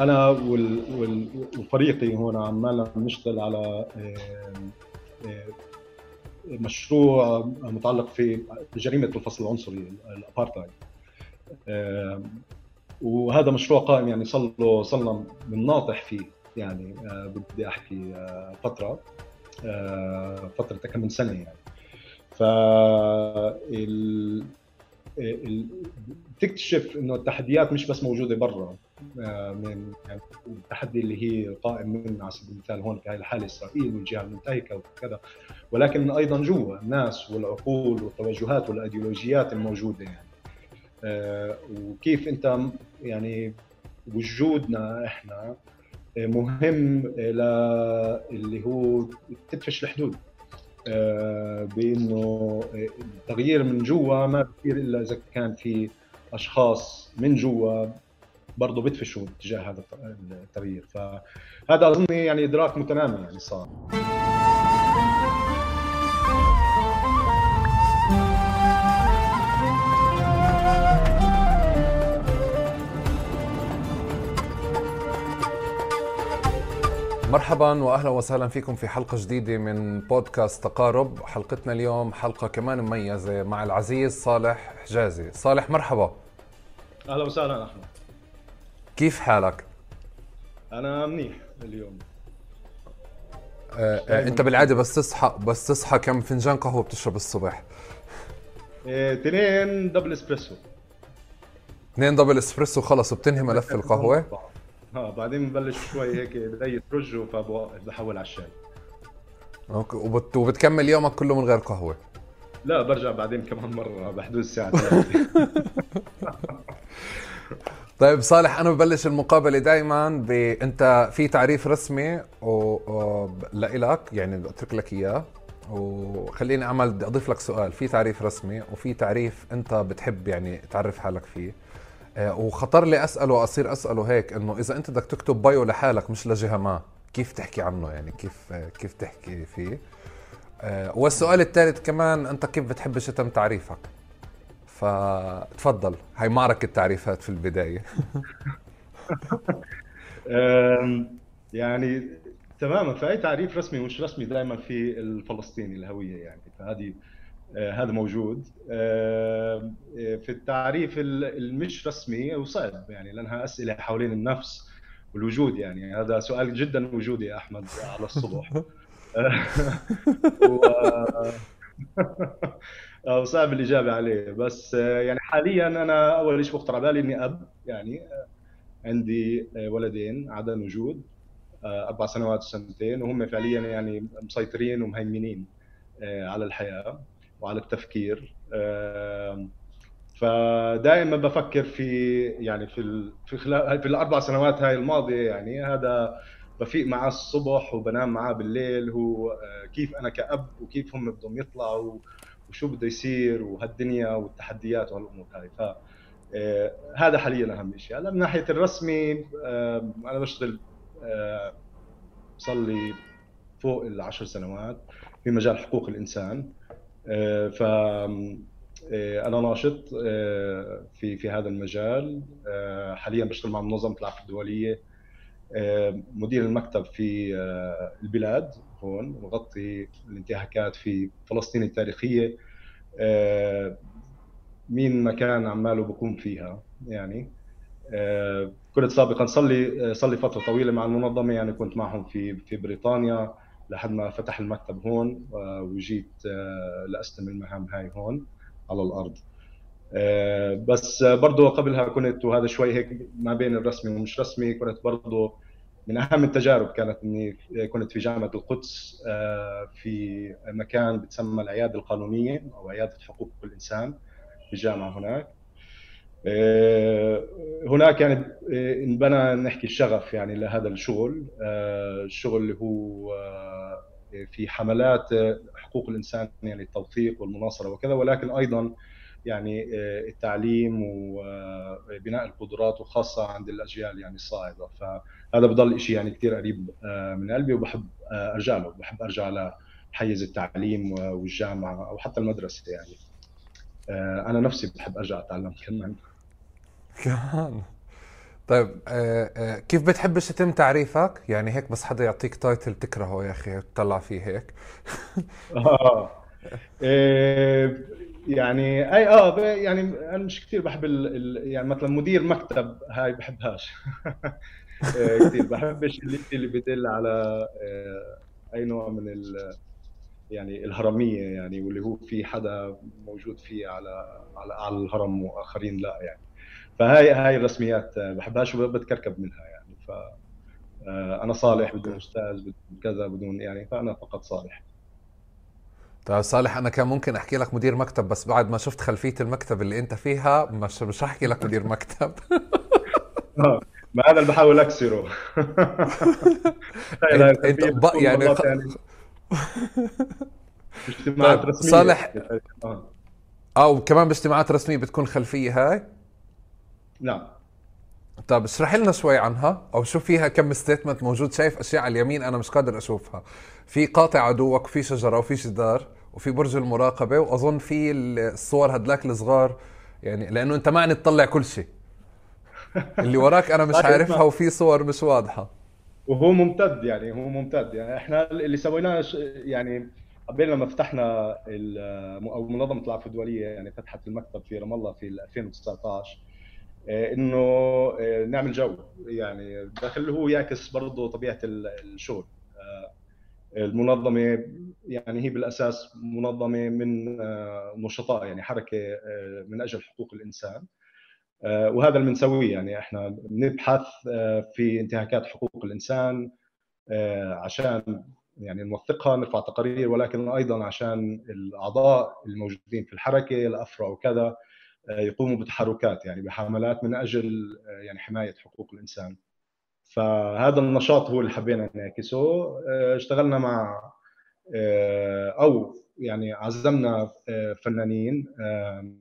أنا وفريقي هون عمالنا بنشتغل على مشروع متعلق في جريمة الفصل العنصري الابارتايد وهذا مشروع قائم يعني صار له صرنا بنناطح فيه يعني آه، بدي أحكي آه، فترة آه، فترة كم من سنة يعني. ف تكتشف إنه التحديات مش بس موجودة برا. من يعني التحدي اللي هي قائم من على سبيل المثال هون في هذه الحالة إسرائيل والجهة المنتهكة وكذا. ولكن أيضا جوا الناس والعقول والتوجهات والأيديولوجيات الموجودة يعني. وكيف أنت يعني وجودنا إحنا مهم اللي هو تدفش الحدود. آه، بإنه التغيير من جوا ما بصير إلا إذا كان في أشخاص من جوا برضه بدفشوا تجاه هذا التغيير. فهذا اظن يعني إدراك متنامي يعني صار. مرحبا واهلا وسهلا فيكم في حلقة جديدة من بودكاست تقارب. حلقتنا اليوم حلقة كمان مميزة مع العزيز صالح حجازي. صالح مرحبا. أهلا وسهلا أحمد. كيف حالك؟ أنا منيح اليوم. آه آه أنت بالعادة بس تصحى بس تصحى كم فنجان قهوة بتشرب الصبح. اثنين دبل اسبريسو اثنين double espresso خلص وبتنهي ملف القهوة؟ آه بعدين ببلش شوي هيك بدي رج فبحول على الشاي. okay وبت... وبتكمل يومك كله من غير قهوة. لا برجع بعدين كمان مرة بحدود الساعة طيب صالح أنا ببلش المقابلة دائما ب أنت في تعريف رسمي و... و... لإلك يعني بدي اترك لك إياه. وخليني أعمل بدي أضيف لك سؤال. في تعريف رسمي وفي تعريف أنت بتحب يعني تعرف حالك فيه. آه، وخطر لي أسأله واصير أسأله هيك إنه إذا أنت بدك تكتب بايو لحالك مش لجهة ما كيف تحكي عنه؟ يعني كيف كيف تحكي فيه؟ آه، والسؤال الثالث كمان أنت كيف بتحب يتم تعريفك؟ فتفضل هاي معركة تعريفات في البداية. يعني تماما فأي تعريف رسمي ومش رسمي دائما في الفلسطيني الهوية يعني فهذه آه، هذا موجود. في التعريف المش رسمي وصعب يعني لأنها أسئلة حوالين النفس والوجود يعني. هذا سؤال جدا وجودي يا أحمد على الصبح. وصعب الإجابة عليه. بس آه، يعني حاليا أنا أول شيء بخطر على بالي إني أب يعني عندي ولدين عدم وجود أربع سنوات وسنتين وهم فعليا يعني مسيطرين ومهيمنين على الحياة وعلى التفكير فدائما بفكر في يعني في في خلال في الأربع سنوات هاي الماضية يعني هذا بفيق معاه الصبح وبنام معاه بالليل هو آه، كيف أنا كأب وكيف هم بدهم يطلعوا وشو بده يصير وهالدنيا والتحديات وهالأمور هاي. ف آه، هذا حاليا أهم شيء هلا من ناحية الرسمي أنا بشتغل آه، صار لي فوق العشر سنوات في مجال حقوق الإنسان. آه، ف آه، أنا ناشط آه، في في هذا المجال. حاليا بشتغل مع منظمة العفو الدولية مدير المكتب في البلاد. هون بغطي الانتهاكات في فلسطين التاريخية. مين مكان عماله بكون فيها يعني. كنت سابقا صلي صلي فترة طويلة مع المنظمة يعني كنت معهم في في بريطانيا لحد ما فتح المكتب هون وجيت آه، لأستلم المهام هاي هون على الأرض. آه، بس برضه قبلها كنت وهذا شوي هيك ما بين الرسمي ومش رسمي كنت برضه من أهم التجارب كانت إني كنت في جامعة القدس آه، في مكان بتسمى العيادة القانونية أو عيادة حقوق الإنسان في الجامعة هناك. هناك يعني انبنى نحكي الشغف يعني لهذا الشغل الشغل اللي هو في حملات حقوق الإنسان يعني التوثيق والمناصرة وكذا ولكن أيضا يعني التعليم وبناء القدرات وخاصة عند الأجيال يعني الصاعدة. فهذا بضل شيء يعني كثير قريب من قلبي وبحب أرجع له بحب أرجع لحيز التعليم والجامعة أو حتى المدرسة يعني. أنا نفسي بحب أرجع أتعلم كمان. كمان؟ طيب آه آه كيف بتحبش يتم تعريفك؟ يعني هيك بس حدا يعطيك تايتل تكرهه يا أخي تطلع فيه هيك. آه يعني أي آه يعني أنا مش كثير بحب ال يعني مثلا مدير مكتب هاي بحبهاش. إيه، كثير بحبش اللي اللي بدل على آه، أي نوع من ال يعني الهرمية يعني واللي هو في حدا موجود فيه على على اعلى الهرم وآخرين لا يعني. فهاي هاي الرسميات بحبهاش وبتكركب منها يعني. ف آه، أنا صالح بدون أستاذ بدون كذا بدون يعني فأنا فقط صالح. طيب صالح أنا كان ممكن أحكي لك مدير مكتب بس بعد ما شفت خلفية المكتب اللي أنت فيها مش مش احكي لك مدير مكتب. آه، ما هذا اللي بحاول أكسره. انت, إنت يعني, خ... يعني. اجتماعات طيب رسمية. صالح آه، وكمان باجتماعات رسمية بتكون خلفية هاي؟ نعم. طيب اشرح لنا شوي عنها أو شو فيها كم ستيتمنت موجود؟ شايف أشياء على اليمين أنا مش قادر أشوفها. في قاطع عدوك وفي شجرة وفي جدار وفي برج المراقبة وأظن في الصور هدلاك الصغار يعني لأنه أنت معني تطلع كل شيء. اللي وراك أنا مش عارفها وفي صور مش واضحة. وهو ممتد يعني هو ممتد يعني. إحنا اللي سويناه يعني قبل لما فتحنا أو منظمة العفو الدوليه يعني فتحت المكتب في رام الله في 2019 آه، إنه آه، نعمل جو يعني. داخل هو يعكس برضه طبيعة الشغل آه، المنظمة يعني هي بالأساس منظمة من نشطاء يعني حركة من أجل حقوق الإنسان. وهذا اللي بنسويه. يعني إحنا بنبحث في انتهاكات حقوق الإنسان عشان يعني نوثقها نرفع تقارير ولكن أيضا عشان الأعضاء الموجودين في الحركة الأفرع وكذا يقوموا بتحركات يعني بحملات من أجل يعني حماية حقوق الإنسان. فهذا النشاط هو اللي حبينا نعكسه اشتغلنا مع أو يعني عزمنا فنانين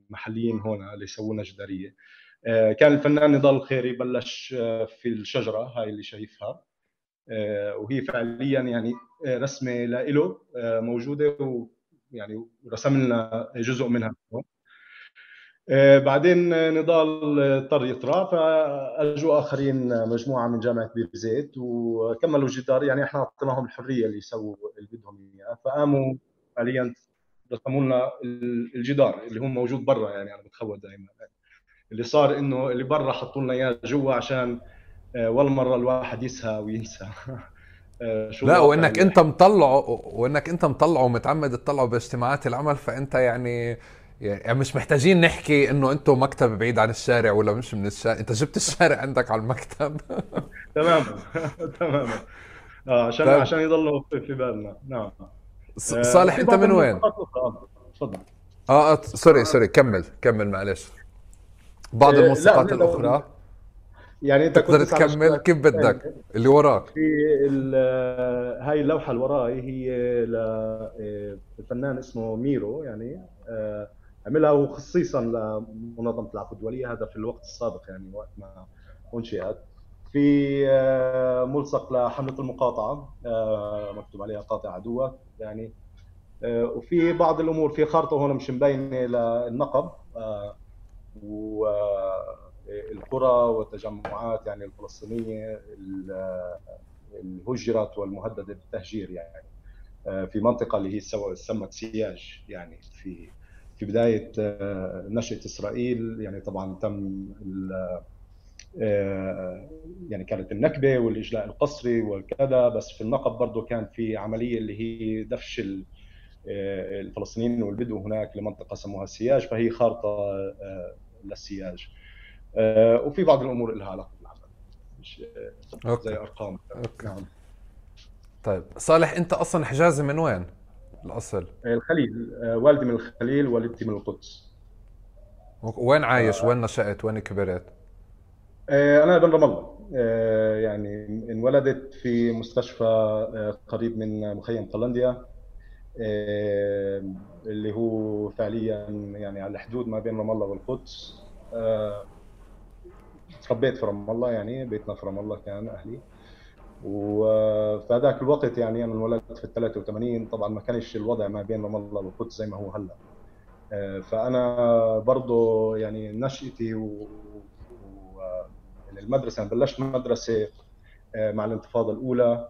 محليين هون اللي يسووا لنا جداريه كان الفنان نضال الخيري بلش في الشجرة هاي اللي شايفها. وهي فعليا يعني رسمة له موجودة ويعني رسم لنا جزء منها. آه، بعدين نضال اضطر يطرى فأجوا آخرين مجموعة من جامعة بير زيت وكملوا الجدار يعني إحنا أعطيناهم الحرية اللي يسووا اللي بدهم إياه. فقاموا فعليا رسموا لنا الجدار اللي هو موجود برا يعني أنا بتخوت دائما. اللي صار إنه اللي برا حطوا لنا إياه جوا عشان آه، ولا مره الواحد يسهى وينسى. آه، شو لا وإنك أنت مطلعه وإنك أنت مطلعه ومتعمد تطلعه باجتماعات العمل فأنت يعني يعني مش محتاجين نحكي إنه أنتم مكتب بعيد عن الشارع ولا مش من الشارع. أنت جبت الشارع عندك على المكتب. تماما. تماما. آه عشان طيب. عشان يضلوا في بالنا. نعم. آه، صالح أنت من وين؟ تفضل. آه, sorry sorry كمل كمل معلش. بعض آه، الموسيقات الأخرى. يعني أنت تقدر تكمل؟ كيف بدك؟ اللي وراك. في هاي اللوحة اللي وراي هي لفنان اسمه ميرو يعني عملها خصيصا لمنظمة العفو الدولية هذا في الوقت السابق يعني وقت ما أنشئت. في آه، ملصق لحملة المقاطعة آه، مكتوب عليها قاطع عدوك يعني آه، وفي بعض الأمور في خارطة هون مش مبينه للنقب والقرى والتجمعات يعني الفلسطينية الهجرت والمهددة بالتهجير يعني في منطقة اللي هي سمت سياج يعني في في بداية آه، نشأة إسرائيل يعني طبعا تم آه، يعني كانت النكبة والإجلاء القسري وكذا بس في النقب برضه كان في عملية اللي هي دفش آه، الفلسطينيين والبدو هناك لمنطقة سموها السياج فهي خارطة للسياج وفي بعض الأمور لها علاقة بالعمل مش زي أرقام أوكي. نعم طيب صالح أنت أصلا حجازي من وين؟ الأصل الخليل آه، والدي من الخليل والدتي من القدس وين عايش؟ آه. وين نشأت؟ وين كبرت؟ آه، أنا ابن رام الله يعني انولدت في مستشفى قريب من مخيم قلنديا اللي هو فعليا يعني على الحدود ما بين رام الله والقدس. تربيت في رام الله يعني بيتنا في رام الله كان أهلي. وفي هذاك الوقت يعني أنا انولدت في ال 83 طبعا ما كانش الوضع ما بين رام الله والقدس زي ما هو هلأ. آه، فأنا برضه يعني نشأتي و... المدرسة أنا بلشت مدرسة مع الانتفاضة الأولى.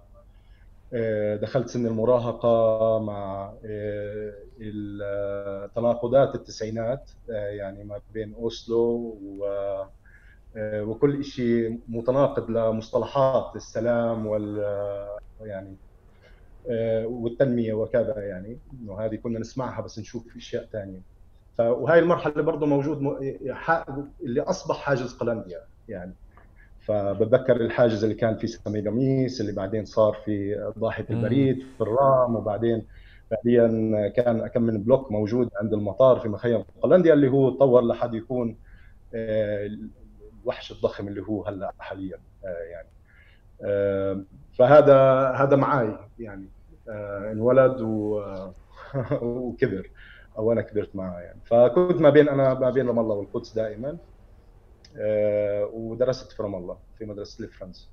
دخلت سن المراهقة مع تناقضات التسعينات يعني ما بين أوسلو و وكل شيء متناقض لمصطلحات السلام وال يعني والتنمية وكذا يعني. إنه هذه كنا نسمعها بس نشوف أشياء ثانية وهي المرحلة برضه موجود اللي أصبح حاجز قلنديا يعني. فبتذكر الحاجز اللي كان في سميغاميس اللي بعدين صار في ضاحية البريد في الرام وبعدين فعليا كان كم من بلوك موجود عند المطار في مخيم قلنديا اللي هو تطور لحد يكون آه، الوحش الضخم اللي هو هلأ حاليا آه، يعني. آه، فهذا هذا معي يعني. انولد وكبر أو أنا كبرت معه يعني. فكنت ما بين أنا ما بين رام الله والقدس دائما. ودرست في رام الله في مدرسة الفرنس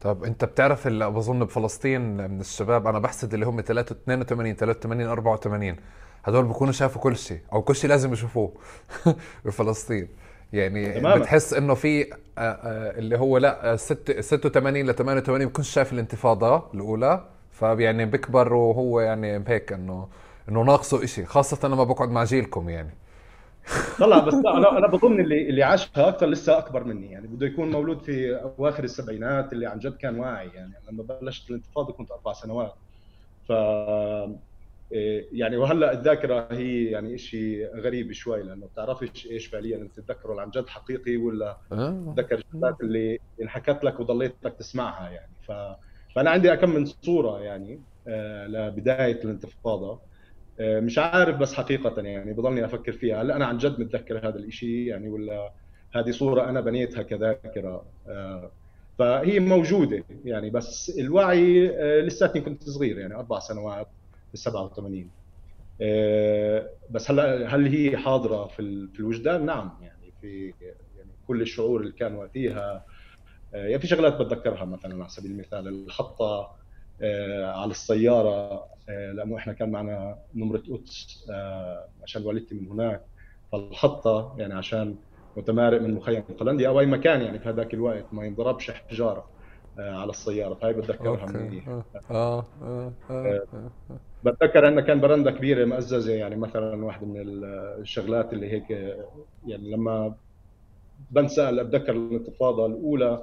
طب انت بتعرف اللي بظن بفلسطين من الشباب أنا بحسد اللي هم 82 83 84 هدول بكونوا شافوا كل شيء أو كل شيء لازم يشوفوه بفلسطين يعني تماما. بتحس إنه في آه، آه، اللي هو لا 86 ل 88 بكونش شايف الانتفاضة الأولى. فيعني بكبر وهو يعني هيك إنه إنه ناقصه شيء خاصة لما بقعد مع جيلكم يعني. طلع بس أنا أنا بظن اللي اللي عاشها أكثر لسه أكبر مني. يعني بده يكون مولود في أواخر السبعينات اللي عن جد كان واعي. يعني لما بلشت الانتفاضة كنت أربع سنوات. ف إيه، يعني وهلأ الذاكرة هي يعني شيء غريب شوي لأنه بتعرفش إيش فعليا. أنت تتذكره عن جد حقيقي ولا آه. تتذكر الشغلات اللي انحكت لك وضليتك تسمعها يعني. ف... فأنا عندي أكم من صورة يعني آه، لبداية الانتفاضة. مش عارف بس حقيقة يعني بضلني أفكر فيها. هلا أنا عن جد متذكر هذا الإشي يعني ولا هذه صورة أنا بنيتها كذاكرة؟ آه، فهي موجودة يعني بس الوعي آه، لساتني كنت صغير يعني أربع سنوات في 87 بس هلا هل هي حاضرة في في الوجدان؟ نعم يعني في يعني كل الشعور اللي كان وقتها. يعني في شغلات بتذكرها مثلا على سبيل المثال الحطة على السيارة آه، لأنه إحنا كان معنا نمرة قدس آه، عشان والدتي من هناك فالحطة يعني عشان متمارق من مخيم قلنديا أو أي مكان يعني في هذاك الوقت ما ينضربش حجارة آه، على السيارة فهي بتذكرها منيح آه. آه. آه. آه. بتذكر انه كان برندة كبيرة مأززة يعني مثلا واحدة من الشغلات اللي هيك يعني لما بنسأل أتذكر الانتفاضة الأولى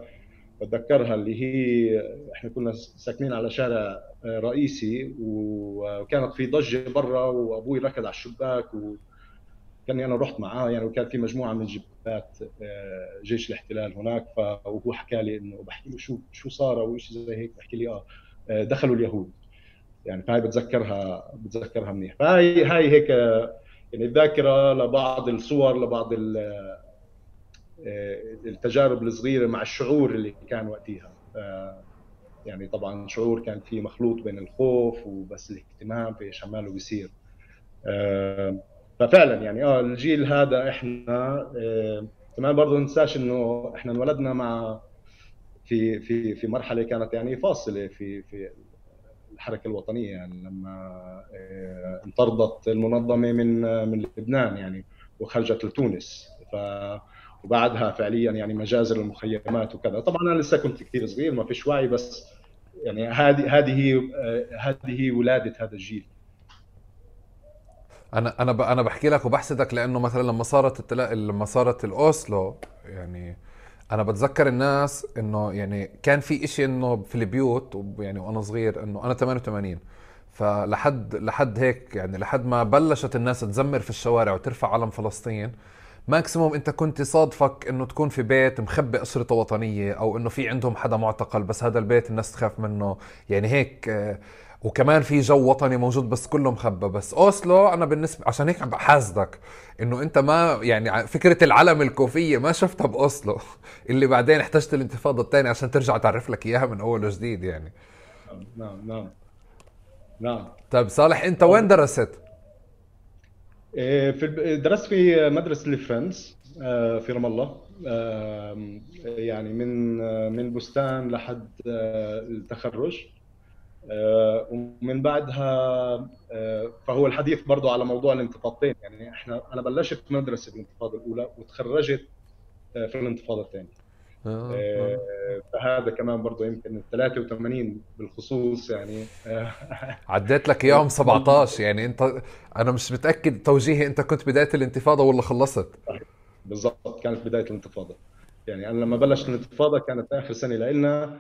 بتذكرها اللي هي إحنا كنا ساكنين على شارع آه، رئيسي وكانت في ضجة برا وأبوي ركض على الشباك وكاني أنا رحت معاه يعني وكان في مجموعة من جبات آه، جيش الاحتلال هناك وهو حكى لي إنه بحكي له شو شو صار أو شيء زي هيك بحكي لي آه, آه، دخلوا اليهود. يعني فهي بتذكرها بتذكرها منيح. فهي هاي هيك يعني الذاكرة لبعض الصور لبعض آه، التجارب الصغيرة مع الشعور اللي كان وقتها. آه، يعني طبعا شعور كان فيه مخلوط بين الخوف وبس الاهتمام في عماله بيصير. آه، ففعلا يعني آه الجيل هذا إحنا كمان برضه ننساش إنه إحنا انولدنا مع في في في مرحلة كانت يعني فاصلة في في الحركة الوطنية يعني لما انطردت المنظمة من من لبنان يعني وخرجت لتونس. ف وبعدها فعليا يعني مجازر المخيمات وكذا. طبعا أنا لسه كنت كثير صغير ما فيش وعي بس يعني هذه هذه هذه ولادة هذا الجيل. أنا أنا أنا بحكي لك وبحسدك لأنه مثلا لما صارت التلا... لما صارت الأوسلو يعني أنا بتذكر الناس إنه يعني كان في إشي إنه في البيوت يعني وأنا صغير إنه أنا 88 فلحد لحد هيك يعني لحد ما بلشت الناس تزمر في الشوارع وترفع علم فلسطين maximum انت كنت صادفك انه تكون في بيت مخبي أسرته وطنية أو إنه في عندهم حدا معتقل بس هذا البيت الناس تخاف منه. يعني هيك آه، وكمان في جو وطني موجود بس كله مخبى بس أوسلو أنا بالنسبة عشان هيك عم بحاسدك إنه أنت ما يعني فكرة العلم الكوفية ما شفتها بأوسلو. اللي بعدين احتجت الانتفاضة الثانية عشان ترجع تعرف لك إياها من أول وجديد يعني. نعم نعم. نعم. طيب صالح أنت وين درست؟ إيه، في درست في مدرسة الفرنس آه، في رام الله يعني من من بستان لحد آه، التخرج. آه، ومن بعدها فهو الحديث برضه على موضوع الانتفاضتين. يعني إحنا أنا بلشت مدرسة بالانتفاضة الأولى وتخرجت في الانتفاضة الثانية. آه، آه. فهذا كمان برضه يمكن 83 بالخصوص يعني. عديت لك إياهم 17 يعني أنت أنا مش متأكد توجيهي أنت كنت بداية الانتفاضة ولا خلصت؟ بالضبط كانت بداية الانتفاضة. يعني أنا لما بلشت الانتفاضة كانت آخر سنة لنا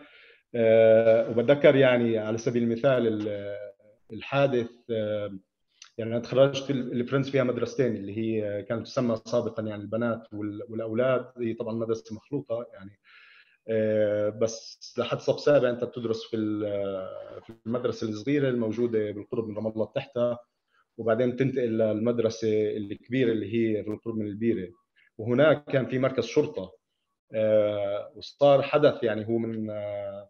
وبتذكر يعني على سبيل المثال الحادث يعني أنا تخرجت الفرنس فيها مدرستين اللي هي كانت تسمى سابقا يعني البنات والأولاد. هي طبعا مدرسة مخلوطة يعني. آه، بس لحد صف سابع أنت بتدرس في في المدرسة الصغيرة الموجودة بالقرب من رام الله تحتها. وبعدين تنتقل للمدرسة الكبيرة اللي هي بالقرب من البيرة. وهناك كان في مركز شرطة. آه، وصار حدث يعني هو من آه،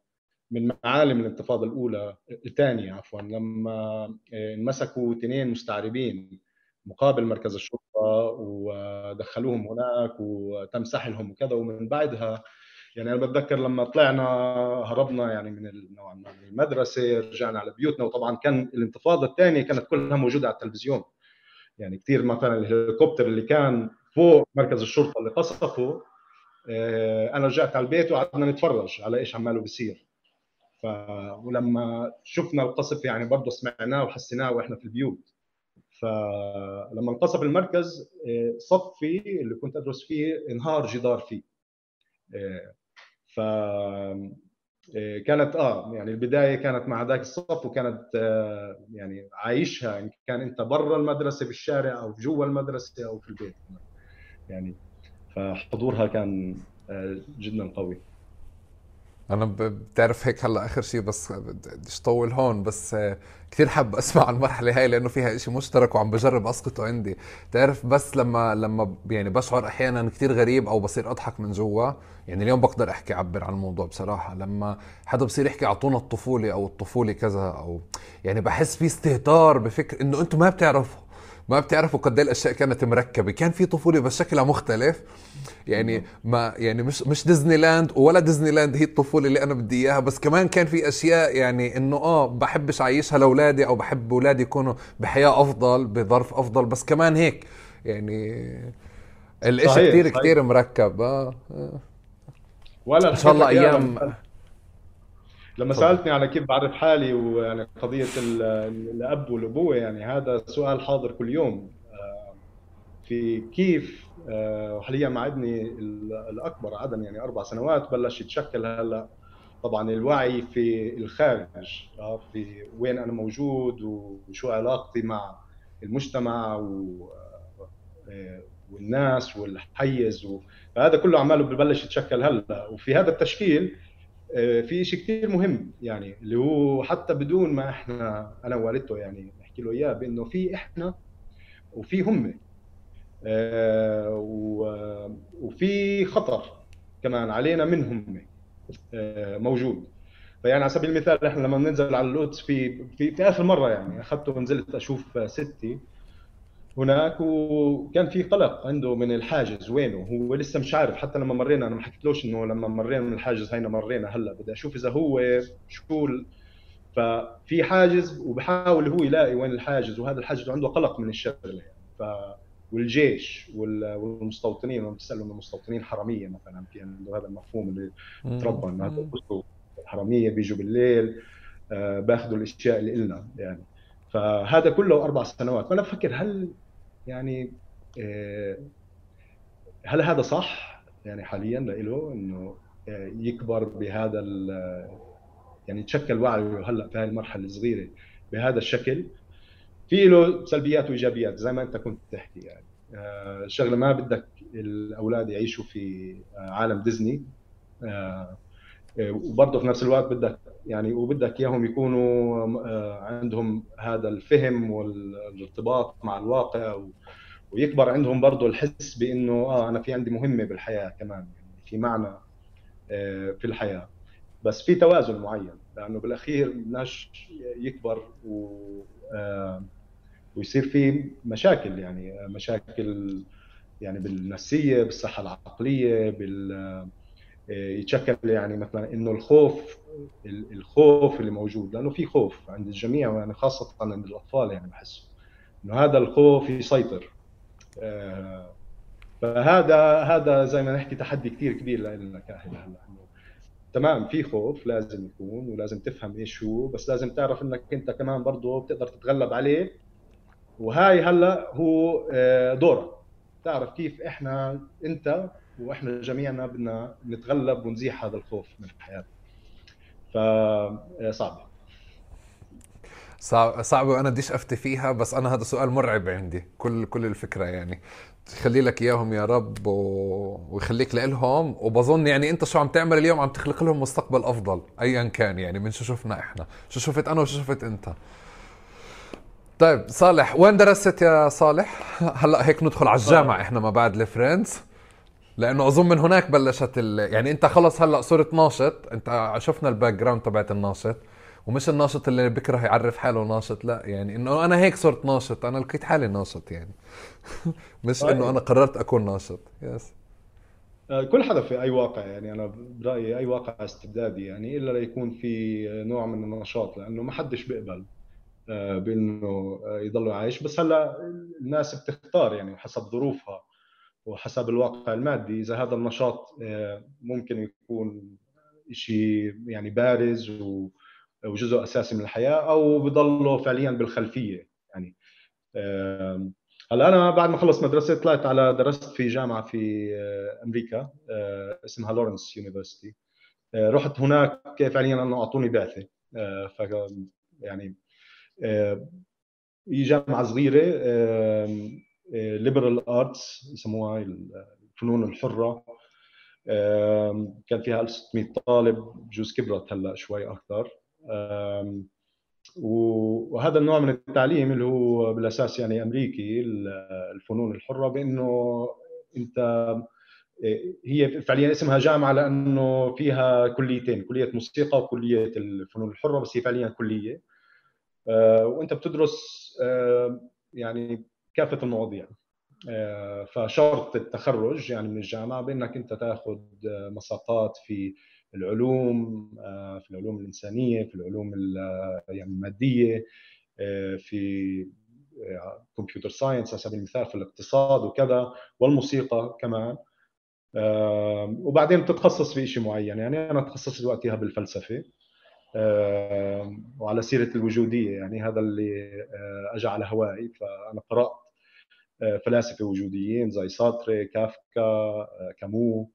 من معالم الانتفاضة الأولى الثانية عفوا لما آه، انمسكوا اثنين مستعربين مقابل مركز الشرطة ودخلوهم هناك وتم سحلهم وكذا ومن بعدها يعني أنا بتذكر لما طلعنا هربنا يعني من نوعا ما من المدرسة رجعنا على بيوتنا وطبعا كان الانتفاضة الثانية كانت كلها موجودة على التلفزيون. يعني كثير مثلا الهليكوبتر اللي كان فوق مركز الشرطة اللي قصفه آه، أنا رجعت على البيت وقعدنا نتفرج على إيش عماله بيصير. ولما شفنا القصف يعني برضه سمعناه وحسيناه وإحنا في البيوت. فلما انقصف المركز آه، صفي اللي كنت أدرس فيه انهار جدار فيه. آه، ف آه، كانت آه يعني البداية كانت مع ذاك الصف وكانت يعني عايشها إن كان أنت برا المدرسة بالشارع أو جوا المدرسة أو في البيت. يعني فحضورها كان جدا قوي. أنا بتعرف هيك هلأ آخر شيء بس بديش طول هون بس كثير حاب أسمع المرحلة هاي لأنه فيها شيء مشترك وعم بجرب أسقطه عندي. تعرف بس لما لما يعني بشعر أحيانا كثير غريب أو بصير أضحك من جوا يعني اليوم بقدر أحكي أعبر عن الموضوع بصراحة. لما حدا بصير يحكي أعطونا الطفولة أو الطفولة كذا أو يعني بحس في استهتار بفكر إنه أنتم ما بتعرفوا. ما بتعرفوا قد إيه الأشياء كانت مركبة. كان في طفولة بس شكلها مختلف. يعني ما يعني مش مش ديزني لاند ولا ديزني لاند هي الطفولة اللي أنا بدي إياها بس كمان كان في أشياء يعني إنه آه بحبش أعيشها لأولادي أو بحب أولادي يكونوا بحياة أفضل بظرف أفضل بس كمان هيك. يعني الإشي كثير كثير مركب. آه, آه. ولا إن شاء الله أيام لما سألتني على كيف بعرف حالي ويعني قضية الأب والأبوة يعني هذا سؤال حاضر كل يوم. آه، في كيف آه، وحاليا مع ابني الأكبر عدم يعني أربع سنوات بلش يتشكل هلأ. طبعا الوعي في الخارج آه، في وين أنا موجود وشو علاقتي مع المجتمع والناس والحيز فهذا كله عماله ببلش يتشكل هلأ. وفي هذا التشكيل في شيء كثير مهم يعني اللي هو حتى بدون ما إحنا أنا ووالدته يعني نحكي له إياه بإنه في إحنا وفي هم آه، وفي خطر كمان علينا منهم آه، موجود. فيعني على سبيل المثال إحنا لما بننزل على القدس في في, في آخر مرة يعني أخذته ونزلت أشوف ستي هناك وكان في قلق عنده من الحاجز وينه؟ هو لسه مش عارف حتى لما مرينا أنا ما حكيتلوش إنه لما مرينا من الحاجز هينا مرينا هلأ. بدي أشوف إذا هو شو ففي حاجز وبحاول هو يلاقي وين الحاجز وهذا الحاجز عنده قلق من الشغلة. يعني ف والجيش والمستوطنين لما بتسالوا انه مستوطنين حرامية مثلا في عنده هذا المفهوم اللي تربى إنه هذا حرامية بيجوا بالليل آه، باخذوا الأشياء اللي إلنا يعني. فهذا كله أربع سنوات. فانا بفكر هل يعني آه، هل هذا صح؟ يعني حاليا له إنه آه، يكبر بهذا يعني يتشكل وعيه هلأ في هذه المرحلة الصغيرة بهذا الشكل. في له سلبيات وإيجابيات زي ما أنت كنت تحكي يعني. آه، شغلة ما بدك الأولاد يعيشوا في عالم ديزني. وبرضه في نفس الوقت بدك يعني وبدك إياهم يكونوا عندهم هذا الفهم والارتباط مع الواقع ويكبر عندهم برضه الحس بإنه آه أنا في عندي مهمة بالحياة كمان يعني في معنى آه، في الحياة. بس في توازن معين لأنه بالأخير بدناش يكبر و آه، ويصير في مشاكل يعني مشاكل يعني بالنفسية بالصحة العقلية بال آه، يتشكل يعني مثلا إنه الخوف الخوف اللي موجود لأنه في خوف عند الجميع يعني خاصة عند الأطفال يعني بحس إنه هذا الخوف يسيطر. آه، فهذا هذا زي ما نحكي تحدي كثير كبير لنا كأهل هلأ تمام في خوف لازم يكون ولازم تفهم إيش هو بس لازم تعرف إنك أنت كمان برضه بتقدر تتغلب عليه. وهاي هلأ هو آه، دورك تعرف كيف إحنا أنت وإحنا جميعنا بدنا نتغلب ونزيح هذا الخوف من الحياة. فصعب صعب صعبة وأنا بديش أفتي فيها بس أنا هذا سؤال مرعب عندي. كل كل الفكرة يعني. يخلي لك إياهم يا رب و... ويخليك لهم وبظن يعني أنت شو عم تعمل اليوم عم تخلق لهم مستقبل أفضل ايا كان يعني من شو شفنا إحنا. شو شفت أنا وشو شفت أنت. طيب صالح وين درست يا صالح؟ هلأ هيك ندخل على الجامعة إحنا ما بعد الفرندز لأنه أظن من هناك بلشت ال... يعني أنت خلص هلأ صرت ناشط. أنت شفنا ال background تبعت الناشط. ومش الناشط اللي بكره يعرف حاله ناشط لأ يعني إنه أنا هيك صرت ناشط. أنا لقيت حالي ناشط يعني. مش طيب. انه أنا قررت أكون ناشط. يس آه، كل حدا في أي واقع يعني أنا برأيي أي واقع استبدادي يعني إلا ليكون في نوع من النشاط لأنه ما حدش بيقبل آه، بإنه آه، يضل عايش. بس هلأ الناس بتختار يعني حسب ظروفها. وحسب الواقع المادي إذا هذا النشاط ممكن يكون شيء يعني بارز وجزء أساسي من الحياة أو بضلوا فعليا بالخلفية يعني. هلأ أنا بعد ما خلص مدرسه طلعت على درست في جامعة في آه، أمريكا آه، اسمها Lawrence University. آه، رحت هناك فعليا أنه أعطوني بعثة. ف يعني جامعة صغيرة liberal arts يسموها الفنون الحرة. كان فيها 1600 طالب بجوز كبرت هلأ شوي أكثر. وهذا النوع من التعليم اللي هو بالأساس يعني أمريكي الفنون الحرة بأنه أنت هي فعليا اسمها جامعة لأنه فيها كليتين كلية موسيقى وكلية الفنون الحرة بس هي فعليا كلية. آه، وأنت بتدرس يعني كافة المواضيع. آه، فشرط التخرج يعني من الجامعة بأنك أنت تأخذ مساقات في العلوم آه، في العلوم الإنسانية في العلوم يعني المادية آه، في كمبيوتر ساينس على سبيل المثال في الاقتصاد وكذا والموسيقى كمان. وبعدين بتتخصص في شيء معين. يعني أنا تخصصت وقتها بالفلسفة وعلى سيرة الوجودية. يعني هذا اللي اجى على هوائي فأنا قرأت فلاسفة وجوديين زي سارتر كافكا كامو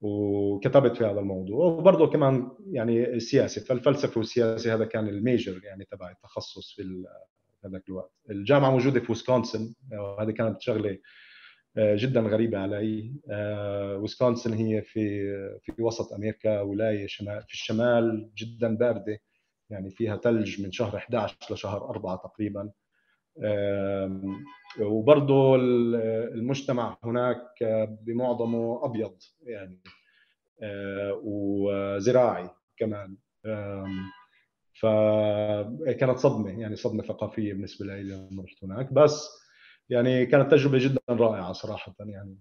وكتبت في هذا الموضوع. وبرضه كمان يعني السياسة فالفلسفة والسياسة هذا كان ال major يعني تبع التخصص في هذاك الوقت. الجامعة موجودة في ويسكونسن وهذه كانت شغلة آه، جدا غريبة علي. آه، ويسكونسن هي في في وسط أمريكا ولاية شمال في الشمال جدا باردة يعني فيها ثلج من شهر 11 لشهر 4 تقريبا. وبرضه المجتمع هناك بمعظمه أبيض يعني آه، وزراعي كمان. فكانت صدمة يعني صدمة ثقافية بالنسبة لي لما رحت هناك. بس يعني كانت تجربة جدا رائعة صراحة يعني.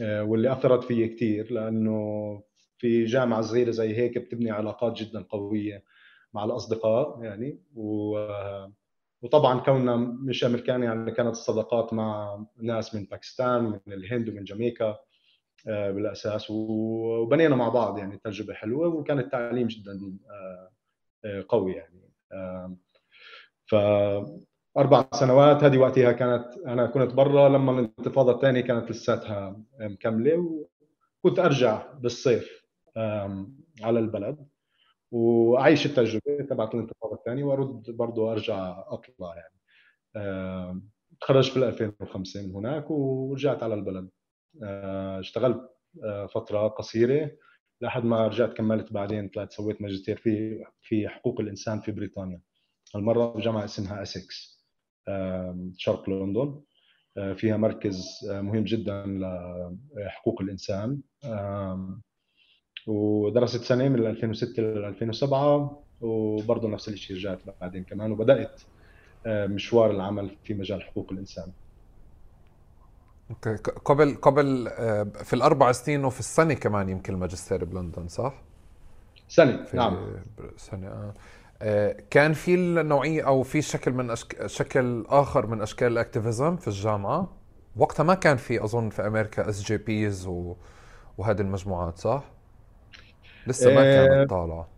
آه، واللي أثرت في كثير لأنه في جامعة صغيرة زي هيك بتبني علاقات جدا قوية مع الأصدقاء يعني و وطبعا كوننا مش امريكان يعني كانت الصداقات مع ناس من باكستان ومن الهند ومن جامايكا آه، بالأساس وبنينا مع بعض يعني تجربة حلوة وكان التعليم جدا آه، آه، قوي يعني. ف أربع سنوات هذه وقتها كانت أنا كنت برا لما الانتفاضة الثانية كانت لساتها مكملة وكنت أرجع بالصيف على البلد. واعيش التجربة تبعت الانتفاضه الثانية وأرد برضه أرجع أطلع يعني. تخرجت بال 2005 من هناك ورجعت على البلد. آه، اشتغلت آه، فترة قصيرة لحد ما رجعت كملت بعدين طلعت سويت ماجستير في في حقوق الإنسان في بريطانيا. المرة بجامعه اسمها اسكس شرق لندن. آه، فيها مركز مهم جدا لحقوق الإنسان. ودرست سنة من 2006 ل 2007 وبرضه نفس الشيء رجعت بعدين كمان وبدأت آه، مشوار العمل في مجال حقوق الإنسان. okay. قبل قبل آه، في الأربع سنين وفي السنة كمان يمكن الماجستير بلندن صح؟ سنة نعم. سنة آه. آه، كان في النوعية أو في شكل من أشك... شكل آخر من أشكال ال activism في الجامعة؟ وقتها ما كان في أظن في أمريكا SJPs و... وهذه المجموعات صح؟ لسه ما كانت طالعة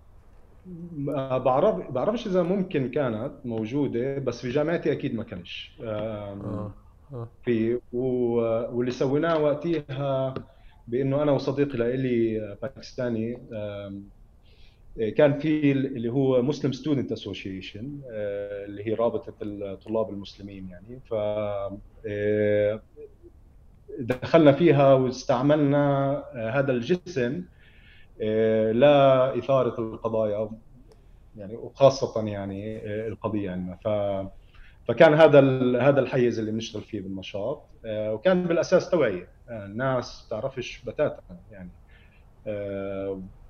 بعرف بعرفش إذا ممكن كانت موجودة بس في جامعتي أكيد ما كانش آه. آه. في واللي سويناه وقتها بإنه أنا وصديقي لإلي باكستاني كان في اللي هو Muslim Student Association اللي هي رابطة الطلاب المسلمين يعني ف آه، دخلنا فيها واستعملنا هذا الجسم آه، لاثاره القضايا يعني وخاصة يعني آه، القضية عندنا. ف فكان هذا هذا الحيز اللي بنشتغل فيه بالنشاط آه، وكان بالأساس توعية. الناس بتعرفش بتاتا يعني.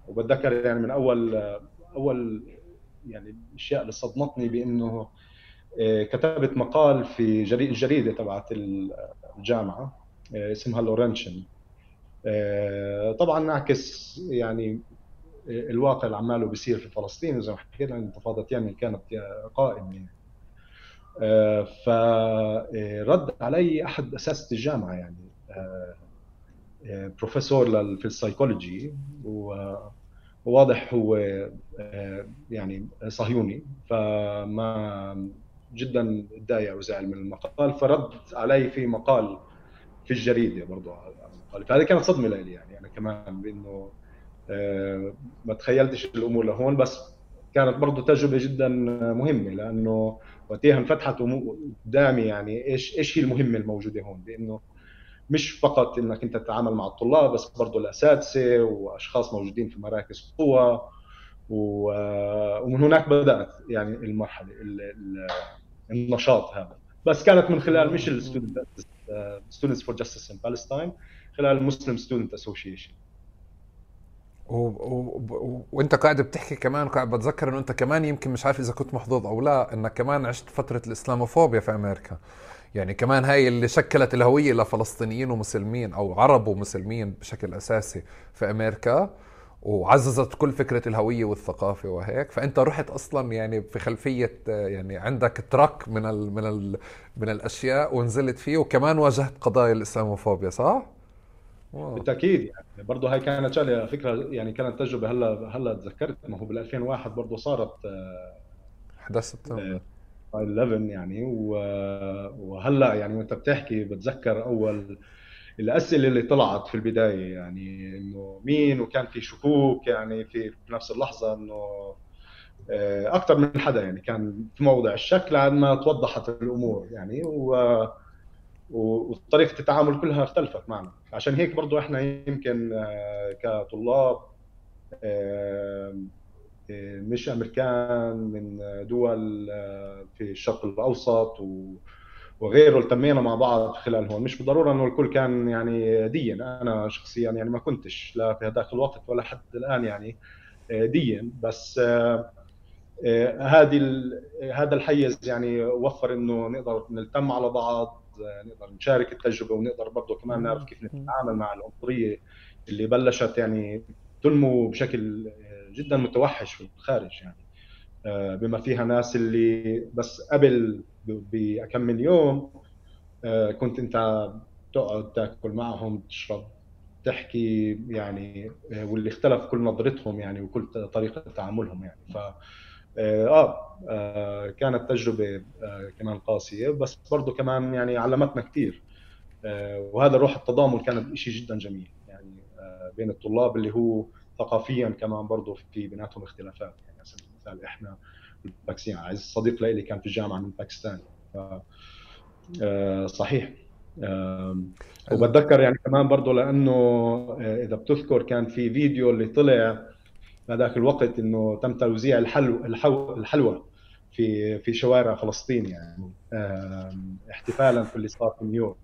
وبتذكر يعني من أول أول يعني الاشياء اللي صدمتني بأنه كتبت مقال في جريده تبعت الجامعة اسمها Lawrentian طبعا نعكس يعني الواقع اللي عماله بيصير في فلسطين زي ما حكينا انتفاضة يعني كانت قائمة يعني. آه، فرد علي أحد اساتذه الجامعة يعني آه، بروفيسور في السايكولوجي وواضح هو يعني صهيوني فما جدا تضايق وزعل من المقال فرد علي في مقال في الجريدة برضه المخالف فهذه كانت صدمة لي يعني أنا كمان بانه آه، ما تخيلتش الأمور لهون بس كانت برضه تجربة جدا مهمة لأنه وقتها انفتحت قدامي يعني إيش إيش هي المهمة الموجودة هون؟ بإنه مش فقط إنك أنت تتعامل مع الطلاب بس برضه الأساتذة وأشخاص موجودين في مراكز قوة ومن هناك بدأت يعني المرحلة النشاط هذا. بس كانت من خلال مش ال Students for Justice in Palestine خلال ال Muslim Student Association وانت قاعد بتحكي كمان قاعد بتذكر إنه انت كمان يمكن مش عارف إذا كنت محظوظ أو لا إنك كمان عشت فترة الإسلاموفوبيا في أمريكا. يعني كمان هاي اللي شكلت الهوية لفلسطينيين ومسلمين أو عرب ومسلمين بشكل أساسي في أمريكا وعززت كل فكرة الهوية والثقافة وهيك. فأنت رحت أصلا يعني في خلفية يعني عندك تراك من ال من ال من الأشياء ونزلت فيه وكمان واجهت قضايا الإسلاموفوبيا صح؟ بالتأكيد يعني. برضه هاي كانت شغلة فكرة يعني كانت تجربة هلا هلا تذكرت ما هو بال 2001 برضه صارت 11 سبتمبر 11 يعني. وهلا يعني وأنت بتحكي بتذكر أول الأسئلة اللي طلعت في البداية يعني إنه مين وكان في شكوك يعني في نفس اللحظة إنه آه، أكثر من حدا يعني كان في موضع الشك لعد ما توضحت الأمور يعني. و وطريقه التعامل كلها اختلفت معنا. عشان هيك برضو إحنا يمكن آه، كطلاب آه، آه، مش أمريكان من دول في الشرق الأوسط وغيره التمينا مع بعض خلال هون. مش بالضرورة إنه الكل كان يعني دين. أنا شخصيا يعني ما كنتش لا في هذاك الوقت ولا حتى الآن يعني دين. بس هذه هذا الحيز يعني وفر إنه نقدر نلتم على بعض نقدر نشارك التجربة ونقدر برضه كمان نعرف كيف نتعامل مع العنصرية اللي بلشت يعني تنمو بشكل جدا متوحش في الخارج يعني. آه، بما فيها ناس اللي بس قبل بكم من يوم آه، كنت أنت تقعد تأكل معهم تشرب تحكي يعني آه، واللي اختلف كل نظرتهم يعني وكل طريقة تعاملهم يعني. ف آه،, آه, آه كانت تجربة آه كمان قاسية بس برضه كمان يعني علمتنا كثير آه وهذا روح التضامن كانت شيء جدا جميل. يعني آه بين الطلاب اللي هو ثقافيا كمان برضه في بيناتهم اختلافات. يعني على سبيل المثال إحنا باكستان عايز صديق لي كان في الجامعة من باكستان. ف آه صحيح. آه وبتذكر يعني كمان برضه لأنه إذا بتذكر كان في فيديو اللي طلع هذاك الوقت إنه تم توزيع الحلو الحو الحلوى في في شوارع فلسطين يعني احتفالا في اللي صار في نيويورك.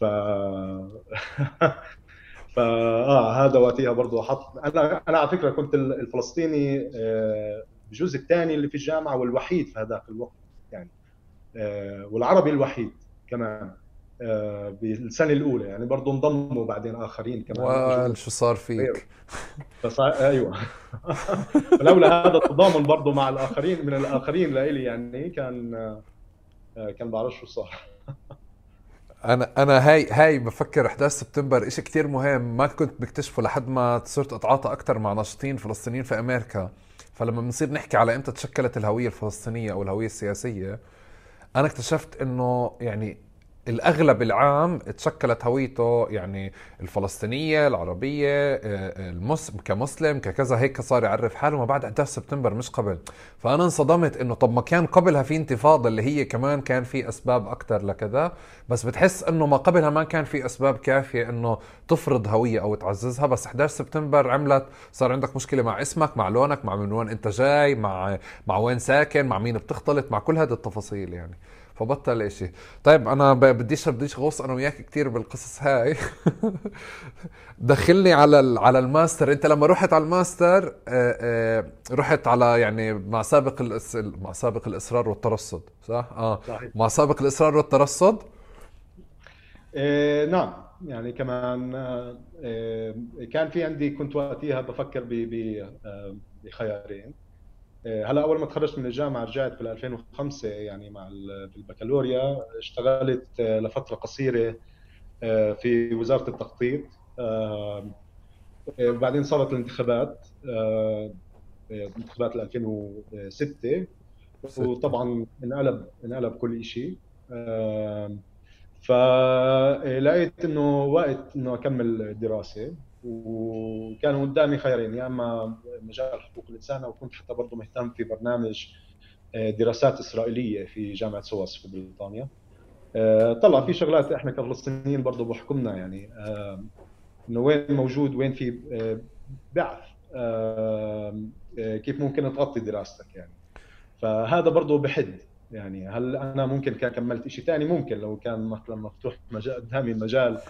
ف ف آه هذا وقتها برضه حط أنا أنا على فكرة كنت الفلسطيني آه، بجوز الثاني اللي في الجامعة والوحيد في هذاك الوقت يعني آه، والعربي الوحيد كمان. بالسنة الأولى. يعني برضه انضموا بعدين آخرين كمان. شو صار فيك؟ فصار أيوه. لولا هذا التضامن برضه مع الآخرين من الآخرين لإلي يعني كان كان بعرف شو صار. أنا أنا هاي هاي بفكر 11 سبتمبر شيء كثير مهم. ما كنت بكتشفه لحد ما صرت أتعاطى أكثر مع ناشطين فلسطينيين في أمريكا. فلما بنصير نحكي على إمتى تشكلت الهوية الفلسطينية أو الهوية السياسية أنا اكتشفت إنه يعني الأغلب العام تشكلت هويته يعني الفلسطينية العربية آه، المسلم كمسلم ككذا هيك صار يعرف حاله. ما بعد 11 سبتمبر مش قبل. فأنا انصدمت إنه طب ما كان قبلها في انتفاضة اللي هي كمان كان في أسباب أكثر لكذا. بس بتحس إنه ما قبلها ما كان في أسباب كافية إنه تفرض هوية أو تعززها. بس 11 سبتمبر عملت صار عندك مشكلة مع اسمك مع لونك مع من وين أنت جاي مع مع وين ساكن مع مين بتختلط مع كل هذه التفاصيل يعني. فبطل إشي. طيب أنا بديش بديش غوص أنا وياك كثير بالقصص هاي. دخلني على على الماستر. أنت لما رحت على الماستر آه، آه، رحت على يعني مع سابق مع سابق الإصرار والترصد صح؟ آه. صحيح. مع سابق الإصرار والترصد؟ إيه نعم. يعني كمان إيه كان في عندي كنت وقتها بفكر بخيارين. هلا أول ما تخرجت من الجامعة رجعت في 2005 يعني مع البكالوريا اشتغلت آه، لفترة قصيرة آه، في وزارة التخطيط. بعدين صارت الانتخابات انتخابات 2006 وطبعا انقلب انقلب كل شيء فلقيت إنه وقت إنه أكمل دراسة. وكانوا قدامي خيارين يا إما مجال حقوق الإنسان أو كنت حتى برضه مهتم في برنامج آه، دراسات إسرائيلية في جامعة سواس في بريطانيا. آه، طلع في شغلات إحنا كفلسطينيين برضه بحكمنا يعني آه، إنه وين موجود وين في بعث كيف ممكن تغطي دراستك يعني. فهذا برضه بحد يعني هل أنا ممكن كان كملت شيء ثاني ممكن لو كان مثلا مفتوح مجال قدامي المجال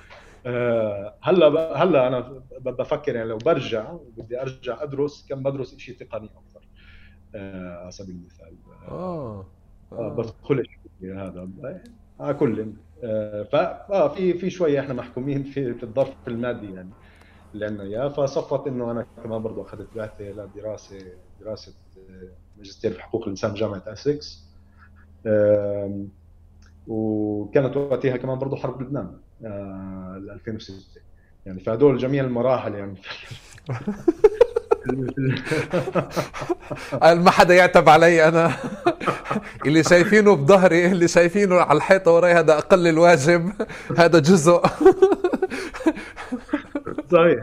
آه، هلا هلا أنا بفكر يعني لو برجع وبدي أرجع أدرس كم بدرس شيء تقني أكثر آه، على سبيل المثال. آه, آه. بدخل هذا. على كل ف آه في في شوية إحنا محكومين في في الظرف المادي يعني اللي عندنا اياه فصفت إنه أنا كمان برضه أخذت بعثة لدراسة دراسة ماجستير في حقوق الإنسان بجامعه أسكس وكانت وقتها كمان برضه حرب لبنان. 2006 يعني فهدول جميع المراحل يعني. ما حدا يعتب علي أنا. اللي شايفينه بظهري اللي شايفينه على الحيطة وراي هذا أقل الواجب. هذا جزء. صحيح.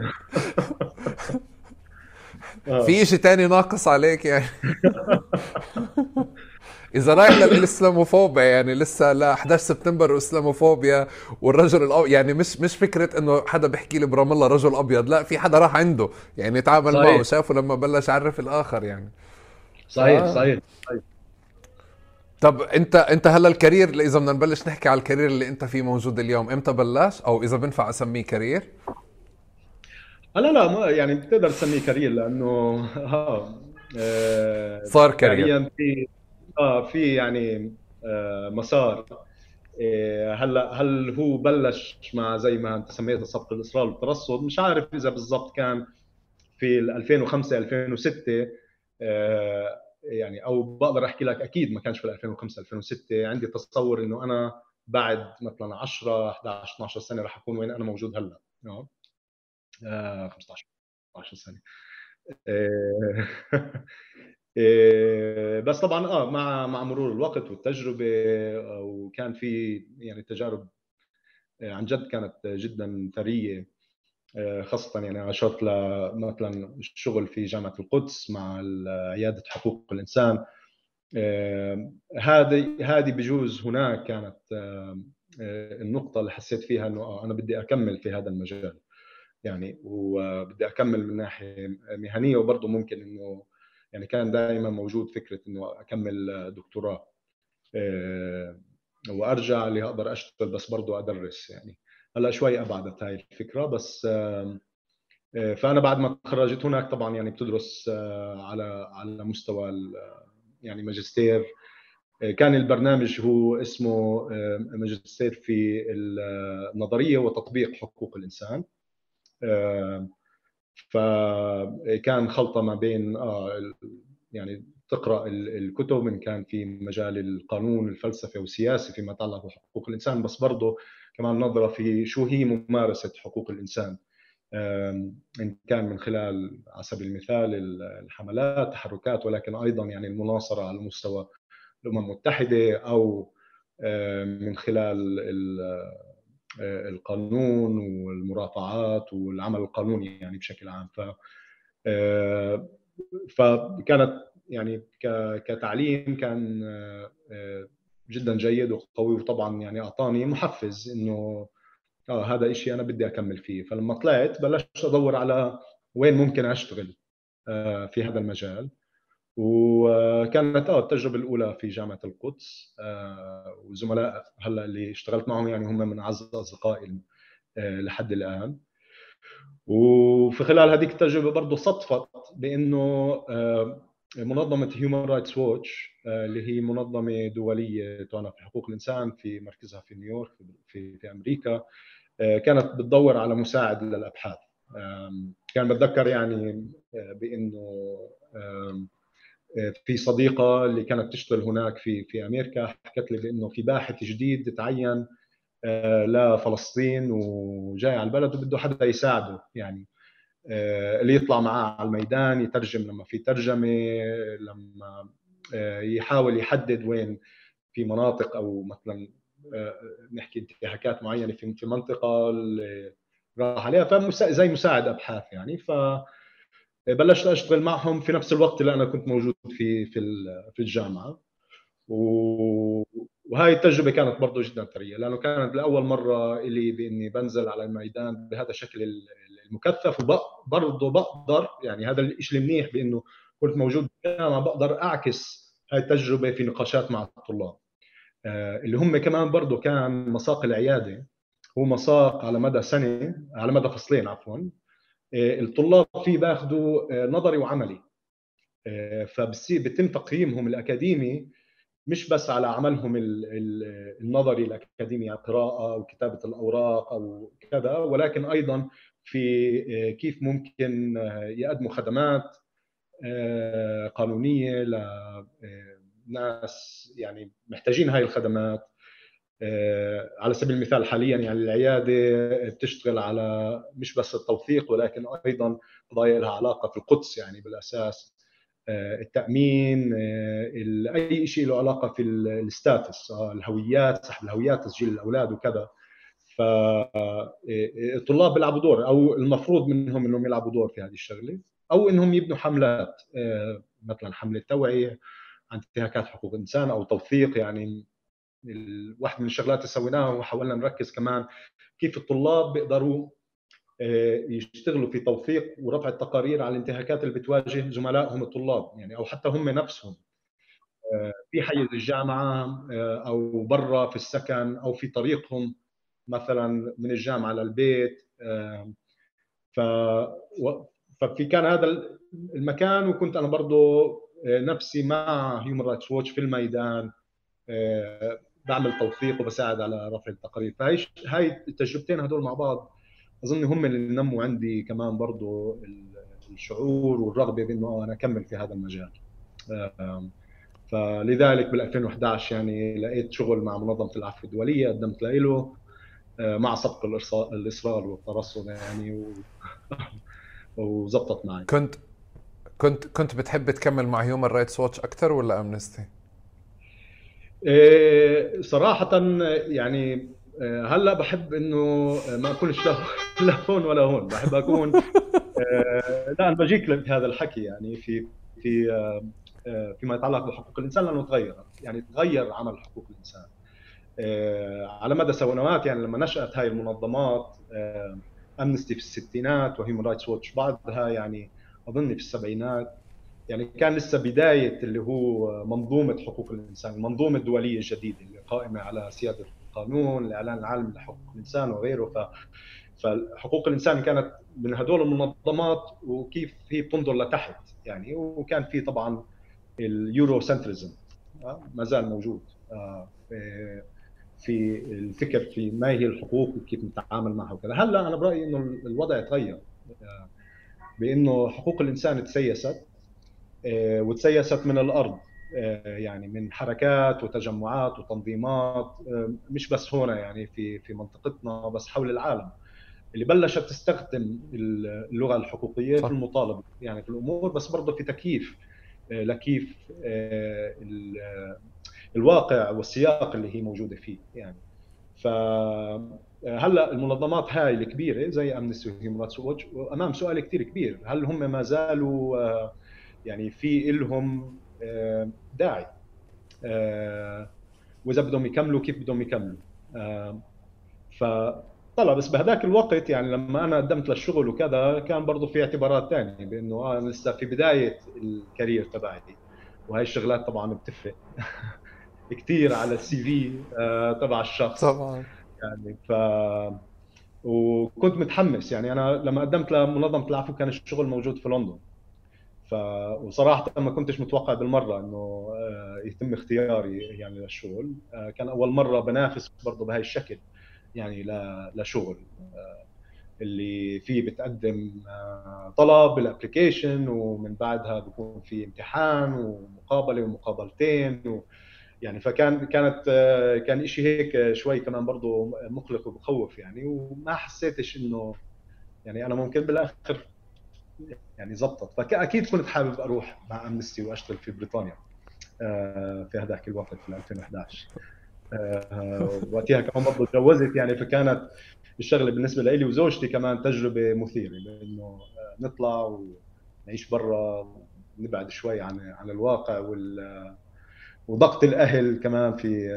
في شيء ثاني ناقص عليك يعني. إذا رايح للإسلاموفوبيا يعني لسه ل 11 سبتمبر وإسلاموفوبيا والرجل الأبيض يعني مش مش فكرة إنه حدا بيحكي لي برام الله رجل أبيض لا في حدا راح عنده يعني تعامل معه وشافه لما بلش يعرف الآخر يعني. صحيح آه. صحيح صحيح. طب أنت أنت هلا ال career إذا بدنا نبلش نحكي على ال career اللي أنت فيه موجود اليوم إمتى بلش؟ أو إذا بنفع أسميه career؟ لا لا ما يعني بتقدر تسميه career لأنه ها آه صار career. في آه في يعني آه مسار. آه هلا هل هو بلش مع زي ما انت سميته سبق الإصرار والترصد؟ مش عارف إذا بالضبط كان في 2005 2006 آه يعني أو بقدر أحكي لك أكيد ما كانش في 2005 2006 عندي تصور إنه أنا بعد مثلا 10 11 12 سنة رح أكون وين؟ أنا موجود هلأ. آه 15 12 سنة. آه إيه، بس طبعا آه مع مع مرور الوقت والتجربة آه، وكان في يعني تجارب آه، عن جد كانت جدا ثرية آه، خاصة يعني عشرت مثلا الشغل في جامعة القدس مع عيادة حقوق الإنسان. هذه هذه بجوز هناك كانت النقطة اللي حسيت فيها إنه أنا بدي أكمل في هذا المجال. يعني وبدي أكمل من ناحية مهنية وبرضه ممكن إنه يعني كان دائما موجود فكرة إنه أكمل دكتوراه. آه، وأرجع اللي أقدر أشتغل بس برضه أدرس يعني. هلأ شوي أبعدت هاي الفكرة بس آه، فأنا بعد ما تخرجت هناك طبعا يعني بتدرس آه، على على مستوى يعني ماجستير. كان البرنامج هو اسمه ماجستير في النظريه وتطبيق حقوق الإنسان. فكان خلطة ما بين يعني تقرأ الكتب إن كان في مجال القانون الفلسفة والسياسة فيما يتعلق بحقوق الإنسان بس برضه كمان نظرة في شو هي ممارسة حقوق الإنسان. إن كان من خلال على سبيل المثال الحملات تحركات ولكن أيضا يعني المناصرة على مستوى الأمم المتحدة أو من خلال القانون والمرافعات والعمل القانوني يعني بشكل عام. ف فكانت يعني كتعليم كان جدا جيد وقوي وطبعا يعني أعطاني محفز إنه آه هذا شيء أنا بدي أكمل فيه. فلما طلعت بلشت أدور على وين ممكن أشتغل آه، في هذا المجال. وكانت آه التجربة الأولى في جامعة القدس آه، وزملاء هلأ اللي اشتغلت معهم يعني هم من أعز أصدقائي آه، لحد الآن. وفي خلال هذيك التجربة برضه صدفت بأنه منظمة Human Rights Watch اللي هي منظمة دولية تعنى في حقوق الإنسان في مركزها في نيويورك في في أمريكا آه، كانت بتدور على مساعد للأبحاث. كان بتذكر يعني آه، بأنه آه، في صديقة اللي كانت تشتغل هناك في في أمريكا حكت لي بأنه في باحث جديد تعين لفلسطين وجاي على البلد وبده حدا يساعده يعني. اللي يطلع معاه على الميدان يترجم لما في ترجمة لما يحاول يحدد وين في مناطق أو مثلا نحكي انتهاكات معينة في منطقة راح عليها فزي مساعد أبحاث يعني. ف بلشت أشتغل معهم في نفس الوقت اللي أنا كنت موجود في في في الجامعة. وهاي التجربة كانت برضه جدا ثرية لأنه كانت لاول مرة لي بإني بنزل على الميدان بهذا الشكل المكثف وبرضه بقدر يعني هذا الشيء المنيح بإنه كنت موجود بالجامعة بقدر أعكس هاي التجربة في نقاشات مع الطلاب. آه، اللي هم كمان برضه كان مساق العيادة هو مساق على مدى سنة على مدى فصلين عفوا الطلاب فيه بأخذوا آه، نظري وعملي. فبصير بيتم تقييمهم الأكاديمي مش بس على عملهم النظري الأكاديمي قراءة وكتابه الأوراق أو كذا ولكن أيضا في كيف ممكن يقدموا خدمات قانونية لناس يعني محتاجين هاي الخدمات. على سبيل المثال حاليا يعني العيادة بتشتغل على مش بس التوثيق ولكن أيضا قضايا لها علاقة في القدس يعني بالأساس التأمين أي شيء له علاقة في الستاتس الهويات سحب الهويات تسجيل الأولاد وكذا. فالطلاب بيلعبوا دور أو المفروض منهم إنهم يلعبوا دور في هذه الشغلة أو إنهم يبنوا حملات آه، مثلا حملة توعية عن انتهاكات حقوق الانسان أو توثيق يعني واحد من الشغلات اللي سويناها وحاولنا نركز كمان كيف الطلاب بيقدروا آه، يشتغلوا في توثيق ورفع التقارير على الانتهاكات اللي بتواجه زملائهم الطلاب يعني أو حتى هم نفسهم. آه، في حيز الجامعة أو برا في السكن أو في طريقهم مثلا من الجامعة للبيت ف ففي كان هذا المكان وكنت أنا برضه آه، نفسي مع Human Rights Watch في الميدان. آه، بعمل توثيق وبساعد على رفع التقارير. فهي هاي التجربتين هدول مع بعض أظن هم اللي نموا عندي كمان برضه الشعور والرغبة بإنه أنا أكمل في هذا المجال. فلذلك بال 2011 يعني لقيت شغل مع منظمة العفو الدولية قدمت له آه، مع سبق الإصرار والترصد يعني و... وزبطت معي. كنت كنت كنت بتحب تكمل مع Human Rights Watch أكثر ولا Amnesty؟ إيه صراحة يعني آه، هلا بحب إنه ما اكونش لا هون ولا هون بحب أكون لا أنا بجيك لهذا الحكي يعني في في فيما يتعلق بحقوق الإنسان لأنه تغير يعني تغير عمل حقوق الإنسان. على مدى سنوات يعني لما نشأت هاي المنظمات Amnesty في الستينات و Human Rights Watch بعدها يعني اظن في السبعينات يعني كان لسه بداية اللي هو منظومة حقوق الإنسان المنظومه الدوليه الجديده اللي قائمة على سيادة القانون الاعلان العالمي لحقوق الإنسان وغيره. ف فحقوق الإنسان كانت من هدول المنظمات وكيف هي بتنظر لتحت يعني. وكان في طبعا ال Eurocentrism ما زال موجود في الفكر في ما هي الحقوق وكيف نتعامل معها وكذا. هلأ أنا برأيي إنه الوضع تغير بإنه حقوق الإنسان تسيست وتسيست من الأرض يعني من حركات وتجمعات وتنظيمات مش بس هنا يعني في في منطقتنا بس حول العالم اللي بلشت تستخدم اللغة الحقوقية صح. في المطالبة يعني في الأمور بس برضه في تكييف لكيف الواقع والسياق اللي هي موجودة فيه يعني ف هلأ المنظمات هاي الكبيرة زي Amnesty و Human Rights Watch امام سؤال كثير كبير هل هم ما زالوا يعني في لهم داعي. وإذا بدهم يكملوا كيف بدهم يكملوا. ف طلع بس بهذاك الوقت يعني لما أنا قدمت للشغل وكذا كان برضه في اعتبارات ثانية بأنه أنا لسه في بداية ال career تبعي. وهي الشغلات طبعا بتفرق كثير على السي في آه، تبع الشخص. طبعا. يعني ف وكنت متحمس. يعني أنا لما قدمت لمنظمة العفو كان الشغل موجود في لندن. ف وصراحة ما كنتش متوقع بالمرة إنه آه، يتم اختياري يعني للشغل. آه، كان أول مرة بنافس برضه بهي الشكل يعني لشغل اللي فيه بتقدم طلب بالابلكيشن ومن بعدها بيكون في امتحان ومقابلة ومقابلتين و يعني فكان كانت كان شيء هيك شوي كمان برضه مقلق وبخوف يعني وما حسيتش إنه يعني أنا ممكن بالآخر يعني زبطت. فأكيد كنت حابب أروح مع أمنستي وأشتغل في بريطانيا آه، في هذاك الوقت في 2011 آه، وقتها كمان برضه تجوزت يعني فكانت الشغلة بالنسبة لي وزوجتي كمان تجربة مثيرة لأنه آه، نطلع ونعيش برا نبعد شوي عن عن الواقع وال وضغط الأهل كمان في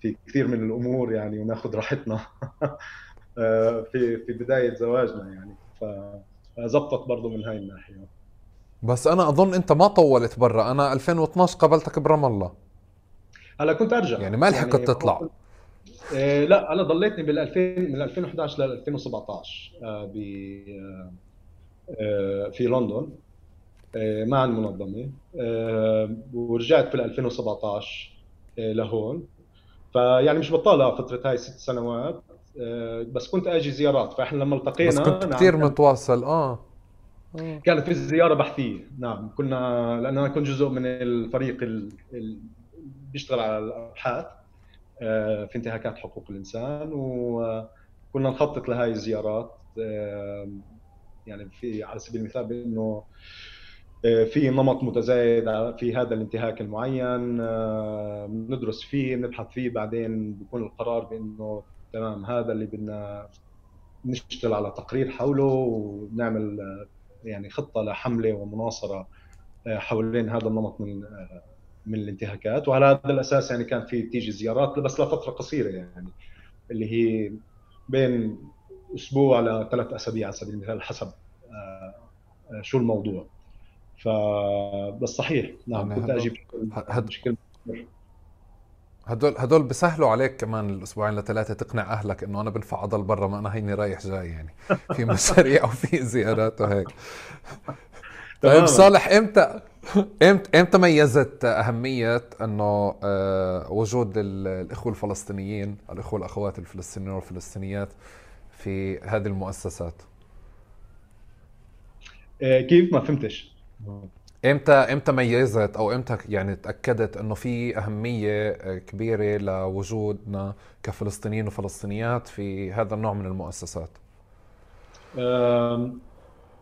في كثير من الأمور يعني وناخذ راحتنا. في في بداية زواجنا يعني. فزبطت برضه من هاي الناحية. بس أنا أظن أنت ما طولت برا. أنا 2012 قابلتك برام الله. هلا كنت أرجع. يعني ما لحقت يعني تطلع. إيه لا أنا ضليتني بال 2000 من 2011 ل 2017 آه ب في لندن. آه مع المنظمة. آه ورجعت في 2017 آه لهون. فيعني مش بطالة فترة هاي ست سنوات. بس كنت أجي زيارات فإحنا لما التقينا بس كنت نعم كثير متواصل. آه. كانت في زيارة بحثية. نعم كنا لأن أنا كنت جزء من الفريق اللي بيشتغل على الأبحاث آه، في انتهاكات حقوق الإنسان وكنا نخطط لهي الزيارات يعني في على سبيل المثال بأنه آه، في نمط متزايد في هذا الانتهاك المعين آه، ندرس فيه نبحث فيه بعدين بيكون القرار بأنه تمام هذا اللي بدنا نشتغل على تقرير حوله ونعمل يعني خطة لحملة ومناصرة حوالين هذا النمط من من الانتهاكات. وعلى هذا الأساس يعني كان في تيجي زيارات بس لفترة قصيرة يعني اللي هي بين أسبوع لثلاث أسابيع على سبيل المثال حسب آه، آه، شو الموضوع. ف بس صحيح نعم يعني كنت أجي بشكل هدول هدول بسهلوا عليك كمان الأسبوعين لثلاثة تقنع أهلك إنه أنا بنفع أضل برا ما أنا هيني رايح جاي يعني. في مشاريع وفي زيارات وهيك طيب صالح إمتى إمتى إمتى ميزت أهمية إنه آه، وجود الإخوة الفلسطينيين الإخوة والاخوات الفلسطينيين والفلسطينيات في هذه المؤسسات؟ آه، كيف ما فهمتش؟ إمتى إمتى ميزت أو إمتى يعني تأكدت إنه في أهمية آه، كبيرة لوجودنا كفلسطينيين وفلسطينيات في هذا النوع من المؤسسات؟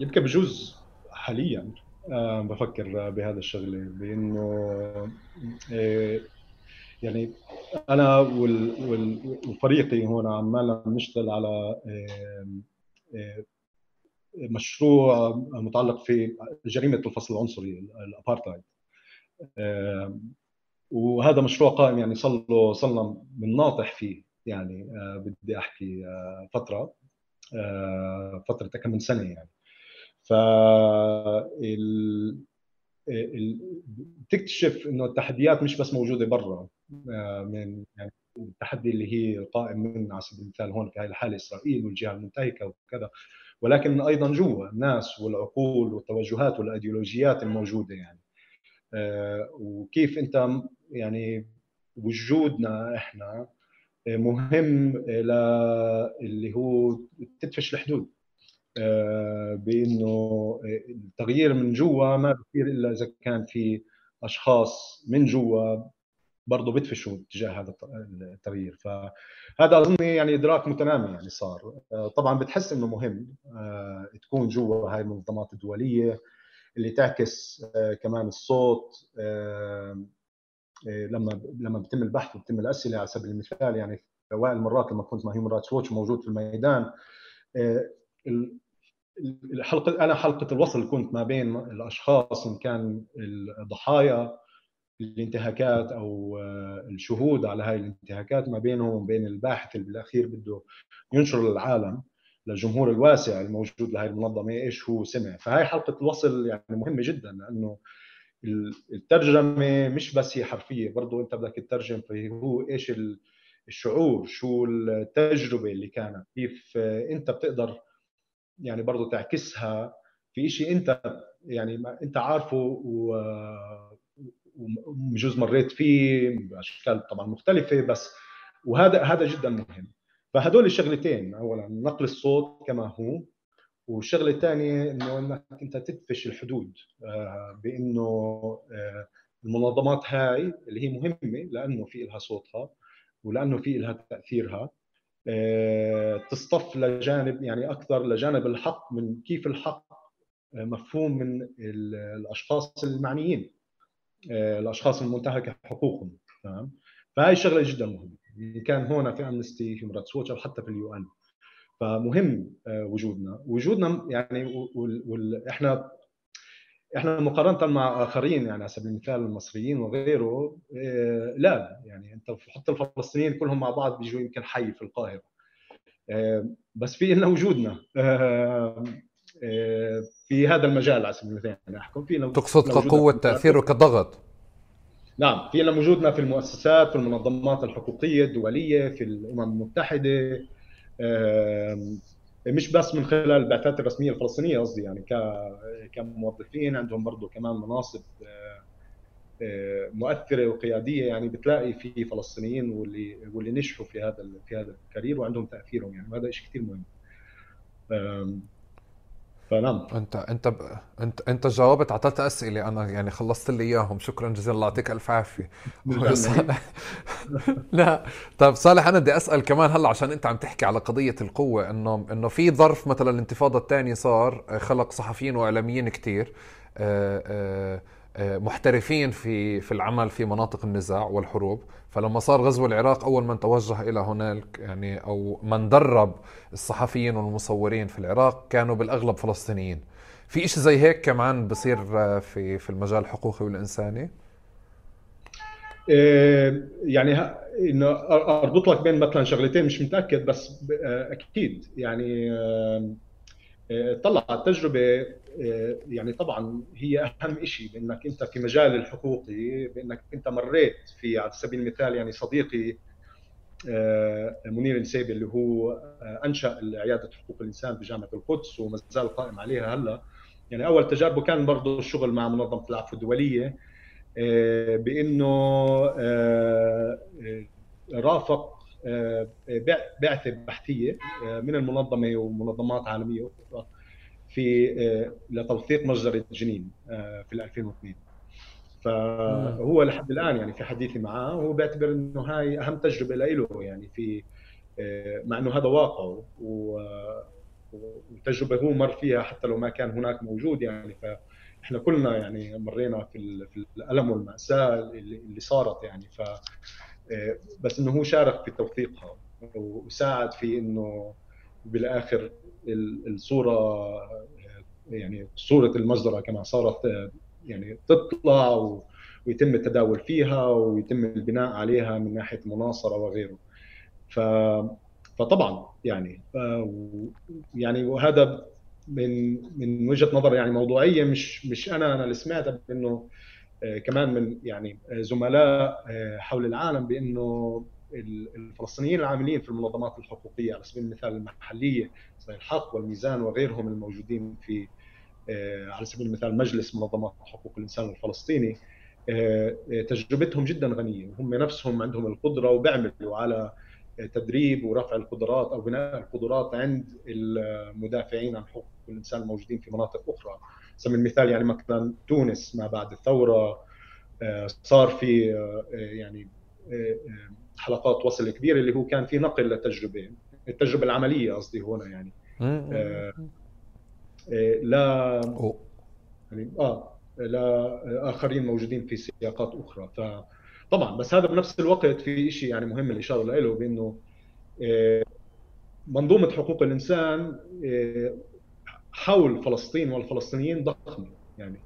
يمكن بجوز حاليا بفكر بهذا الشغلة بإنه آه، يعني أنا وفريقي هون عمالنا بنشتغل على مشروع متعلق في جريمة الفصل العنصري الابارتايد وهذا مشروع قائم يعني صار له صرنا بنناطح فيه يعني بدي أحكي فترة فترة كم من سنة يعني. ف بتكتشف إنه التحديات مش بس موجودة برا آه، من يعني التحدي اللي هي قائم من على سبيل المثال هون في هذه الحالة إسرائيل والجهة المنتهكة وكذا. ولكن أيضا جوا الناس والعقول والتوجهات والأيديولوجيات الموجودة يعني. آه، وكيف أنت يعني وجودنا إحنا مهم ل اللي هو تدفش الحدود. بإنه التغيير من جوا ما بصير إلا إذا كان في أشخاص من جوا برضه بدفشوا تجاه هذا التغيير. فهذا اظن يعني إدراك متنامي يعني صار. طبعا بتحس إنه مهم تكون جوا هاي المنظمات الدولية اللي تعكس كمان الصوت لما لما بيتم البحث وبتم الأسئلة على سبيل المثال يعني اوائل المرات لما كنت مع Human Rights Watch موجود في الميدان الحلقة أنا حلقة الوصل كنت ما بين الأشخاص إن كان الضحايا الانتهاكات أو الشهود على هاي الانتهاكات ما بينهم وبين الباحث اللي بالأخير بده ينشر للعالم للجمهور الواسع الموجود لهي المنظمة إيش هو سمع. فهي حلقة الوصل يعني مهمة جدا لأنه الترجمة مش بس هي حرفية برضه أنت بدك تترجم فهو إيش الشعور شو التجربة اللي كانت كيف أنت بتقدر يعني برضه تعكسها في شيء أنت يعني أنت عارفه و وبجوز مريت فيه بأشكال طبعا مختلفة بس وهذا هذا جدا مهم. فهدول الشغلتين اولا نقل الصوت كما هو والشغله الثانية إنه إنك أنت تدفش الحدود آه، بإنه آه، المنظمات هاي اللي هي مهمة لأنه في لها صوتها ولأنه في لها تأثيرها آه، تصطف لجانب يعني أكثر لجانب الحق من كيف الحق مفهوم من الأشخاص المعنيين. الأشخاص المنتهكه حقوقهم تمام؟ فهي شغله جدا مهمة. ان كان هنا في Amnesty Human Rights Watch أو حتى في ال UN. فمهم آه، وجودنا. وجودنا يعني إحنا إحنا مقارنة مع آخرين يعني على سبيل المثال المصريين وغيره آه، لا. يعني أنت حط الفلسطينيين كلهم مع بعض بيجوا يمكن حي في القاهرة. آه، بس في لنا وجودنا. في هذا المجال على سبيل المثال يعني أحكم. في تقصد كقوة تأثير وكضغط. نعم في لنا وجودنا في المؤسسات في المنظمات الحقوقية الدولية في الأمم المتحدة مش بس من خلال البعثات الرسمية الفلسطينية قصدي يعني كموظفين عندهم برضه كمان مناصب مؤثرة وقيادية يعني بتلاقي في فلسطينيين واللي واللي نجحوا في هذا في هذا الكارير وعندهم تأثيرهم يعني وهذا شيء كثير مهم. فنعم. انت أنت ب... انت أنت جاوبت على ثلاث أسئلة. أنا يعني خلصت لي إياهم. شكرا جزيلا. الله يعطيك ألف عافية. لا. طيب صالح أنا بدي أسأل كمان هلأ عشان أنت عم تحكي على قضية القوة انه إنه في ظرف مثلا الانتفاضة الثانية صار خلق صحفيين وإعلاميين كثير آه، آه، آه، محترفين في في العمل في مناطق النزاع والحروب. فلما صار غزو العراق أول من توجه إلى هنالك يعني أو من درب الصحفيين والمصورين في العراق كانوا بالأغلب فلسطينيين. في إشي زي هيك كمان بصير في في المجال الحقوقي والإنساني؟ إيه، يعني إنه أربط لك بين مثلا شغلتين مش متأكد بس أكيد. يعني طلع التجربه يعني طبعا هي أهم شيء بإنك أنت في مجال الحقوقي بإنك أنت مريت في على سبيل المثال يعني صديقي آه، منير السيبي اللي هو آه، أنشأ عيادة حقوق الإنسان بجامعه القدس وما زال قائم عليها هلا. يعني أول تجاربه كان برضه الشغل مع منظمة العفو الدولية آه، بإنه رافق بعثة بحثية من المنظمة ومنظمات عالمية أخرى. في لتوثيق مجزره جنين في 2002 فهو لحد الآن يعني في حديثي معاه هو بيعتبر إنه هاي أهم تجربة له يعني في آه، مع إنه هذا واقعه وتجربة هو مر فيها حتى لو ما كان هناك موجود يعني. فإحنا كلنا يعني مرينا في في الألم والمأساة اللي صارت يعني. ف آه، بس إنه هو شارك في توثيقها وساعد في إنه بالاخر الصورة يعني صورة المجزره كما صارت يعني تطلع. ويتم التداول فيها ويتم البناء عليها من ناحية مناصرة وغيره. ف فطبعا يعني. يعني وهذا من من وجهة نظر يعني موضوعية مش مش أنا أنا اللي سمعتها بأنه آه، كمان من يعني زملاء آه، حول العالم بأنه الفلسطينيين العاملين في المنظمات الحقوقية على سبيل المثال المحلية زي الحق والميزان وغيرهم الموجودين في آه، على سبيل المثال مجلس منظمات حقوق الإنسان الفلسطيني تجربتهم جدا غنية. وهم نفسهم عندهم القدرة وبيعملوا على تدريب ورفع القدرات أو بناء القدرات عند المدافعين عن حقوق الإنسان الموجودين في مناطق أخرى. سبيل المثال يعني مثلا تونس ما بعد الثورة صار في يعني حلقات وصل كبيرة اللي هو كان في نقل للتجربة التجربة العملية قصدي هنا يعني. آه لا يعني آه لاخرين موجودين في سياقات أخرى. فطبعا بس هذا بنفس الوقت في شيء يعني مهم الإشارة له بأنه منظومة حقوق الإنسان حول فلسطين والفلسطينيين ضخمة يعني.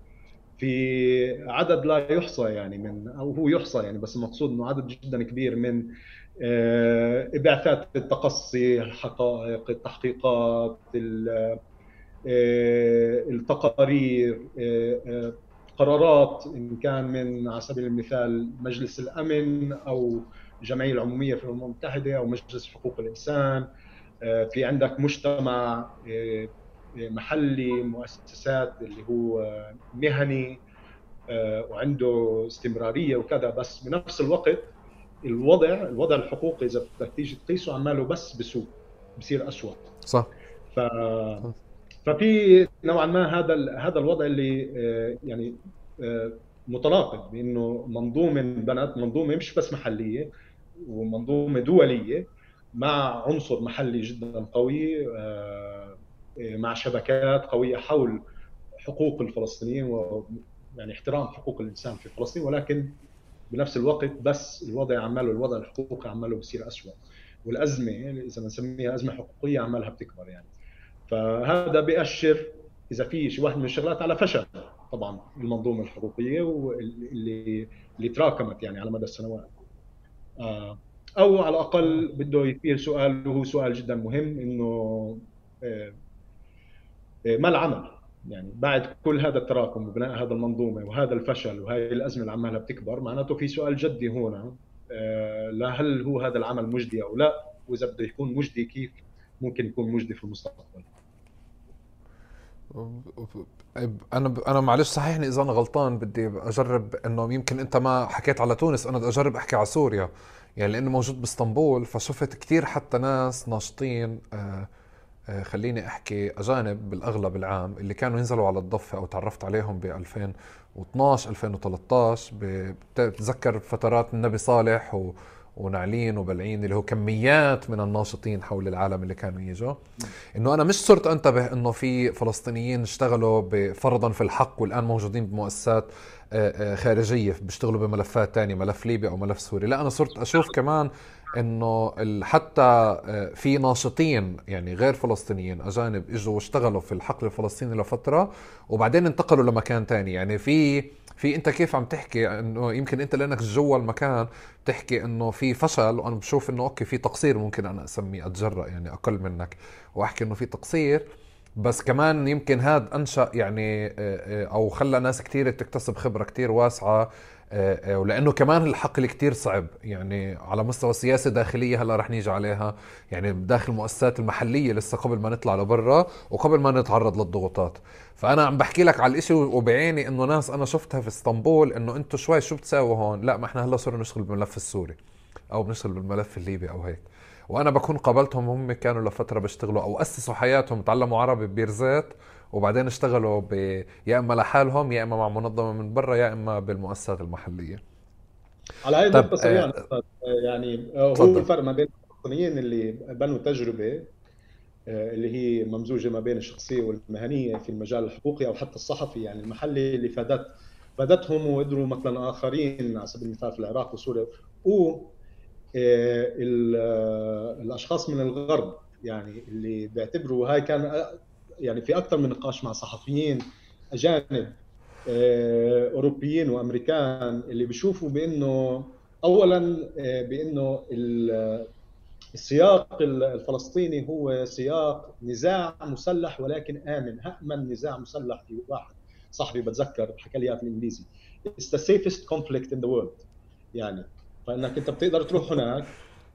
في عدد لا يحصى يعني من أو هو يحصى يعني بس المقصود إنه عدد جدا كبير من آه، بعثات التقصي الحقائق التحقيقات آه، التقارير آه، قرارات إن كان من على سبيل المثال مجلس الأمن أو الجمعيه العمومية في الأمم المتحدة أو مجلس حقوق الإنسان في عندك مجتمع محلي مؤسسات اللي هو مهني آه، وعنده استمرارية وكذا. بس بنفس الوقت الوضع الوضع الحقوقي إذا بدك تيجي تقيسه عماله بس بسوء بصير اسوء صح. ف ففي نوعا ما هذا هذا الوضع اللي آه، يعني آه، متناقض بإنه منظومة بنت منظومة مش بس محلية ومنظومة دولية مع عنصر محلي جدا قوي مع شبكات قوية حول حقوق الفلسطينيين و يعني احترام حقوق الإنسان في فلسطين ولكن بنفس الوقت بس الوضع عماله الوضع الحقوقي عماله بصير اسوء والأزمة إذا بنسميها أزمة حقوقية عمالها بتكبر يعني. فهذا بيأشر إذا في شيء واحد من الشغلات على فشل طبعا المنظومة الحقوقية واللي اللي تراكمت يعني على مدى السنوات. آه، أو على الأقل بده يثير سؤال وهو سؤال جدا مهم إنه آه، ما العمل؟ يعني بعد كل هذا التراكم وبناء هذا المنظومة وهذا الفشل وهي الأزمة اللي عمالها بتكبر معناته في سؤال جدي هنا آه، هل هو هذا العمل مجدي أو لا؟ وإذا بده يكون مجدي كيف ممكن يكون مجدي في المستقبل؟ أنا أنا معلش صحيحني إذا أنا غلطان بدي أجرب إنه يمكن أنت ما حكيت على تونس أنا بدي أجرب أحكي على سوريا. يعني لأنه موجود بإسطنبول فشفت كثير حتى ناس ناشطين آه، خليني أحكي أجانب بالأغلب العام اللي كانوا ينزلوا على الضفة أو تعرفت عليهم ب 2012 2013 بتذكر فترات النبي صالح و ونعلين وبلعين اللي هو كميات من الناشطين حول العالم اللي كانوا يجوا. إنه أنا مش صرت أنتبه إنه في فلسطينيين اشتغلوا فرضا في الحق والآن موجودين بمؤسسات آه، آه، خارجية بيشتغلوا بملفات تانية ملف ليبي أو ملف سوري. لا أنا صرت أشوف كمان إنه حتى آه، في ناشطين يعني غير فلسطينيين أجانب إجوا واشتغلوا في الحقل الفلسطيني لفترة وبعدين انتقلوا لمكان تاني. يعني في في أنت كيف عم تحكي إنه يمكن أنت لأنك جوا المكان تحكي إنه في فشل وأنا بشوف إنه أوكي في تقصير ممكن أنا أسميه أتجرأ يعني أقل منك وأحكي إنه في تقصير. بس كمان يمكن هذا أنشأ يعني آه، آه، أو خلى ناس كثير تكتسب خبرة كثير واسعة ولأنه كمان الحقل كتير صعب. يعني على مستوى السياسة داخلية هلا رح نيجي عليها. يعني داخل المؤسسات المحلية لسه قبل ما نطلع لبرا وقبل ما نتعرض للضغوطات. فأنا عم بحكي لك على الإشي وبعيني إنه ناس أنا شفتها في إسطنبول إنه أنتم شوي شو بتساووا هون؟ لا ما إحنا هلا صرنا نشتغل بالملف السوري أو بنشتغل بالملف الليبي أو هيك. وأنا بكون قابلتهم هم كانوا لفترة بيشتغلوا أو أسسوا حياتهم تعلموا عربي ببيرزيت وبعدين اشتغلوا ب... يا إما لحالهم يا إما مع منظمة من برا يا إما بالمؤسسات المحلية. على هاي النقطه سريعا آه يعني آه، هو الفرق ما بين الفلسطينيين اللي بنوا تجربة آه، اللي هي ممزوجة ما بين الشخصية والمهنية في المجال الحقوقي أو حتى الصحفي يعني المحلي اللي فادت فادتهم وقدروا مثلا آخرين على سبيل المثال في العراق وسوريا. و آه، الأشخاص من الغرب يعني اللي بيعتبروا هاي كان يعني في أكثر من نقاش مع صحفيين أجانب آه، أوروبيين وأمريكان اللي بيشوفوا بأنه اولا آه، بأنه السياق الفلسطيني هو سياق نزاع مسلح ولكن آمن امن نزاع مسلح في واحد صاحبي بتذكر حكى لي اياها في الإنجليزي. It's the safest conflict in the world. يعني فإنك أنت بتقدر تروح هناك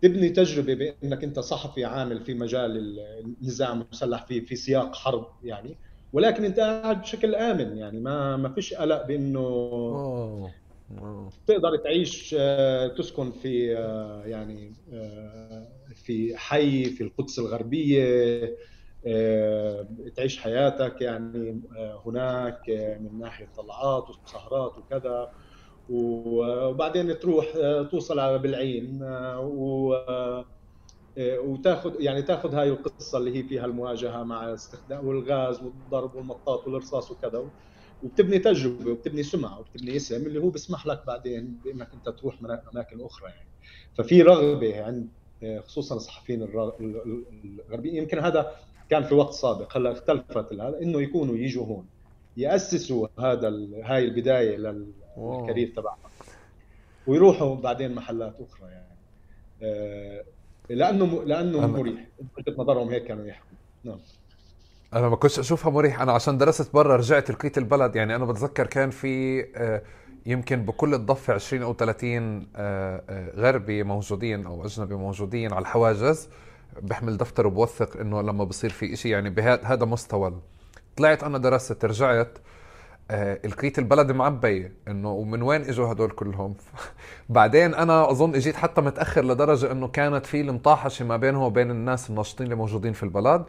تبني تجربة بأنك أنت صحفي عامل في مجال النزاع المسلح في في سياق حرب يعني. ولكن أنت قاعد بشكل آمن يعني ما ما فيش قلق بأنه تقدر تعيش آه، تسكن في آه، يعني آه، في حي في القدس الغربية تعيش حياتك يعني هناك من ناحية طلعات وسهرات وكذا. وبعدين تروح توصل على بالعين و وتاخذ يعني تاخذ هاي القصة اللي هي فيها المواجهة مع استخدام والغاز والضرب والمطاط والرصاص وكذا وبتبني تجربة وبتبني سمعة وبتبني اسم اللي هو بيسمح لك بعدين بإنك أنت تروح أماكن أخرى يعني. ففي رغبة عند خصوصا الصحفيين الغربيين. يمكن هذا كان في وقت سابق هلا اختلفت هذا إنه يكونوا يجوا هون يأسسوا هذا هاي البداية للكارير تبعهم ويروحوا بعدين محلات أخرى يعني. آه، لأنه لأنه مريح. وجهة نظرهم هيك كانوا يحكوا. نعم. أنا ما كنتش أشوفها مريح أنا عشان درست برا رجعت لقيت البلد. يعني أنا بتذكر كان في آه، يمكن بكل الضفة 20 أو 30 آه، غربي موجودين أو أجنبي موجودين على الحواجز. بحمل دفتر وبوثق إنه لما بصير في إشي. يعني بهذا مستوى. طلعت أنا درست رجعت. آه لقيت البلد معبية إنه ومن وين إجوا هدول كلهم؟ بعدين أنا أظن إجيت حتى متأخر لدرجة إنه كانت في المطاحشة ما بينه وبين الناس الناشطين اللي موجودين في البلد.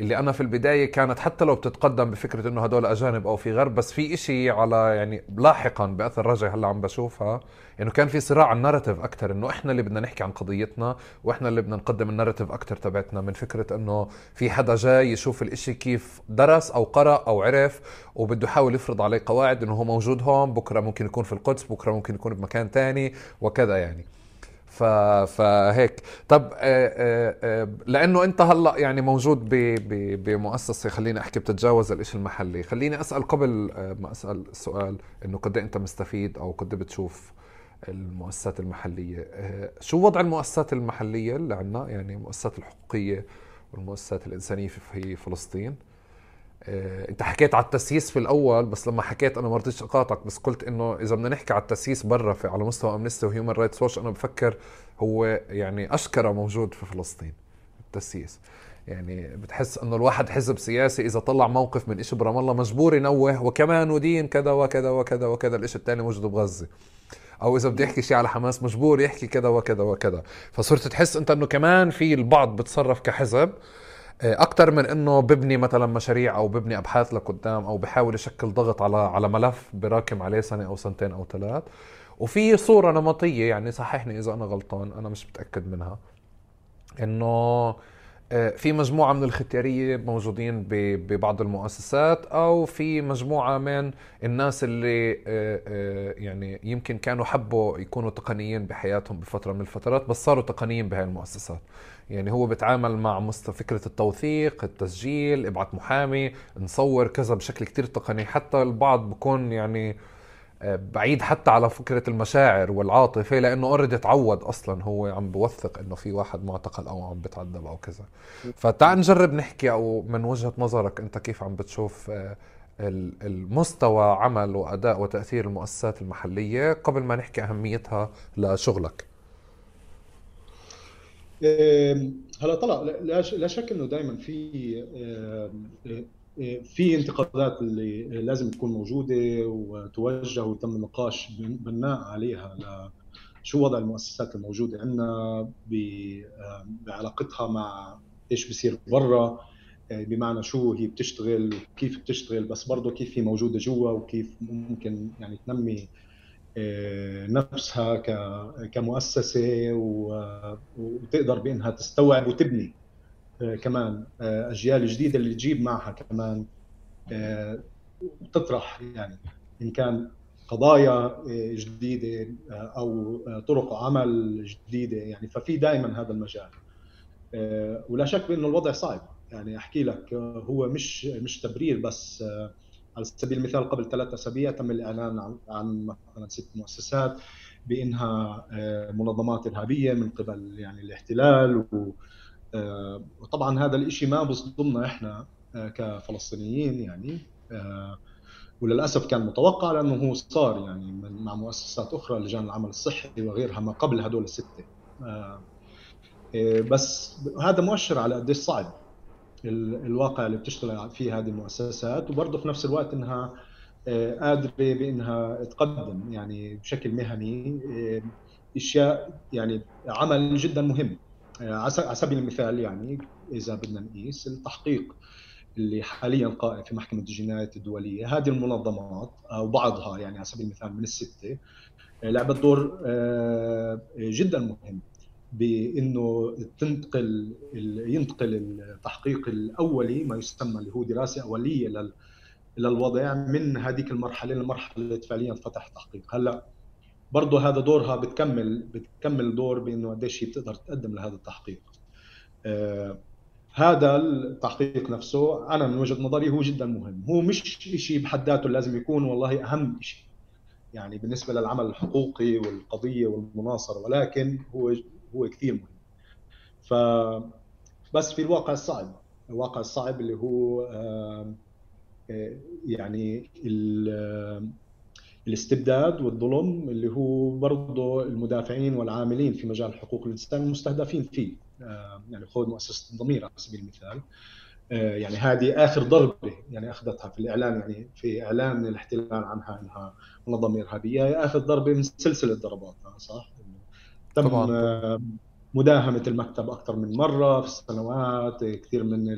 اللي أنا في البداية كانت حتى لو بتتقدم بفكرة إنه هدول أجانب أو في غرب بس في إشي على يعني لاحقا بأثر رجعي هلأ عم بشوفها إنه كان في صراع على الناراتيف أكثر إنه إحنا اللي بدنا نحكي عن قضيتنا وإحنا اللي بدنا نقدم الناراتيف أكثر تبعتنا من فكرة إنه في حدا جاي يشوف الإشي كيف درس أو قرأ أو عرف وبده يحاول يفرض عليه قواعد إنه هو موجود هون بكرة ممكن يكون في القدس بكرة ممكن يكون بمكان تاني وكذا يعني. فهيك طب آه، آه، آه، لأنه أنت هلأ يعني موجود ب... بمؤسسة خليني أحكي بتتجاوز الإشي المحلي. خليني أسأل قبل ما أسأل السؤال إنه قد إيه أنت مستفيد أو قد إيه بتشوف المؤسسات المحلية؟ شو وضع المؤسسات المحلية اللي عندنا يعني المؤسسات الحقوقية والمؤسسات الإنسانية في فلسطين. انت حكيت على التسييس في الأول بس لما حكيت أنا ما رضيتش أقاطعك بس قلت إنه إذا بدنا نحكي على التسييس برا في على مستوى Amnesty و Human Rights Watch أنا بفكر هو يعني أشكرا موجود في فلسطين التسييس. يعني بتحس إنه الواحد حزب سياسي إذا طلع موقف من إشي برام الله مجبور ينوه وكمان يدين كذا وكذا وكذا وكذا الإشي الثاني موجود بغزة. أو إذا بده يحكي شيء على حماس مجبور يحكي كذا وكذا وكذا. فصرت تحس أنت إنه كمان في البعض بتصرف كحزب آه، أكثر من إنه ببني مثلا مشاريع أو ببني أبحاث لقدام أو بحاول يشكل ضغط على على ملف براكم عليه سنة أو سنتين أو ثلاث. وفي صورة نمطية يعني صححني إذا أنا غلطان أنا مش متأكد منها. إنه آه، في مجموعة من الختيارية موجودين ببعض المؤسسات أو في مجموعة من الناس اللي آه، يعني يمكن كانوا حبوا يكونوا تقنيين بحياتهم بفترة من الفترات بس صاروا تقنيين بهاي المؤسسات. يعني هو بيتعامل مع فكرة التوثيق التسجيل إبعت محامي نصور كذا بشكل كتير تقني حتى البعض بكون يعني آه، بعيد حتى على فكرة المشاعر والعاطفة لأنه اوريدي تعود أصلا هو عم بوثق إنه في واحد معتقل أو عم بتعذب أو كذا. فتعال نجرب نحكي أو من وجهة نظرك أنت كيف عم بتشوف آه، المستوى عمل وأداء وتأثير المؤسسات المحلية قبل ما نحكي أهميتها لشغلك؟ هلا طلع لا شك إنه دائما في في انتقادات اللي لازم تكون موجودة وتوجه وتم النقاش بناء عليها شو وضع المؤسسات الموجودة عندنا بعلاقتها مع إيش بصير برا بمعنى شو هي بتشتغل وكيف بتشتغل بس برضه كيف هي موجودة جوا وكيف ممكن يعني تنمي آه، نفسها كمؤسسة وتقدر بأنها تستوعب وتبني آه، كمان آه، أجيال جديدة اللي تجيب معها كمان تطرح يعني. إن كان قضايا جديدة أو طرق عمل جديدة يعني ففي دائما هذا المجال. ولا شك بأنه الوضع صعب. يعني أحكي لك هو مش مش تبرير بس على سبيل المثال قبل ثلاث أسابيع تم الإعلان عن مثلا ست مؤسسات بإنها آه، منظمات إرهابية من قبل يعني الاحتلال آه، وطبعا هذا الشيء ما بصدمنا إحنا آه، كفلسطينيين يعني وللأسف كان متوقع لأنه هو صار يعني مع مؤسسات أخرى لجان العمل الصحي وغيرها ما قبل هدول الستة. بس هذا مؤشر على قديش صعب. الواقع اللي بتشتغل فيه هذه المؤسسات وبرضه في نفس الوقت إنها قادرة بإنها تقدم يعني بشكل مهني أشياء يعني عمل جدا مهم على سبيل المثال يعني إذا بدنا نقيس التحقيق اللي حاليا قائم في محكمة الجنايات الدولية هذه المنظمات أو بعضها يعني على سبيل المثال من الستة لعبت دور آه، جدا مهم بأنه تنتقل ينتقل التحقيق الأولي ما يسمى اللي هو دراسة أولية للوضع من هذيك المرحلة لمرحله فعليا فتح تحقيق. هلأ برضه هذا دورها بتكمل بتكمل دور بأنه قديش هي بتقدر تقدم لهذا التحقيق. آه هذا التحقيق نفسه أنا من وجهة نظري هو جدا مهم. هو مش شيء بحد ذاته لازم يكون والله أهم شيء يعني بالنسبة للعمل الحقوقي والقضية والمناصرة ولكن هو هو كثير مهم. ف بس في الواقع الصعب الواقع الصعب اللي هو آه يعني الاستبداد والظلم اللي هو برضه المدافعين والعاملين في مجال حقوق الإنسان المستهدفين فيه. يعني خذ مؤسسة الضمير على سبيل المثال. آه، يعني هذه آخر ضربة يعني أخذتها في الإعلان يعني في إعلان الاحتلال عنها إنها منظمه ارهابيه هي آخر ضربة من سلسلة ضربات صح؟ تم طبعا. آه، مداهمة المكتب أكثر من مرة في السنوات كثير من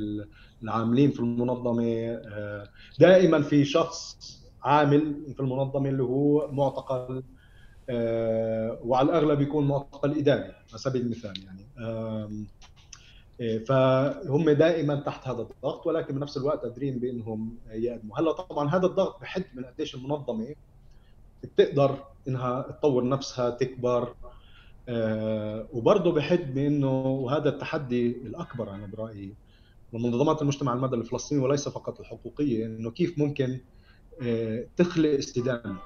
العاملين في المنظمة دائما في شخص عامل في المنظمة اللي هو معتقل آه، وعلى الأغلب يكون معتقل إداري على سبيل المثال يعني فهم دائما تحت هذا الضغط ولكن بنفس الوقت قادرين بإنهم يقدموا هلأ طبعا هذا الضغط بحد من قديش المنظمة بتقدر إنها تطور نفسها تكبر آه، وبرضه بحد بانه وهذا التحدي الأكبر أنا برأيي ومنظمات المجتمع المدني الفلسطيني وليس فقط الحقوقية إنه كيف ممكن آه، تخلق استدامة.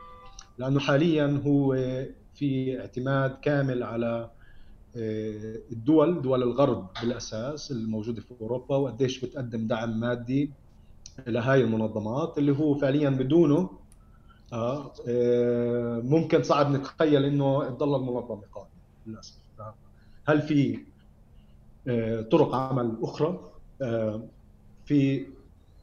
لأنه حاليا هو في اعتماد كامل على آه، الدول دول الغرب بالأساس الموجودة في أوروبا وقديش بتقدم دعم مادي لهاي المنظمات اللي هو فعليا بدونه آه, آه، ممكن صعب نتخيل إنه تضل المنظمة قائمة. للاسف هل في طرق عمل أخرى؟ في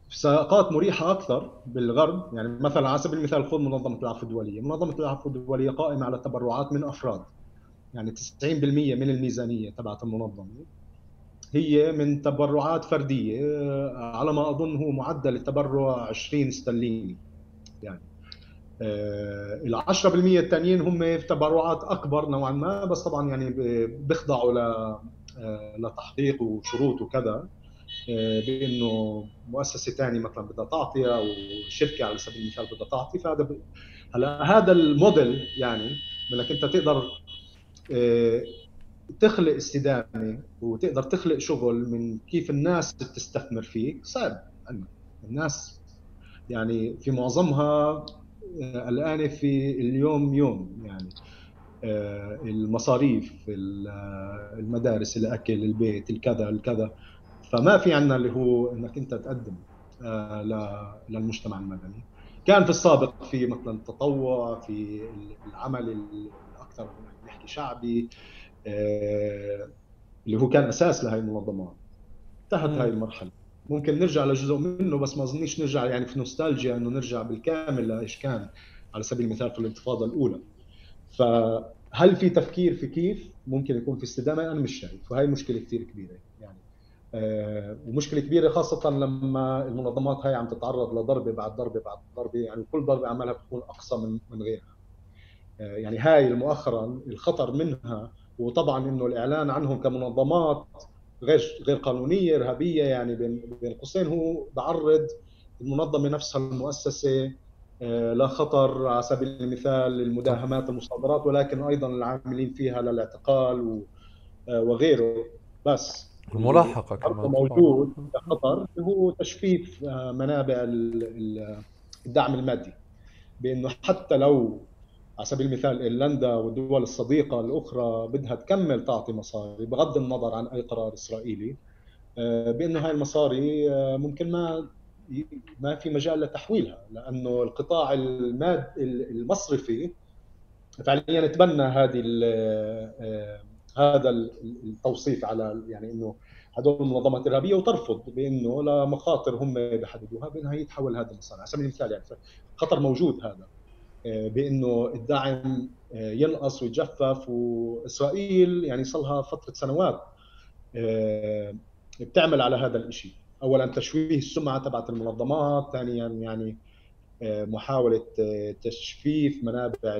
ساقات مريحة أكثر بالغرب يعني مثلا على سبيل المثال خذ منظمة العفو الدولية، منظمة العفو الدولية قائمة على تبرعات من أفراد يعني 90% من الميزانية تبعت المنظمة. هي من تبرعات فردية على ما اظن هو معدل التبرع 20 استرليني يعني. آه، ال 10% الثانيين هم تبرعات أكبر نوعا ما بس طبعا يعني بيخضعوا آه، لتحقيق وشروط وكذا آه، بأنه مؤسسة ثانية مثلا بدها تعطي أو شركة على سبيل المثال بدها تعطي فهذا ب... هلأ هذا الموديل يعني إنك أنت تقدر آه، تخلق استدامة وتقدر تخلق شغل من كيف الناس بتستثمر فيك صعب. الناس يعني في معظمها آه، الآن في اليوم يوم يعني المصاريف المدارس الأكل البيت الكذا الكذا. فما في عندنا اللي هو إنك أنت تقدم آه، للمجتمع المدني. كان في السابق في مثلا تطوع في العمل الأكثر نحكي شعبي آه، اللي هو كان أساس لهي المنظمات. انتهت هاي المرحلة. ممكن نرجع لجزء منه بس ما اظنيش نرجع يعني في نوستالجيا إنه نرجع بالكامل لإيش كان على سبيل المثال في الانتفاضة الأولى. فهل في تفكير في كيف؟ ممكن يكون في استدامة أنا مش شايف. وهي مشكلة كثير كبيرة يعني. آه، ومشكلة كبيرة خاصة لما المنظمات هاي عم تتعرض لضربة بعد ضربة بعد ضربة يعني كل ضربة عملها بتكون أقصى من من غيرها. آه، يعني هاي مؤخرا الخطر منها وطبعا إنه الإعلان عنهم كمنظمات غير غير قانونية إرهابية يعني بين بين قوسين. هو بعرض المنظمة نفسها المؤسسة آه، لخطر على سبيل المثال المداهمات المصادرات ولكن أيضا العاملين فيها للاعتقال وغيره. بس الملاحقة كمان موجود خطر هو تجفيف آه، منابع الدعم المادي. بأنه حتى لو على سبيل المثال إيرلندا والدول الصديقة الأخرى بدها تكمل تعطي مصاري بغض النظر عن أي قرار إسرائيلي. آه، بانه هاي المصاري آه، ممكن ما ما في مجال لتحويلها لأنه القطاع الماد المصرفي فعليا تبنى هذه هذا التوصيف على يعني إنه هدول المنظمات الارهابيه وترفض بأنه لمخاطر هم بحددوها بأنها يتحول هذا المصانع على سبيل المثال يعني خطر موجود هذا. آه، بأنه الدعم آه، ينقص ويتجفف وإسرائيل يعني صار لها فترة سنوات آه، بتعمل على هذا الشيء اولا تشويه السمعة تبعت المنظمات ثانيا يعني محاولة تجفيف منابع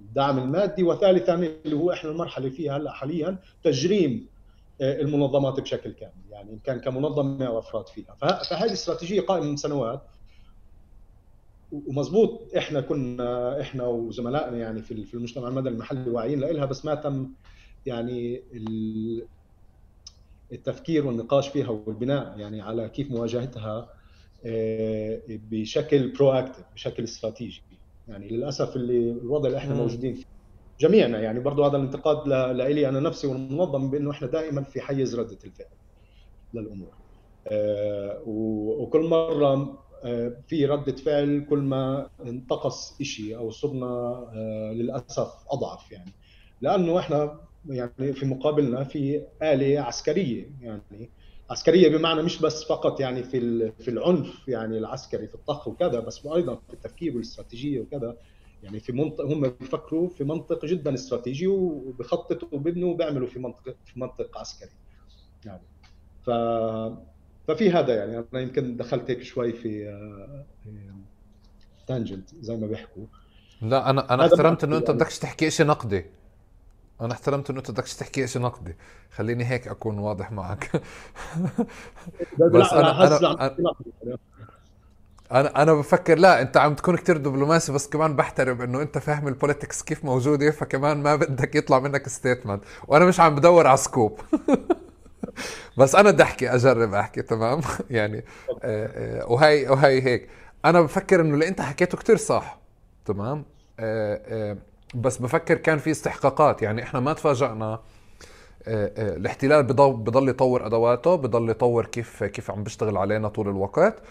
الدعم المادي. وثالثا اللي هو إحنا المرحلة فيها هلأ حاليا تجريم المنظمات بشكل كامل. يعني إن كان كمنظمة أو افراد فيها. فهذه استراتيجية قائمة من سنوات. ومزبوط إحنا كنا إحنا وزملائنا يعني في في المجتمع المدني المحلي واعيين لها بس ما تم يعني التفكير والنقاش فيها والبناء يعني على كيف مواجهتها آه، بشكل برو اكتف بشكل استراتيجي يعني للأسف اللي الوضع اللي إحنا موجودين فيه جميعنا يعني برضه هذا الانتقاد لإلي أنا نفسي والمنظم بأنه إحنا دائما في حيز ردة الفعل للأمور. آه، وكل مرة في ردة فعل كل ما انتقص شيء أو صرنا آه، للأسف أضعف يعني. لأنه إحنا يعني في مقابلنا في آلة عسكرية يعني. عسكرية بمعنى مش بس فقط يعني في في العنف يعني العسكري في الطخ وكذا بس أيضا في التفكير والاستراتيجية وكذا. يعني في منطق هم بيفكروا في منطق جدا استراتيجي وبخططوا وبيبنوا وبيعملوا في منطق في منطق عسكري يعني. ف ففي هذا يعني أنا يمكن دخلت هيك شوي في تانجنت زي ما بيحكوا. لا أنا أنا احترمت إنه أنت بدكش تحكي شيء نقدي. أنا احترمت إنه أنت بدكش تحكي شيء نقدي. خليني هيك أكون واضح معك. بس أنا أنا أنا أنا بفكر لا أنت عم تكون كتير دبلوماسي بس كمان بحترم إنه أنت فاهم ال politics كيف موجودة فكمان ما بدك يطلع منك statement وأنا مش عم بدور على scoop بس أنا بدي أحكي أجرب أحكي تمام؟ يعني آه، آه، وهي وهي هيك. أنا بفكر إنه اللي أنت حكيته كتير صح تمام؟ آه، بس بفكر كان في استحقاقات. يعني إحنا ما تفاجئنا الاحتلال بضل, بضل يطور أدواته بضل يطور كيف كيف عم بيشتغل علينا طول الوقت.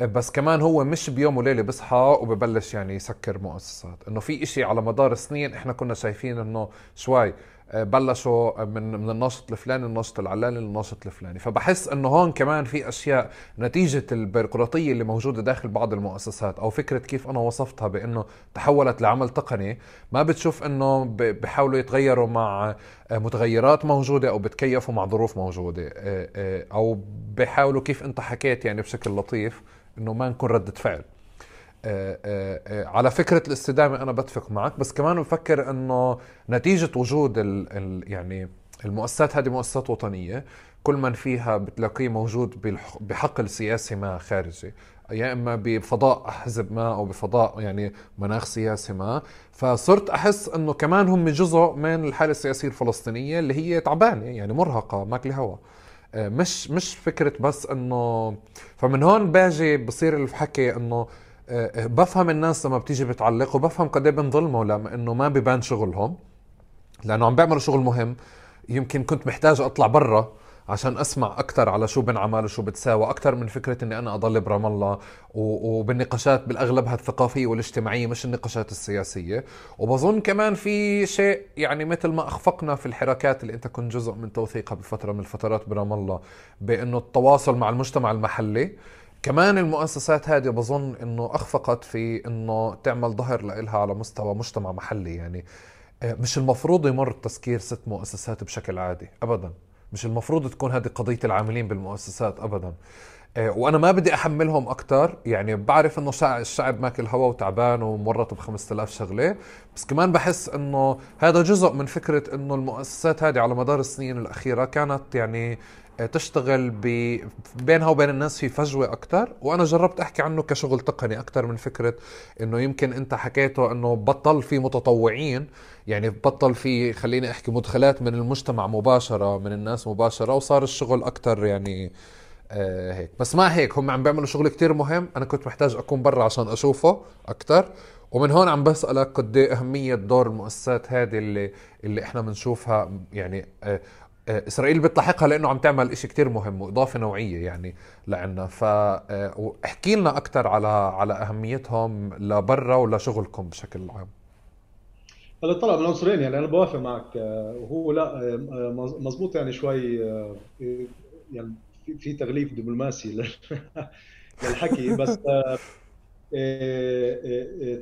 بس كمان هو مش بيوم وليلة بصحى وببلش يعني يسكر مؤسسات. إنه في إشي على مدار سنين إحنا كنا شايفين إنه شوي بلشوا من من الناشط الفلاني الناشط العلاني للناشط الفلاني. فبحس إنه هون كمان في أشياء نتيجة البيروقراطية اللي موجودة داخل بعض المؤسسات أو فكرة كيف أنا وصفتها بإنه تحولت لعمل تقني. ما بتشوف إنه بحاولوا يتغيروا مع آه، متغيرات موجودة أو بتكيفوا مع ظروف موجودة. آه، أو بحاولوا كيف أنت حكيت يعني بشكل لطيف إنه ما نكون ردة فعل. آه، آه، آه، على فكرة الاستدامة أنا بتفق معك بس كمان بفكر إنه نتيجة وجود ال ال يعني المؤسسات هذه مؤسسات وطنية كل من فيها بتلاقيه موجود بحقل سياسي ما خارجي يا إما بفضاء حزب ما أو بفضاء يعني مناخ سياسي ما. فصرت أحس إنه كمان هم جزء من الحالة السياسية الفلسطينية اللي هي تعبانة يعني مرهقة ماكلة هوا. مش مش فكرة بس إنه فمن هون باجي بصير الحكي إنه آه، بفهم الناس لما بتيجي بتعلق وبفهم قد إيه بنظلموا لما إنه ما بيبان شغلهم لأنه عم بيعملوا شغل مهم. يمكن كنت محتاج أطلع برا عشان أسمع أكثر على شو بنعمل وشو بتساوى أكثر من فكرة إني أنا أضل برام الله. وبالنقاشات بالاغلب الثقافية والاجتماعية مش النقاشات السياسية. وبظن كمان في شيء يعني مثل ما أخفقنا في الحركات اللي أنت كنت جزء من توثيقها بفترة من الفترات برام الله بإنه التواصل مع المجتمع المحلي كمان المؤسسات هذه بظن إنه أخفقت في إنه تعمل ظهر لها على مستوى مجتمع محلي يعني آه، مش المفروض يمر تسكير ست مؤسسات بشكل عادي ابدا. مش المفروض تكون هذه قضية العاملين بالمؤسسات ابدا. آه، وأنا ما بدي أحملهم أكثر يعني بعرف إنه الشعب ماكل هوا وتعبان ومورط ب 5000 شغلة بس كمان بحس إنه هذا جزء من فكرة إنه المؤسسات هذه على مدار السنين الأخيرة كانت يعني تشتغل بينها وبين الناس في فجوة أكثر وأنا جربت أحكي عنه كشغل تقني أكثر من فكرة إنه يمكن أنت حكيته إنه بطل في متطوعين يعني بطل في خليني أحكي مدخلات من المجتمع مباشرة من الناس مباشرة وصار الشغل أكثر يعني آه هيك. بس ما هيك هم عم بيعملوا شغل كتير مهم أنا كنت محتاج أكون برا عشان أشوفه أكثر ومن هون عم بسألك قد إيه أهمية دور المؤسسات هذه اللي اللي إحنا بنشوفها يعني آه، إسرائيل بتلاحقها لأنه عم تعمل إشي كتير مهم وإضافة نوعية يعني لعنا. فاحكي آه، لنا أكثر على على أهميتهم لبرا ولشغلكم بشكل عام. هلا طلع من العنصرين يعني أنا بوافق معك. وهو لا مزبوط يعني شوي يعني في تغليف دبلوماسي للحكي بس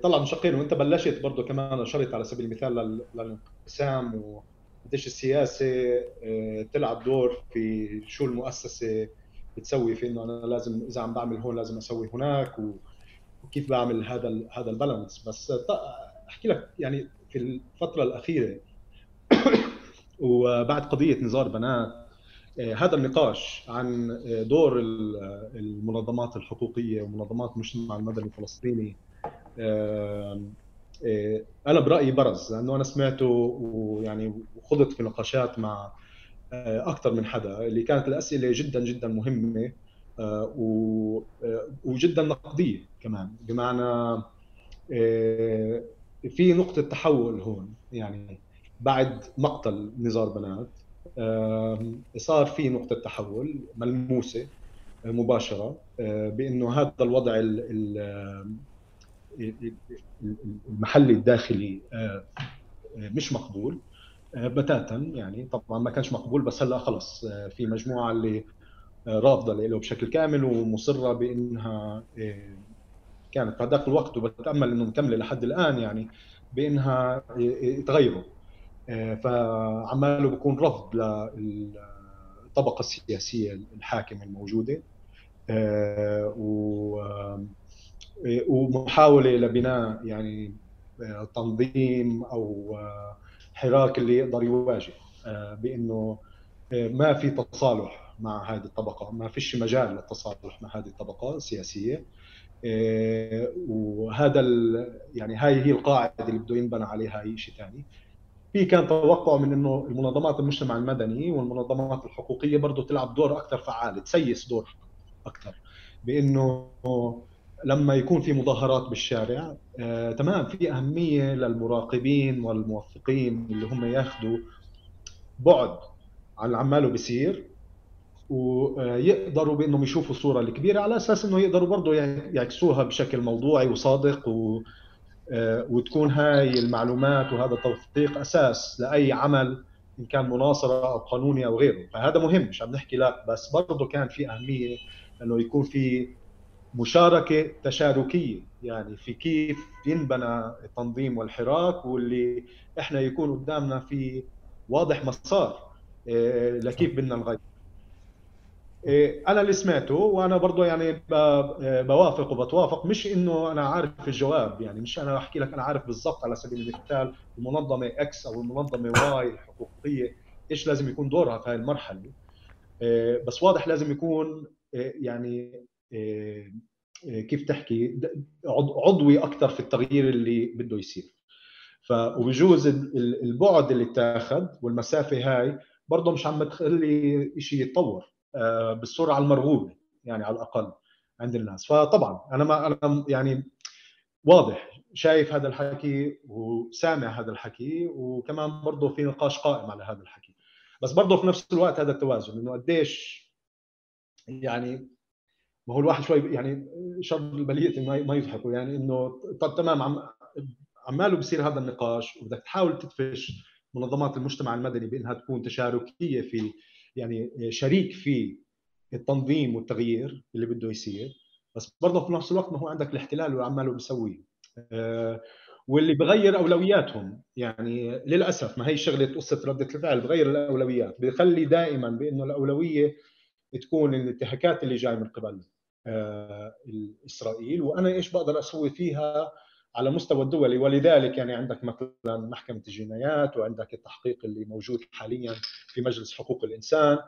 طلع من شقين. وأنت بلشت برضه كمان اشرت على سبيل المثال للانقسام وقديش السياسة تلعب دور في شو المؤسسة بتسوي في إنه أنا لازم إذا عم بعمل هون لازم أسوي هناك وكيف بعمل هذا هذا البالانس. بس أحكي لك يعني في الفترة الأخيرة وبعد قضية نزار بنات آه، هذا النقاش عن آه، دور المنظمات الحقوقية ومنظمات المجتمع المدني الفلسطيني آه، أنا برايي برز لأنه أنا سمعته ويعني وخضت في نقاشات مع أكثر من حدا اللي كانت الأسئلة جدا جدا مهمة وجدا نقدية كمان. بمعنى في نقطة تحول هون يعني بعد مقتل نزار بنات صار في نقطة تحول ملموسة آه، مباشرة آه، بأنه هذا الوضع المحلي الداخلي آه، مش مقبول. بتاتا يعني طبعا ما كانش مقبول بس هلا خلص في مجموعة اللي رافضة له بشكل كامل ومصرة بإنها كانت في هذاك الوقت وبتأمل إنه مكملة لحد الآن يعني بإنها يتغيروا. آه، فعماله بيكون رفض للطبقة السياسية الحاكمة الموجودة. آه، ومحاولة لبناء يعني آه، تنظيم أو حراك اللي يقدر يواجه بإنه ما في تصالح مع هذه الطبقة ما فيش مجال للتصالح مع هذه الطبقة السياسية وهذا يعني هاي هي القاعدة اللي بده ينبنى عليها أي شيء ثاني في كان توقع من إنه المنظمات المجتمع المدني والمنظمات الحقوقية برضه تلعب دور أكثر فعال تسيس دور أكثر بإنه لما يكون في مظاهرات بالشارع آه تمام في أهمية للمراقبين والموثقين اللي هم ياخذوا بعد عن عماله بيصير ويقدروا بأنهم يشوفوا الصورة الكبيرة على أساس إنه يقدروا برضه يعكسوها بشكل موضوعي وصادق و آه، وتكون هاي المعلومات وهذا التوثيق أساس لأي عمل إن كان مناصرة أو قانوني أو غيره. فهذا مهم مش عم نحكي لا بس برضه كان في أهمية إنه يكون في مشاركة تشاركية يعني في كيف ينبنى التنظيم والحراك واللي إحنا يكون قدامنا في واضح مسار آه، لكيف بدنا نغير. إيه، أنا اللي سمعته وأنا برضه يعني بوافق وبتوافق مش إنه أنا عارف الجواب يعني مش أنا أحكي لك أنا عارف بالضبط على سبيل المثال المنظمة X أو المنظمة Y الحقوقيه إيش لازم يكون دورها في هذه المرحلة. بس واضح لازم يكون يعني كيف تحكي؟ عضوي أكثر في التغيير اللي بده يصير. ف وبجوز البعد اللي اتاخذ والمسافة هاي برضه مش عم تخلي شيء يتطور آه، بالسرعه المرغوبة يعني على الأقل عند الناس. فطبعا أنا ما أنا يعني واضح شايف هذا الحكي وسامع هذا الحكي وكمان برضه في نقاش قائم على هذا الحكي. بس برضه في نفس الوقت هذا التوازن إنه قديش يعني ما هو الواحد شوي يعني شر البلية ما يضحكوا. يعني إنه طب تمام عم عماله بصير هذا النقاش وبدك تحاول تدفش منظمات المجتمع المدني بإنها تكون تشاركية في يعني شريك في التنظيم والتغيير اللي بده يصير. بس برضه في نفس الوقت ما هو عندك الاحتلال اللي عماله بيسويه آه، واللي بغير أولوياتهم. يعني للأسف ما هي شغلة قصة ردة الفعل بغير الأولويات. بخلي دائما بإنه الأولوية تكون الانتهاكات اللي جاي من قبل. إسرائيل. وأنا إيش بقدر أسوي فيها على مستوى الدولي ولذلك يعني عندك مثلا محكمة الجنايات وعندك التحقيق اللي موجود حاليا في مجلس حقوق الإنسان.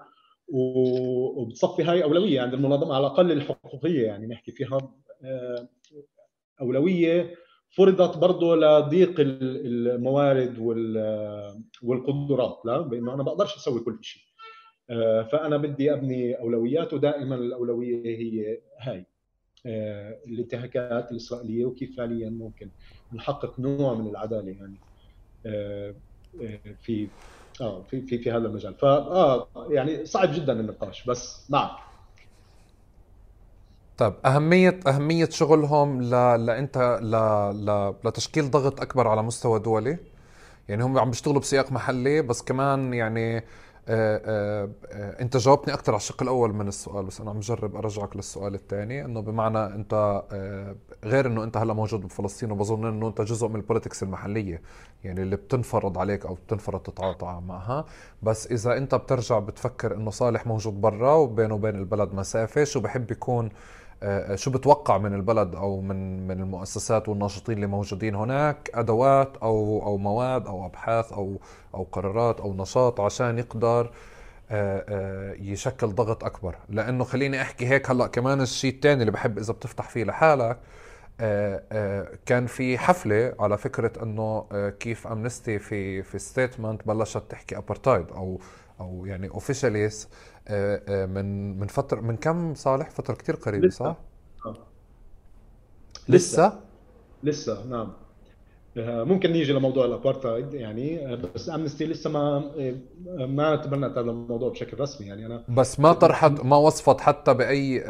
وبتصفي هاي أولوية عند المنظمة على الأقل الحقوقية يعني نحكي فيها آه، أولوية فرضت برضه لضيق الموارد والقدرات. لا بانه أنا بقدرش أسوي كل شيء. آه، فأنا بدي أبني اولويات ودائما الأولوية هي هاي آه، الانتهاكات الإسرائيلية وكيف فعليا ممكن نحقق نوع من العدالة يعني آه، آه، في آه في في في هذا المجال. فا آه يعني صعب جدا النقاش بس معك طيب أهمية أهمية شغلهم ل... لأنت ل... ل... لتشكيل ضغط أكبر على مستوى دولي يعني هم عم بيشتغلوا بسياق محلي بس كمان يعني آه، آه، آه، انت جاوبتني أكثر على الشق الأول من السؤال بس أنا عم جرب أرجعك للسؤال الثاني إنه بمعنى أنت غير إنه أنت هلا موجود بفلسطين وبظن إنه أنت جزء من البوليتكس المحلية يعني اللي بتنفرض عليك أو بتنفرض تتعاطى معها. بس إذا أنت بترجع بتفكر إنه صالح موجود برا وبينه وبين البلد مسافه شو بحب يكون آه، شو بتوقع من البلد أو من من المؤسسات والناشطين اللي موجودين هناك؟ أدوات أو أو مواد أو أبحاث أو أو قرارات أو نشاط عشان يقدر آه، آه، يشكل ضغط أكبر. لأنه خليني أحكي هيك هلأ كمان الشيء الثاني اللي بحب إذا بتفتح فيه لحالك كان في حفلة على فكرة إنه كيف Amnesty في في statement بلشت تحكي ابارتايد أو أو يعني اوفيشاليز آه، آه، من من فترة من كم صالح؟ فترة كثير قريبة صح؟ آه. لسه؟ لسه نعم. ممكن نيجي لموضوع الابارتايد يعني بس Amnesty لسه ما ما تبنت هذا الموضوع بشكل رسمي يعني أنا بس ما طرحت ما وصفت حتى بأي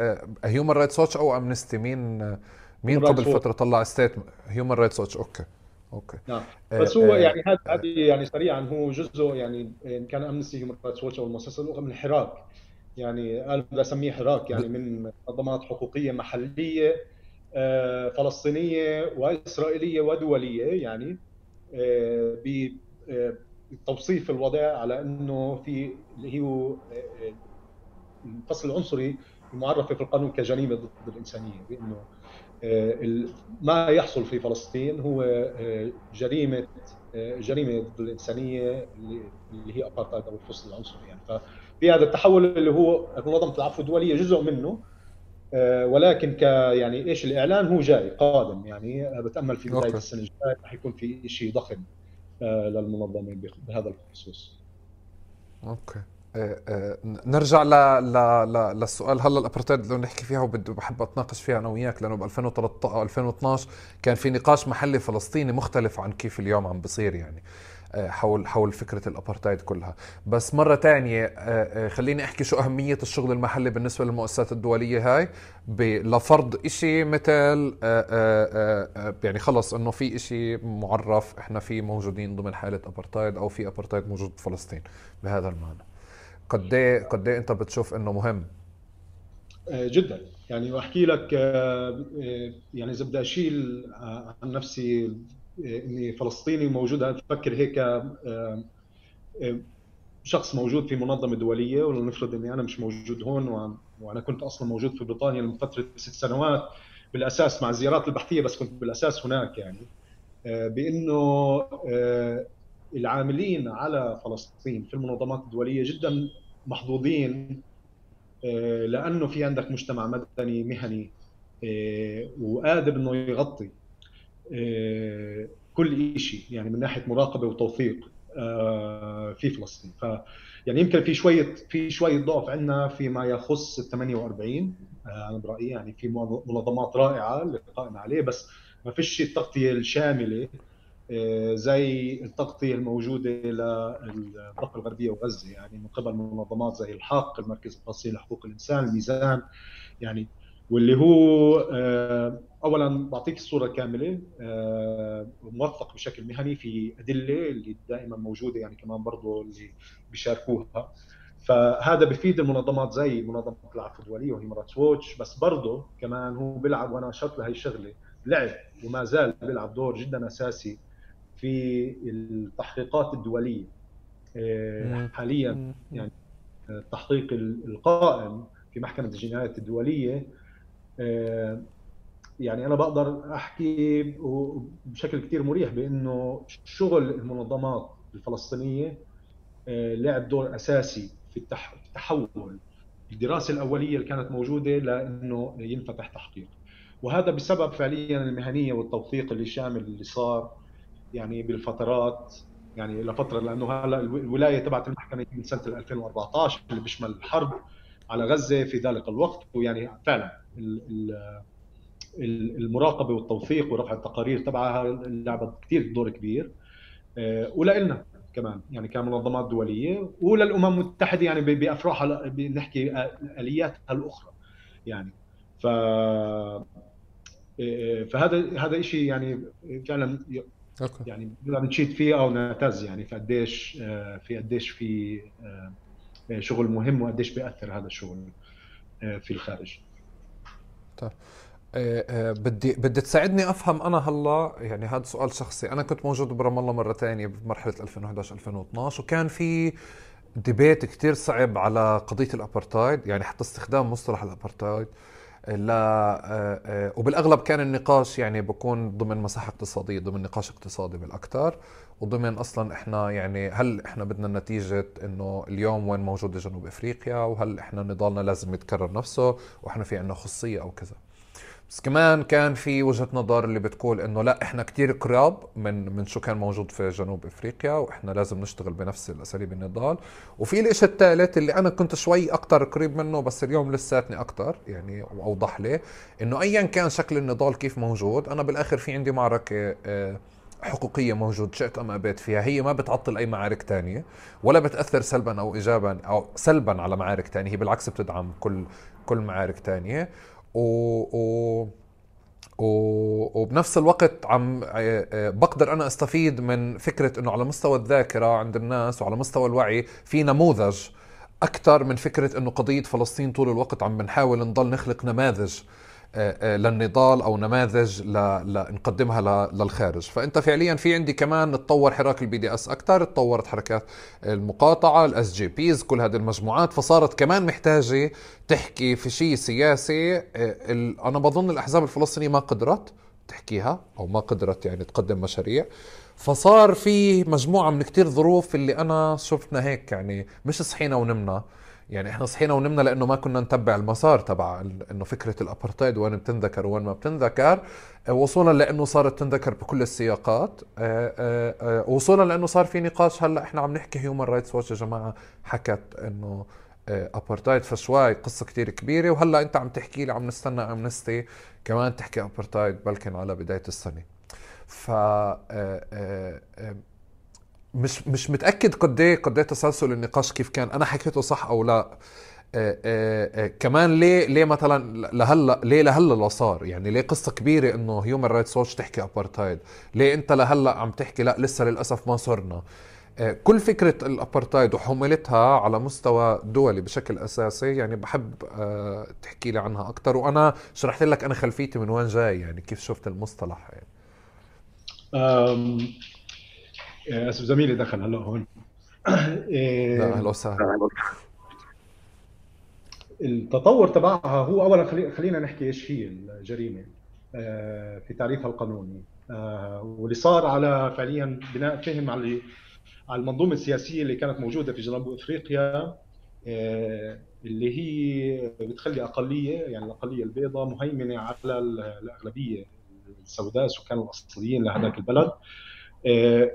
Human Rights Watch أو Amnesty مين مين قبل فترة طلع statement Human Rights Watch okay. okay. نعم. آه، بس هو آه يعني هذا هذه يعني سريعا هو جزء يعني إن كان Amnesty Human Rights Watch أو المؤسسه الاخرى من حراك. يعني أنا بدي أسميه حراك يعني من منظمات حقوقية محلية آه فلسطينية وإسرائيلية ودولية يعني آه بتوصيف الوضع على إنه في اللي هو الفصل العنصري المعرفه في القانون كجريمه ضد الإنسانية بإنه آه، ما يحصل في فلسطين هو آه، جريمة آه، جريمة ضد الإنسانية اللي هي ابارتايد أو الفصل العنصري يعني ففي هذا التحول اللي هو منظمه العفو الدولية جزء منه ولكن ك يعني إيش الإعلان هو جاي قادم يعني بتأمل في بداية السنة الجاية رح يكون في شيء ضخم للمنظمه بهذا الخصوص. okay. آه، آه، نرجع ل... ل... للسؤال. هلا الابارتايد اللي نحكي فيها وبدي بحب أتناقش فيها أنا وياك لأنه ب 2013 أو 2012 كان في نقاش محلي فلسطيني مختلف عن كيف اليوم عم بصير يعني آه، حول حول فكرة الابارتايد كلها. بس مرة ثانية خليني أحكي شو أهمية الشغل المحلي بالنسبة للمؤسسات الدولية هاي. لفرض شيء مثل يعني خلص إنه في شيء معرف إحنا في موجودين ضمن حالة ابارتايد أو في ابارتايد موجود بفلسطين بهذا المعنى. قد إيه قد إيه أنت بتشوف إنه مهم؟ آه، جدا. يعني واحكي لك آه، آه، يعني إذا بدي أشيل عن نفسي إني فلسطيني موجود أفكر هيك شخص موجود في منظمة دولية؟ ولنفرض إني أنا مش موجود هون وأنا كنت أصلا موجود في بريطانيا لمدة فترة ست سنوات بالأساس مع الزيارات البحثية بس كنت بالأساس هناك يعني. بإنه العاملين على فلسطين في المنظمات الدولية جدا محظوظين آه، لأنه في عندك مجتمع مدني مهني آه، وقادر إنه يغطي آه، كل شيء يعني من ناحية مراقبة وتوثيق في فلسطين. ف يعني يمكن في شوية في شوية ضعف عندنا فيما يخص ال 48 أنا برايي يعني في منظمات رائعة اللي قائمة عليه بس ما فيش التغطية الشاملة زي التغطية الموجودة للضفه الغربية وغزة. يعني من قبل منظمات زي الحق المركز الفلسطيني لحقوق الإنسان الميزان. يعني واللي هو آه، اولا بعطيك الصورة كاملة آه، موثق بشكل مهني في أدلة اللي دائما موجودة يعني كمان برضه اللي بيشاركوها. فهذا بفيد المنظمات زي منظمة العفو الدولية وهي رايتس ووتش بس برضه كمان هو بيلعب وأنا أشرت لهي الشغلة لعب وما زال بيلعب دور جدا أساسي في التحقيقات الدولية. آه، حاليا يعني التحقيق القائم في محكمة الجنايات الدولية. آه، يعني أنا بقدر أحكي بشكل كثير مريح بأنه شغل المنظمات الفلسطينية آه، لعب دور أساسي في التحول. الدراسة الأولية اللي كانت موجودة لأنه ينفتح تحقيق. وهذا بسبب فعليا المهنية والتوثيق اللي شامل اللي صار يعني بالفترات يعني لفترة لأنه هلأ الولاية تبعت المحكمة من سنة 2014 اللي بيشمل الحرب على غزة في ذلك الوقت ويعني فعلا المراقبة والتوثيق ورفع التقارير تبعها لعبت كثير دور كبير. آه، ولنا كمان يعني كمنظمات دولية وللأمم المتحدة يعني بأفراحها بنحكي آلياتها الأخرى يعني. ف آه، فهذا هذا شيء يعني فعلا okay. يعني نقدر نشيد فيه أو نعتز يعني في قديش في قديش في شغل مهم وقديش بيأثر هذا الشغل في الخارج. طيب. آه، آه، بدي بدي تساعدني أفهم أنا هلا يعني هذا سؤال شخصي. أنا كنت موجود برام الله مره ثانية بمرحله 2011 2012 وكان في debate كثير صعب على قضية الابارتايد يعني حتى استخدام مصطلح الابارتايد لا آه، وبالأغلب كان النقاش يعني بكون ضمن مساحة اقتصادية ضمن نقاش اقتصادي بالأكثر وضمن أصلا إحنا يعني هل إحنا بدنا نتيجة إنه اليوم وين موجوده جنوب إفريقيا وهل إحنا نضالنا لازم يتكرر نفسه وإحنا في عندنا خصوصيه أو كذا. بس كمان كان في وجهة نظر اللي بتقول إنه لا إحنا كتير قراب من من شو كان موجود في جنوب إفريقيا وإحنا لازم نشتغل بنفس الأساليب النضال وفي الإشي الثالث اللي أنا كنت شوي أكثر قريب منه بس اليوم لساتني أكثر يعني أوضح لي إنه ايا كان شكل النضال كيف موجود أنا بالآخر في عندي معركة آه، حقوقية موجود شئت أم أبيت فيها هي ما بتعطل أي معارك تانية ولا بتأثر سلبا أو ايجابا أو سلبا على معارك تانية هي بالعكس بتدعم كل كل معارك تانية. و, و وبنفس الوقت عم آه، آه، بقدر أنا أستفيد من فكرة إنه على مستوى الذاكرة عند الناس وعلى مستوى الوعي في نموذج أكثر من فكرة إنه قضية فلسطين طول الوقت عم بنحاول نضل نخلق نماذج. للنضال أو نماذج لنقدمها للخارج. فأنت فعليا في عندي كمان تطور حراك ال BDS أكثر تطورت حركات المقاطعة ال SJPs كل هذه المجموعات. فصارت كمان محتاجة تحكي في شيء سياسي آه، أنا بظن الأحزاب الفلسطينية ما قدرت تحكيها أو ما قدرت يعني تقدم مشاريع. فصار في مجموعة من كتير ظروف اللي أنا شفنا هيك يعني مش صحينا ونمنا. يعني إحنا صحينا ونمنا لأنه ما كنا نتبع المسار تبع إنه فكرة الابارتايد وين بتنذكر وين ما بتنذكر. آه، وصولا لأنه صارت تنذكر بكل السياقات. آه، آه، وصولا لأنه صار في نقاش. هلأ إحنا عم نحكي هيومن رايتس واتش يا جماعة حكت إنه ابارتايد فشوي قصة كتير كبيرة. وهلأ أنت عم تحكي لي عم نستنى أمنستي كمان تحكي ابارتايد بلكن على بداية السنة. ف مش مش متأكد قد إيه قد إيه تسلسل النقاش كيف كان أنا حكيته صح أو لا؟ آه آه آه كمان ليه ليه مثلا لهلأ ليه لهلأ صار؟ يعني ليه قصة كبيرة إنه هيومن رايتس واتش تحكي ابارتايد ليه أنت لهلأ عم تحكي لا لسه للأسف ما صرنا؟ كل فكرة الأبارتايد وحملتها على مستوى دولي بشكل أساسي يعني بحب تحكي لي عنها أكثر وأنا شرحت لك أنا خلفيتي من وين جاي يعني كيف شفت المصطلح؟ يعني. أسف زميلي دخل هلا هون. لا أهلا وسهلا. التطور تبعها هو اولا خلينا نحكي إيش هي الجريمة آه، في تعريفها القانوني. آه، واللي صار على فعليا بناء فهم على على المنظومة السياسية اللي كانت موجودة في جنوب أفريقيا آه، اللي هي بتخلي أقلية يعني الأقلية البيضاء مهيمنة على الأغلبية السوداء السكان الأصليين لهذاك البلد. آه،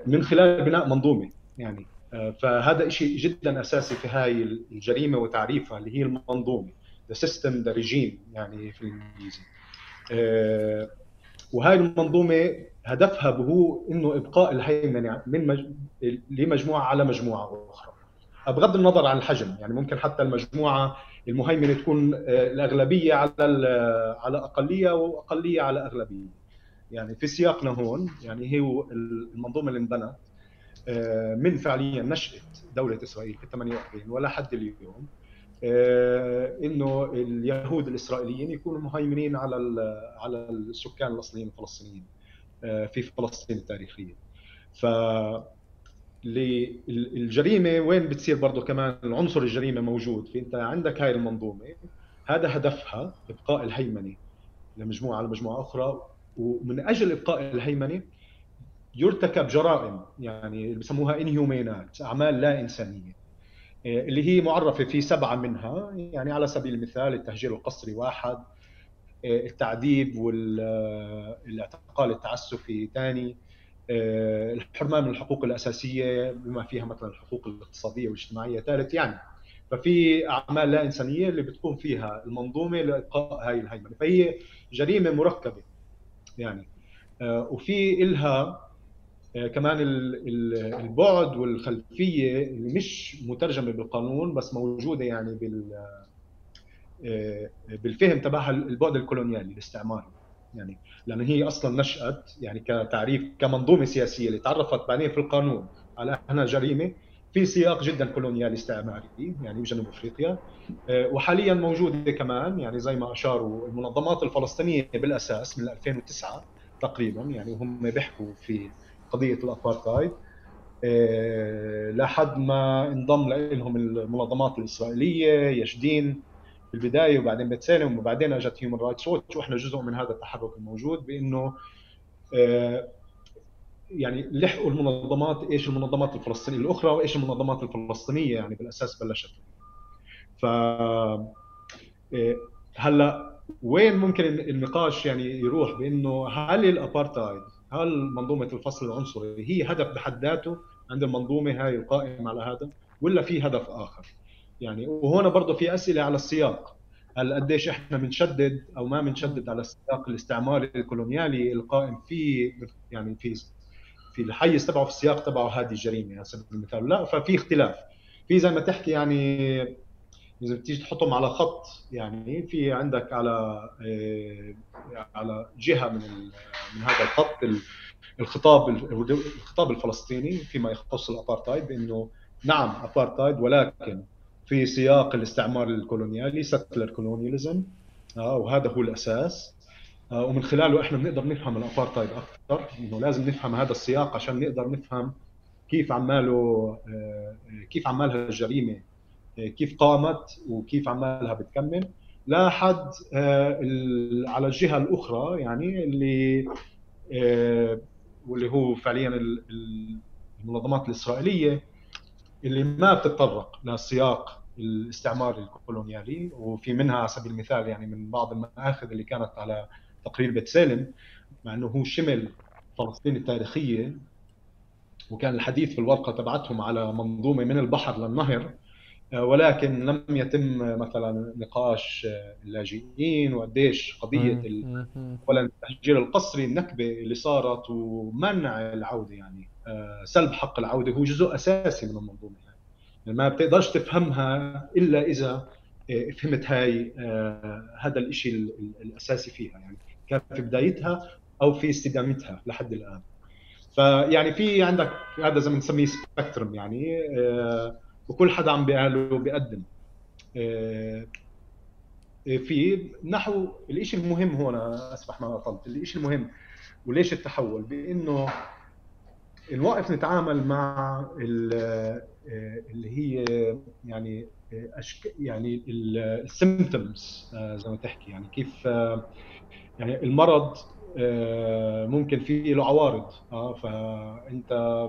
من خلال بناء منظومة يعني. آه، فهذا شيء جدا أساسي في هاي الجريمة وتعريفها اللي هي المنظومة the system the regime يعني في الإنجليزي. آه، وهاي المنظومة هدفها هو إنه إبقاء الهيمنة من مج... لمجموعة على مجموعة أخرى. بغض النظر عن الحجم يعني ممكن حتى المجموعة المهيمنة تكون الأغلبية على على أقلية وأقلية على أغلبية. يعني في سياقنا هون يعني هي المنظومة اللي انبنت آه، من فعليا نشاه دولة إسرائيل في 48 ولا حد اليوم آه، إنه اليهود الإسرائيليين يكونوا مهيمنين على على السكان الأصليين الفلسطينيين آه، في فلسطين التاريخية. ف الجريمة وين بتصير برضه كمان؟ العنصر الجريمة موجود في أنت عندك هاي المنظومة هذا هدفها إبقاء الهيمنة لمجموعه على مجموعة أخرى ومن أجل إبقاء الهيمنة يرتكب جرائم يعني اللي بسموها انهيومينات أعمال لا إنسانية. آه، اللي هي معرفة في سبعة منها يعني على سبيل المثال التهجير القسري واحد آه، التعذيب والاعتقال التعسفي ثاني آه، الحرمان من الحقوق الأساسية بما فيها مثلا الحقوق الاقتصادية والاجتماعية ثالث يعني. ففي أعمال لا إنسانية اللي بتقوم فيها المنظومة لإبقاء هاي الهيمنة. فهي جريمة مركبة. يعني. آه، وفي إلها آه، كمان البعد والخلفية اللي مش مترجمة بالقانون بس موجودة يعني بال آه، بالفهم تبعها البعد الكولونيالي الاستعماري يعني. لأن هي أصلا نشأت يعني كتعريف كمنظومة سياسية اللي تعرفت بعدين في القانون. على انها جريمة في سياق جدا كولونيالي استعماري يعني بجنوب أفريقيا. آه، وحاليا موجوده كمان يعني زي ما أشاروا المنظمات الفلسطينية بالأساس من 2009 تقريبا يعني وهم بيحكوا في قضية الابارتايد آه، لحد ما انضم لهم المنظمات الإسرائيلية يش دين في البداية وبعدين بتسيلم وبعدين أجت هيومن رايتس ووتش وإحنا جزء من هذا التحرك الموجود بإنه آه، يعني لحقوا المنظمات إيش المنظمات الفلسطينية الأخرى وإيش المنظمات الفلسطينية يعني بالأساس بلشت. ف آه، هلأ وين ممكن النقاش يعني يروح بإنه هل الابارتايد هل منظومة الفصل العنصري هي هدف بحد ذاته عند المنظومة هاي القائمة على هذا ولا في هدف آخر؟ يعني وهنا برضه في أسئلة على السياق. هل قديش إحنا بنشدد أو ما بنشدد على السياق الاستعماري الكولونيالي القائم في يعني في في الحيز تبعه في السياق تبعه هذه الجريمة على سبيل المثال. لا ففي اختلاف. في زي ما تحكي يعني إذا بتيجي تحطهم على خط يعني في عندك على آه، على جهة من من هذا الخط الخطاب الخطاب الفلسطيني فيما يخص الأبارتايد بأنه نعم أبارتايد ولكن في سياق الاستعمار الكولونيالي settler colonialism آه وهذا هو الأساس. ومن خلاله إحنا بنقدر نفهم الأبارتايد أكثر إنه لازم نفهم هذا السياق عشان نقدر نفهم كيف عماله آه كيف عمالها الجريمة آه كيف قامت وكيف عمالها بتكمل. لحد آه على الجهة الأخرى يعني اللي آه واللي هو فعليا المنظمات الإسرائيلية اللي ما بتتطرق للسياق الاستعماري الكولونيالي وفي منها على سبيل المثال يعني من بعض المآخذ اللي كانت على تقرير بيت سالم مع إنه هو شمل فلسطين التاريخية وكان الحديث في الورقة تبعتهم على منظومة من البحر للنهر آه، ولكن لم يتم مثلا نقاش اللاجئين وقديش قضية اولا التهجير القسري النكبة اللي صارت ومنع العودة يعني آه، سلب حق العودة هو جزء أساسي من المنظومة يعني. ما بتقدرش تفهمها إلا إذا آه، فهمت هاي هذا الشيء الأساسي فيها يعني. كان في بدايتها أو في استدامتها لحد الآن. فيعني في عندك هذا زي ما بنسميه سبكترم يعني وكل حدا عم بيقاله بيقدم آه، آه، في نحو الشيء المهم هون اسمح ما أطلت الشيء المهم وليش التحول؟ بإنه نوقف نتعامل مع آه، اللي هي يعني أشك... يعني ال symptoms زي ما تحكي يعني كيف يعني المرض ممكن في له عوارض. آه فأنت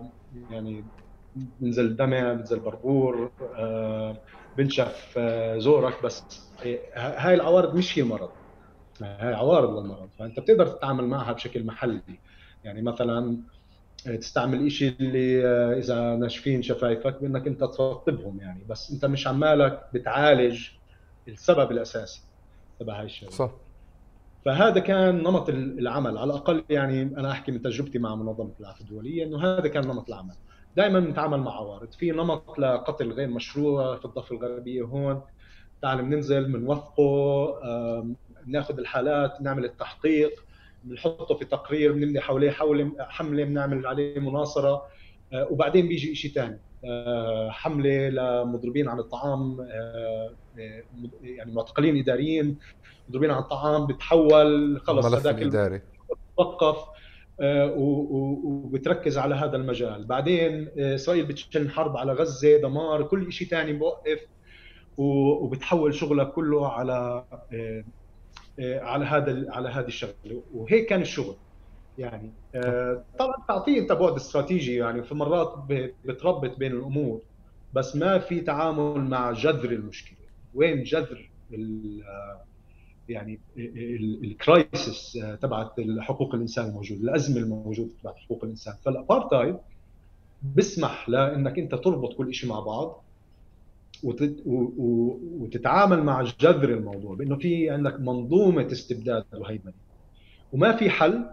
يعني بنزل دمع بنزل بربور آه، بنشف آه، زورك بس هاي العوارض مش هي مرض. هاي عوارض للمرض. فأنت بتقدر تتعامل معها بشكل محلي. يعني مثلا آه، تستعمل شيء اللي إذا ناشفين شفايفك بإنك أنت ترطبهم يعني. بس أنت مش عمالك بتعالج السبب الأساسي تبع هاي الشغلة. صح. فهذا كان نمط العمل. على الأقل يعني أنا أحكي من تجربتي مع منظمة العافيه الدولية إنه هذا كان نمط العمل. دائما نتعامل مع عوارض في نمط لقتل غير مشروع في الضفة الغربية هون. تعال بننزل بنوثقه بناخذ الحالات نعمل التحقيق بنحطه في تقرير بنبني حواليه حملة بنعمل عليه مناصرة. آه، وبعدين بيجي شيء ثاني آه، حملة لمضربين عن الطعام. آه، يعني معتقلين إداريين مضربين عن الطعام بتحول خلص هذاك الإداري. توقف آه، وبتركز على هذا المجال. بعدين آه، إسرائيل بتشن حرب على غزة دمار كل شيء ثاني بوقف وبتحول شغلها كله على آه، على هذا على هذه الشغلة. وهيك كان الشغل. يعني طبعا تعطيه أنت بعد استراتيجي. يعني في مرات بتربط بين الأمور بس ما في تعامل مع جذر المشكلة. وين جذر يعني ال crisis آه، تبعت حقوق الإنسان الموجوده الأزمة الموجودة تبعت حقوق الإنسان. فالابارتايد بسمح لإنك أنت تربط كل شيء مع بعض وتتعامل مع جذر الموضوع بأنه في عندك منظومة استبداد وهيمنه وما في حل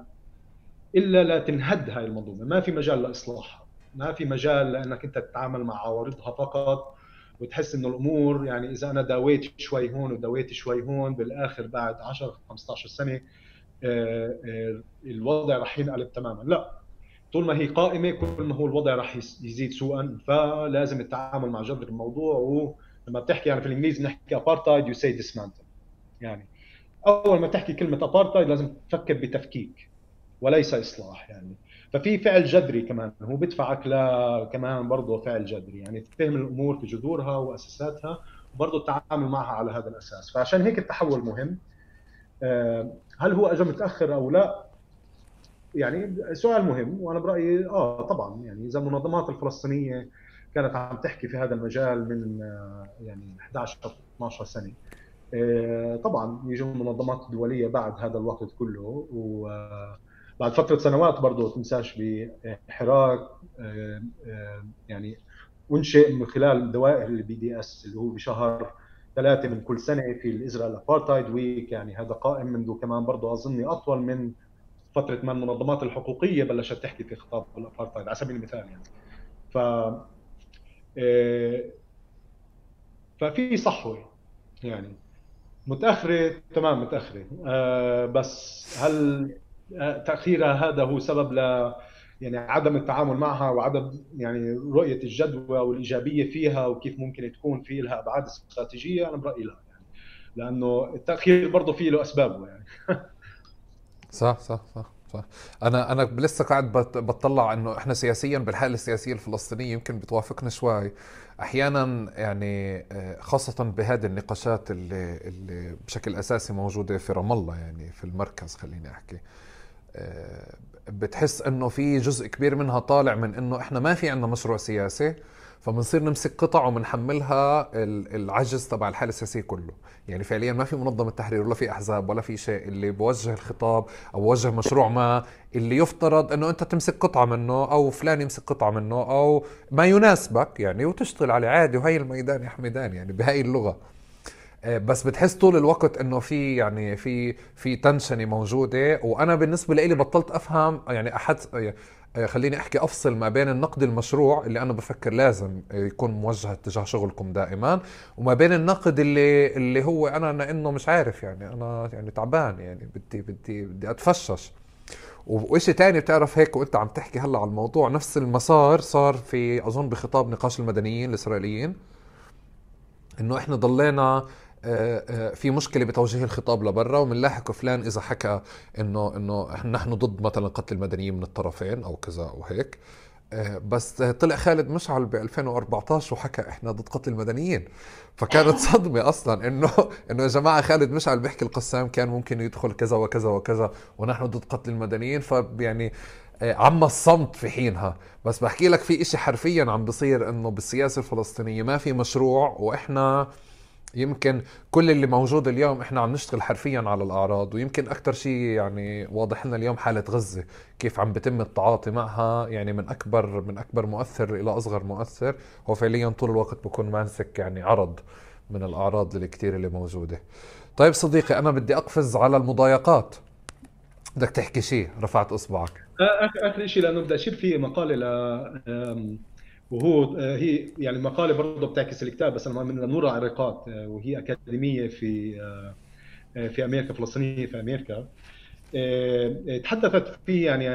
إلا لتنهد هاي المنظومة. ما في مجال لإصلاحها. ما في مجال لإنك أنت تتعامل مع عوارضها فقط. وتحس إنه الأمور يعني إذا أنا داويت شوي هون وداويت شوي هون بالآخر بعد 10 15 سنة الوضع راح ينقلب تماما. لا طول ما هي قائمة كل ما هو الوضع راح يزيد سوءا. فلازم التعامل مع جذر الموضوع. ولما بتحكي يعني في الإنجليزي بنحكي apartheid you see dismantle يعني أول ما تحكي كلمة ابارتايد لازم تفكر بتفكيك وليس إصلاح يعني. ففي فعل جذري كمان هو بدفعك ل كمان برضه فعل جذري يعني فهم الأمور في جذورها وأساساتها وبرضه التعامل معها على هذا الأساس. فعشان هيك التحول مهم. آه، هل هو اجى متأخر أو لا؟ يعني سؤال مهم وأنا برأيي آه طبعا يعني إذا المنظمات الفلسطينية كانت عم تحكي في هذا المجال من آه، يعني 11 أو 12 سنة. آه، طبعا يجوا المنظمات الدوليه بعد هذا الوقت كله وبعد فترة سنوات برضه تنساش بحراك يعني أنشئ من خلال دوائر ال BDS اللي هو بشهر ثلاثة من كل سنة في ال Israel Apartheid Week يعني هذا قائم منذ كمان برضه أظني أطول من فترة ما المنظمات الحقوقية بلشت تحكي في خطاب الابارتايد على سبيل المثال يعني. ف آه، ففي صحوة يعني. متأخرة؟ تمام متأخرة. آه، بس هل آه، تاخيرها هذا هو سبب ل يعني عدم التعامل معها وعدم يعني رؤية الجدوى والإيجابية فيها وكيف ممكن تكون في لها أبعاد استراتيجية أنا برأيي لا يعني. لأنه التأخير برضه في له أسبابه يعني. صح صح صح صح. أنا أنا لسه قاعد بطلع إنه إحنا سياسيا بالحاله السياسيه الفلسطينيه يمكن بتوافقنا شوي. أحيانا يعني آه، خاصة بهذه النقاشات اللي اللي بشكل أساسي موجودة في رام الله يعني في المركز خليني أحكي. آه، بتحس إنه في جزء كبير منها طالع من إنه إحنا ما في عندنا مشروع سياسي فبنصير نمسك قطع وبنحملها العجز تبع الحاله السياسيه كله. يعني فعليا ما في منظمة تحرير ولا في أحزاب ولا في شيء اللي بوجه الخطاب أو بوجه مشروع ما اللي يفترض إنه أنت تمسك قطعة منه أو فلان يمسك قطعة منه أو ما يناسبك يعني وتشتغل عليه عادي وهي الميدان يا حميدان يعني بهاي اللغة. بس بتحس طول الوقت إنه في يعني في في تنشنه موجودة. وأنا بالنسبة لي بطلت أفهم يعني أحد آه، خليني أحكي أفصل ما بين النقد المشروع اللي أنا بفكر لازم يكون موجه تجاه شغلكم دائما وما بين النقد اللي اللي هو أنا إنه مش عارف يعني أنا يعني تعبان يعني بدي بدي بدي أتفشش. وشيء تاني بتعرف هيك وأنت عم تحكي هلأ على الموضوع نفس المسار صار في أظن بخطاب نقاش المدنيين الإسرائيليين إنه إحنا ضلينا آه، آه، في مشكلة بتوجيه الخطاب لبرا ومنلاحق فلان إذا حكى إنه إنه نحن ضد مثلا قتل المدنيين من الطرفين أو كذا أو هيك. آه، بس طلع خالد مشعل ب 2014 وحكى إحنا ضد قتل المدنيين. فكانت صدمة أصلا إنه إنه يا جماعة خالد مشعل بيحكي القسام كان ممكن يدخل كذا وكذا وكذا ونحن ضد قتل المدنيين. فيعني عم الصمت في حينها. بس بحكي لك في إشي حرفيا عم بصير إنه بالسياسة الفلسطينية ما في مشروع وإحنا يمكن كل اللي موجود اليوم إحنا عم نشتغل حرفيا على الأعراض ويمكن أكثر شيء يعني واضح لنا اليوم حالة غزة كيف عم بتم التعاطي معها يعني من أكبر من أكبر مؤثر إلى أصغر مؤثر. هو فعليا طول الوقت بكون ماسك يعني عرض من الأعراض الكثير اللي موجودة. طيب صديقي أنا بدي أقفز على المضايقات. بدك تحكي شيء رفعت إصبعك. اخر آخر شيء لأنه بدي أشير في مقالة ل وهو آه، هي يعني مقالة برضه بتعكس الكتاب بس أنا من نورا عريقات آه، وهي أكاديمية في آه، في أمريكا فلسطينية في أمريكا. تحدثت في يعني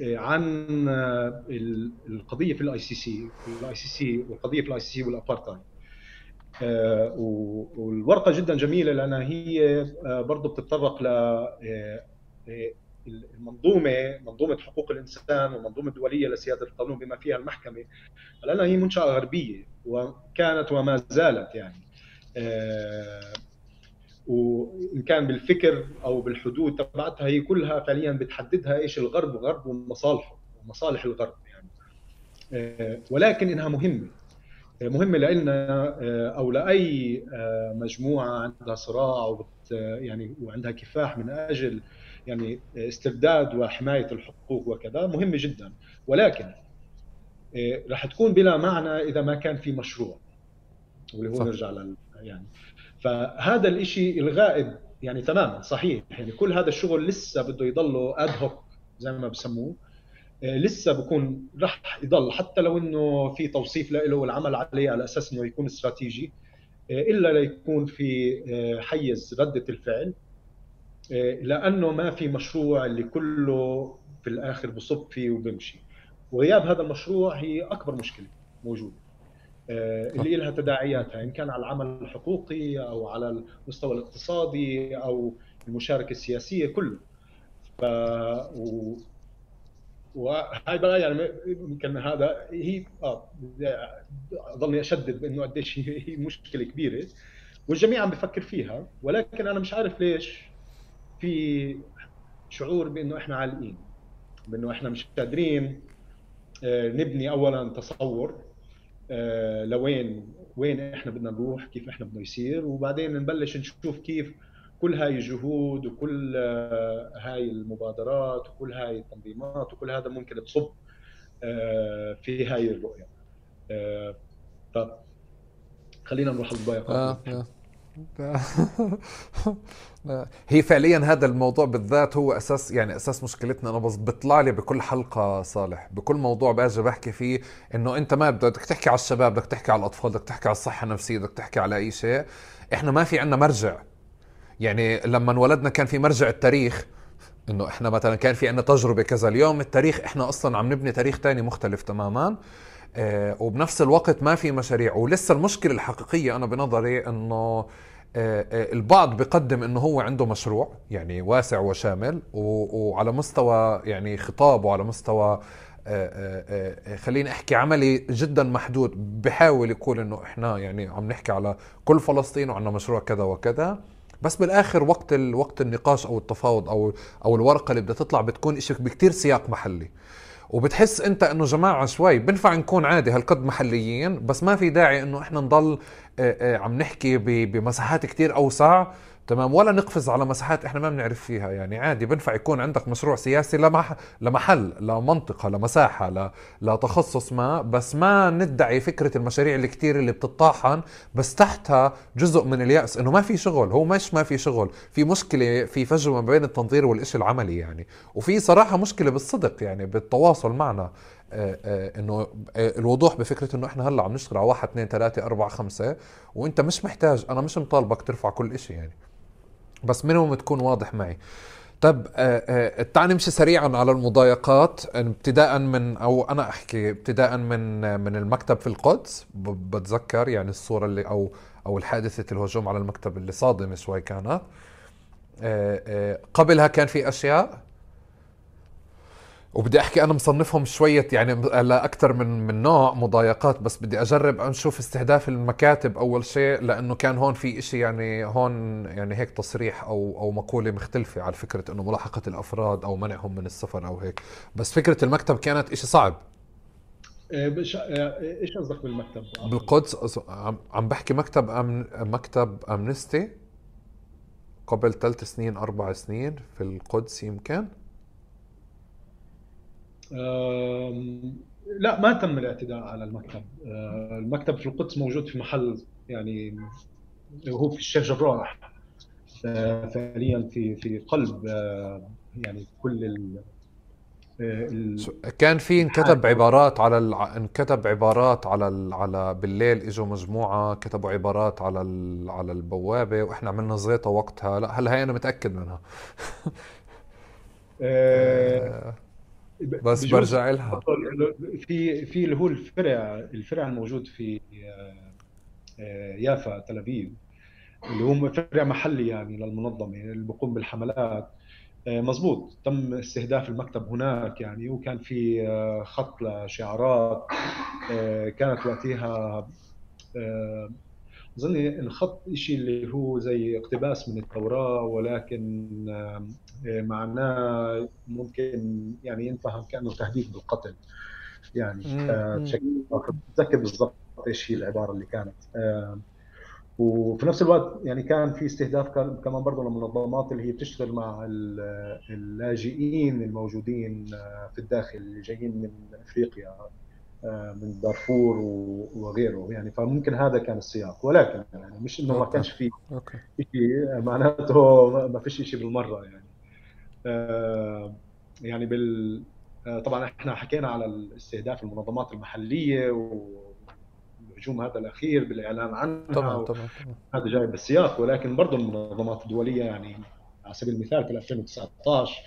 عن القضية في ال ICC الاي سي سي والقضية في الاي سي سي والابارتايد والورقة جدا جميلة لانها هي برضه بتتطرق ل المنظومة منظومة حقوق الإنسان والمنظومه الدوليه لسيادة القانون بما فيها المحكمة لانها هي منشأة غربية وكانت وما زالت يعني. آه، وإن كان بالفكر أو بالحدود تبعتها هي كلها فعليا بتحددها إيش الغرب وغرب ومصالحه ومصالح الغرب يعني. آه، ولكن إنها مهمة. مهمة لنا آه، أو لأي مجموعة عندها صراع يعني وعندها كفاح من أجل يعني استرداد وحماية الحقوق وكذا مهمه جدا. ولكن آه، راح تكون بلا معنى إذا ما كان في مشروع. واللي هو صح. نرجع لل يعني. فهذا الشيء الغائب يعني تماما صحيح. يعني كل هذا الشغل لسه بده يضله اد هوك زي ما بسموه. آه، لسه بكون راح يضل حتى لو إنه في توصيف له والعمل عليه على أساس إنه يكون استراتيجي آه، إلا ليكون في حيز ردة الفعل. لأنه ما في مشروع اللي كله في الآخر بصب فيه وبمشي. وغياب هذا المشروع هي أكبر مشكلة موجودة. اللي لها تداعياتها إن كان على العمل الحقوقي أو على المستوى الاقتصادي أو المشاركة السياسية كله. ف و... وهاي بقى يعني يمكن هذا هي آه أظني أشدد بإنه قديش هي مشكلة كبيرة. والجميع عم بفكر فيها ولكن أنا مش عارف ليش في شعور بأنه إحنا عالقين بأنه إحنا مش قادرين آه، نبني اولا تصور آه، لوين وين إحنا بدنا نروح كيف إحنا بدنا يصير وبعدين نبلش نشوف كيف كل هاي الجهود وكل آه، هاي المبادرات وكل هاي التنظيمات وكل هذا ممكن تصب في هاي الرؤية طب خلينا نروح للضيقات آه. هي فعليا هذا الموضوع بالذات هو أساس يعني أساس مشكلتنا. أنا بس بيطلع لي بكل حلقة صالح بكل موضوع بأجي بحكي فيه إنه أنت ما بدك تحكي على الشباب بدك تحكي على الأطفال بدك تحكي على الصحة النفسية بدك تحكي على أي شيء. إحنا ما في عندنا مرجع. يعني لما انولدنا كان في مرجع التاريخ إنه إحنا مثلا كان في عندنا تجربة كذا. اليوم التاريخ إحنا أصلا عم نبني تاريخ تاني مختلف تماما. وبنفس الوقت ما في مشاريع. ولسه المشكلة الحقيقية أنا بنظري إنه آه، آه، البعض بيقدم إنه هو عنده مشروع يعني واسع وشامل وعلى مستوى يعني خطاب وعلى مستوى آه، خليني أحكي عملي جدا محدود. بحاول يقول إنه إحنا يعني عم نحكي على كل فلسطين وعندنا مشروع كذا وكذا. بس بالآخر وقت وقت النقاش أو التفاوض أو أو الورقة اللي بدها تطلع بتكون شيء بكثير سياق محلي. وبتحس انت انه جماعة شوي بنفع نكون عادي هالقد محليين بس ما في داعي انه إحنا نضل آه، آه، عم نحكي بمساحات كتير أوسع. تمام؟ ولا نقفز على مساحات إحنا ما بنعرف فيها يعني عادي بنفع يكون عندك مشروع سياسي لمح لمحل لمنطقة لمساحة لتخصص ما بس ما ندعي فكرة المشاريع الكتير اللي بتطاحن بس تحتها جزء من اليأس إنه ما في شغل هو مش ما في شغل في مشكلة في فجوة ما بين التنظير والإشي العملي يعني. وفي صراحة مشكلة بالصدق يعني بالتواصل معنا. إنه آه، الوضوح بفكرة إنه إحنا هلأ عم نشتغل على واحد اثنين ثلاثة أربعة خمسة وإنت مش محتاج أنا مش مطالبك ترفع كل إشي يعني. بس منهم تكون واضح معي. طب تعال نمشي سريعا على المضايقات. ابتداء من أو أنا أحكي ابتداء من من المكتب في القدس. بتذكر يعني الصورة اللي أو أو الحادثة الهجوم على المكتب اللي صادمة شوي كانت. قبلها كان في أشياء. وبدي أحكي أنا مصنفهم شوية يعني لاكثر من من نوع مضايقات بس بدي أجرب نشوف استهداف المكاتب أول شيء لأنه كان هون في إشي يعني هون يعني هيك تصريح أو أو مقولة مختلفة على فكرة إنه ملاحقة الأفراد أو منعهم من السفر أو هيك. بس فكرة المكتب كانت إشي صعب. إيه، إيه، إيش قصدك بالمكتب؟ بالقدس عم بحكي مكتب أمن مكتب أمنستي قبل ثلاث سنين أربع سنين في القدس يمكن. لا ما تم الاعتداء على المكتب. آه، المكتب في القدس موجود في محل يعني هو في الشيخ جراح آه، فعليا في في قلب آه، يعني كل ال كان في انكتب عبارات على ال... انكتب عبارات على ال... على بالليل إجوا مجموعة كتبوا عبارات على ال... على البوابة وإحنا عملنا زيطة وقتها. لا هل هي أنا متأكد منها؟ بس برجع لها. في في اللي هو الفرع الفرع الموجود في آه، يافا تل أبيب اللي هو فرع محلي يعني للمنظمة اللي بقوم بالحملات. آه، مزبوط. تم استهداف المكتب هناك يعني وكان في آه، خط لشعارات كانت وقتها اظني الخط شيء اللي هو زي اقتباس من التوراة ولكن معناه ممكن يعني ينفهم كأنه تهديد بالقتل. يعني بشكل بتذكر بالضبط إيش هي العبارة اللي كانت. وفي نفس الوقت يعني كان في استهداف كمان برضه للمنظمات اللي هي بتشتغل مع اللاجئين الموجودين في الداخل اللي جايين من أفريقيا. من دارفور وغيره. يعني فممكن هذا كان السياق. ولكن يعني مش إنه ما كانش في شيء معناته ما فيش شيء بالمرة يعني. آه، يعني بال آه، طبعا إحنا حكينا على استهداف المنظمات المحلية والهجوم هذا الأخير بالإعلان عنها طبعا طبعا. هذا جاي بالسياق. ولكن برضه المنظمات الدولية يعني على سبيل المثال في 2019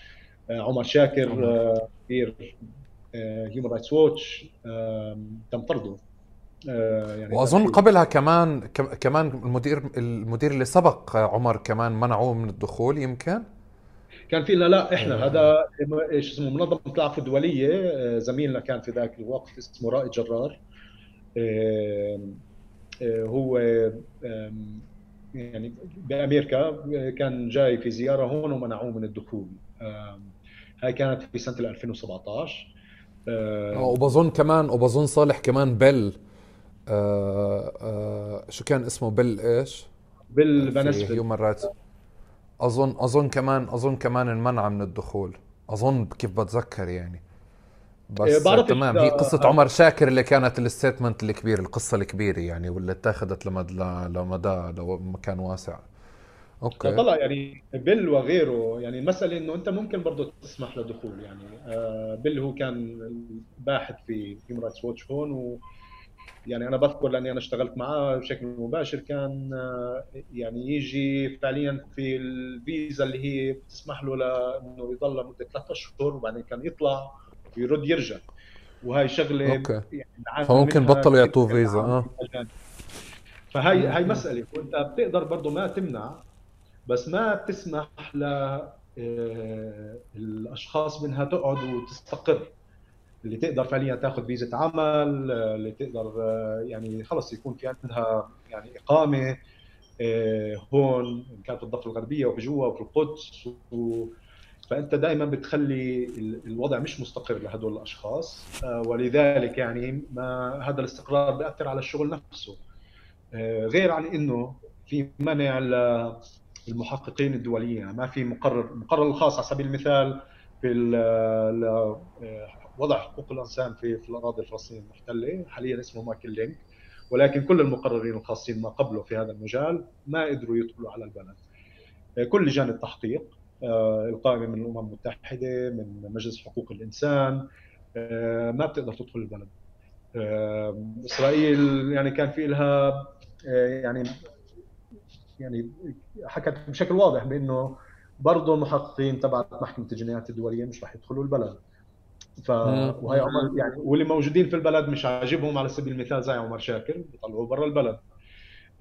عمر شاكر مدير هيومن رايتس ووتش تم طرده. يعني وأظن قبلها كمان كمان المدير المدير اللي سبق عمر كمان منعوه من الدخول يمكن؟ كان في لا لا إحنا هذا إيش اسمه منظمة العفو الدوليه زميلنا كان في ذاك الوقت اسمه رائد جرار. هو يعني بأمريكا كان جاي في زيارة هون ومنعوه من الدخول. هاي كانت في سنة 2017 وبظن كمان وبظن صالح كمان بيل آه آه شو كان اسمه؟ بيل إيش؟ بيل فان إسفلد هيومن رايتس أظن أظن كمان أظن كمان المنع من الدخول. أظن كيف بتذكر يعني. بس إيه تمام. هي قصة آه. عمر شاكر اللي كانت ال statement الكبير القصة الكبيرة يعني واللي اتاخذت لمدى لمدى مكان واسع. okay. طلع يعني بيل وغيره. يعني المسألة إنه أنت ممكن برضه تسمح لدخول يعني آه بيل هو كان باحث في هيومن رايتس ووتش هون و يعني أنا بذكر لأني أنا اشتغلت معاه بشكل مباشر كان آه، يعني يجي فعليا في الفيزا اللي هي بتسمح له لإنه يضل لمدة ثلاث أشهر وبعدين كان يطلع ويرد يرجع. وهي شغلة أوكي. يعني فممكن بطلوا يعطوه فيزا آه. فهي هاي مسألة. وأنت بتقدر برضه ما تمنع بس ما بتسمح ل آه، منها تقعد وتستقر. اللي تقدر فعليا تاخذ فيزا عمل اللي تقدر يعني خلص يكون في عندها يعني إقامة آه، هون إن كانت في الضفة الغربية وفي جوا وفي القدس و... فأنت دائما بتخلي الوضع مش مستقر لهدول الأشخاص. آه، ولذلك يعني ما هذا الاستقرار بيأثر على الشغل نفسه. آه، غير عن إنه في منع للمحققين الدوليين. ما في مقرر المقرر الخاص على سبيل المثال في وضع حقوق الإنسان في في الأراضي الفلسطينية المحتلة. حاليا اسمه مايكل لينك. ولكن كل المقررين الخاصين ما قبله في هذا المجال ما قدروا يدخلوا على البلد. كل لجان التحقيق آه، القائمه من الأمم المتحدة من مجلس حقوق الإنسان. آه، ما بتقدر تدخل البلد. آه، إسرائيل يعني كان في لها يعني يعني حكت بشكل واضح بأنه برضه المحققين تبع محكمة الجنايات الدولية مش راح يدخلوا البلد. ف وهي عمر يعني واللي موجودين في البلد مش عاجبهم على سبيل المثال زي عمر شاكر بيطلعوه برا البلد.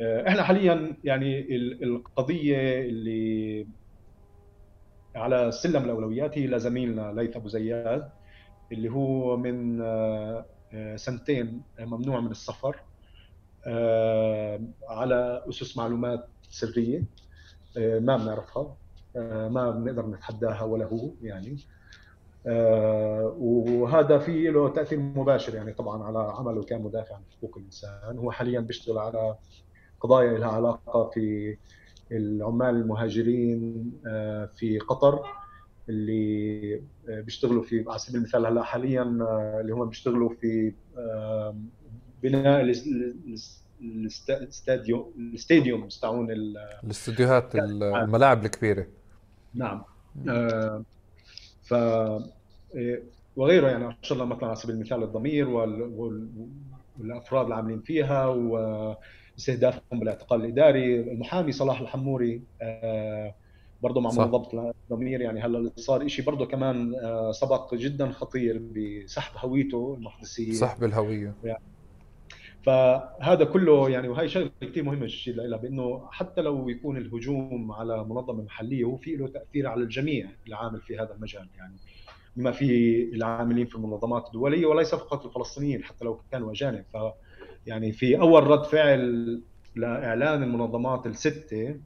آه، إحنا حاليا يعني القضية اللي على سلم الأولويات هي لزميلنا ليث أبو زياد اللي هو من آه، آه، سنتين ممنوع من السفر على أسس معلومات سرية ما بنعرفها ما بنقدر نتحداها ولا هو يعني. آه، وهذا في له تأثير مباشر يعني طبعا على عمله كمدافع عن حقوق الإنسان. هو حاليا بيشتغل على قضايا لها علاقة في العمال المهاجرين آه، في قطر اللي آه، بيشتغلوا في على سبيل المثال هلأ حاليا اللي هم بيشتغلوا في بناء الاستاديوم الاستاديوم تاعون الاستديوهات الملاعب الكبيرة. نعم. ف إيه، وغيره يعني اشار مثلا على سبيل المثال الضمير والأفراد العاملين فيها واستهدافهم بالاعتقال الإداري. المحامي صلاح الحموري آه، برضه مع منظمه الضمير. يعني هلا صار شيء برضه كمان آه، سبق جدا خطير بسحب هويته المحدثية. سحب الهوية. يعني فهذا كله يعني وهي شغلة كثير مهمة الشيء لها بأنه حتى لو يكون الهجوم على منظمة محلية هو في له تأثير على الجميع العامل في هذا المجال يعني. بما في العاملين في المنظمات الدولية وليس فقط الفلسطينيين حتى لو كانوا أجانب. ف يعني في أول رد فعل لإعلان المنظمات الستة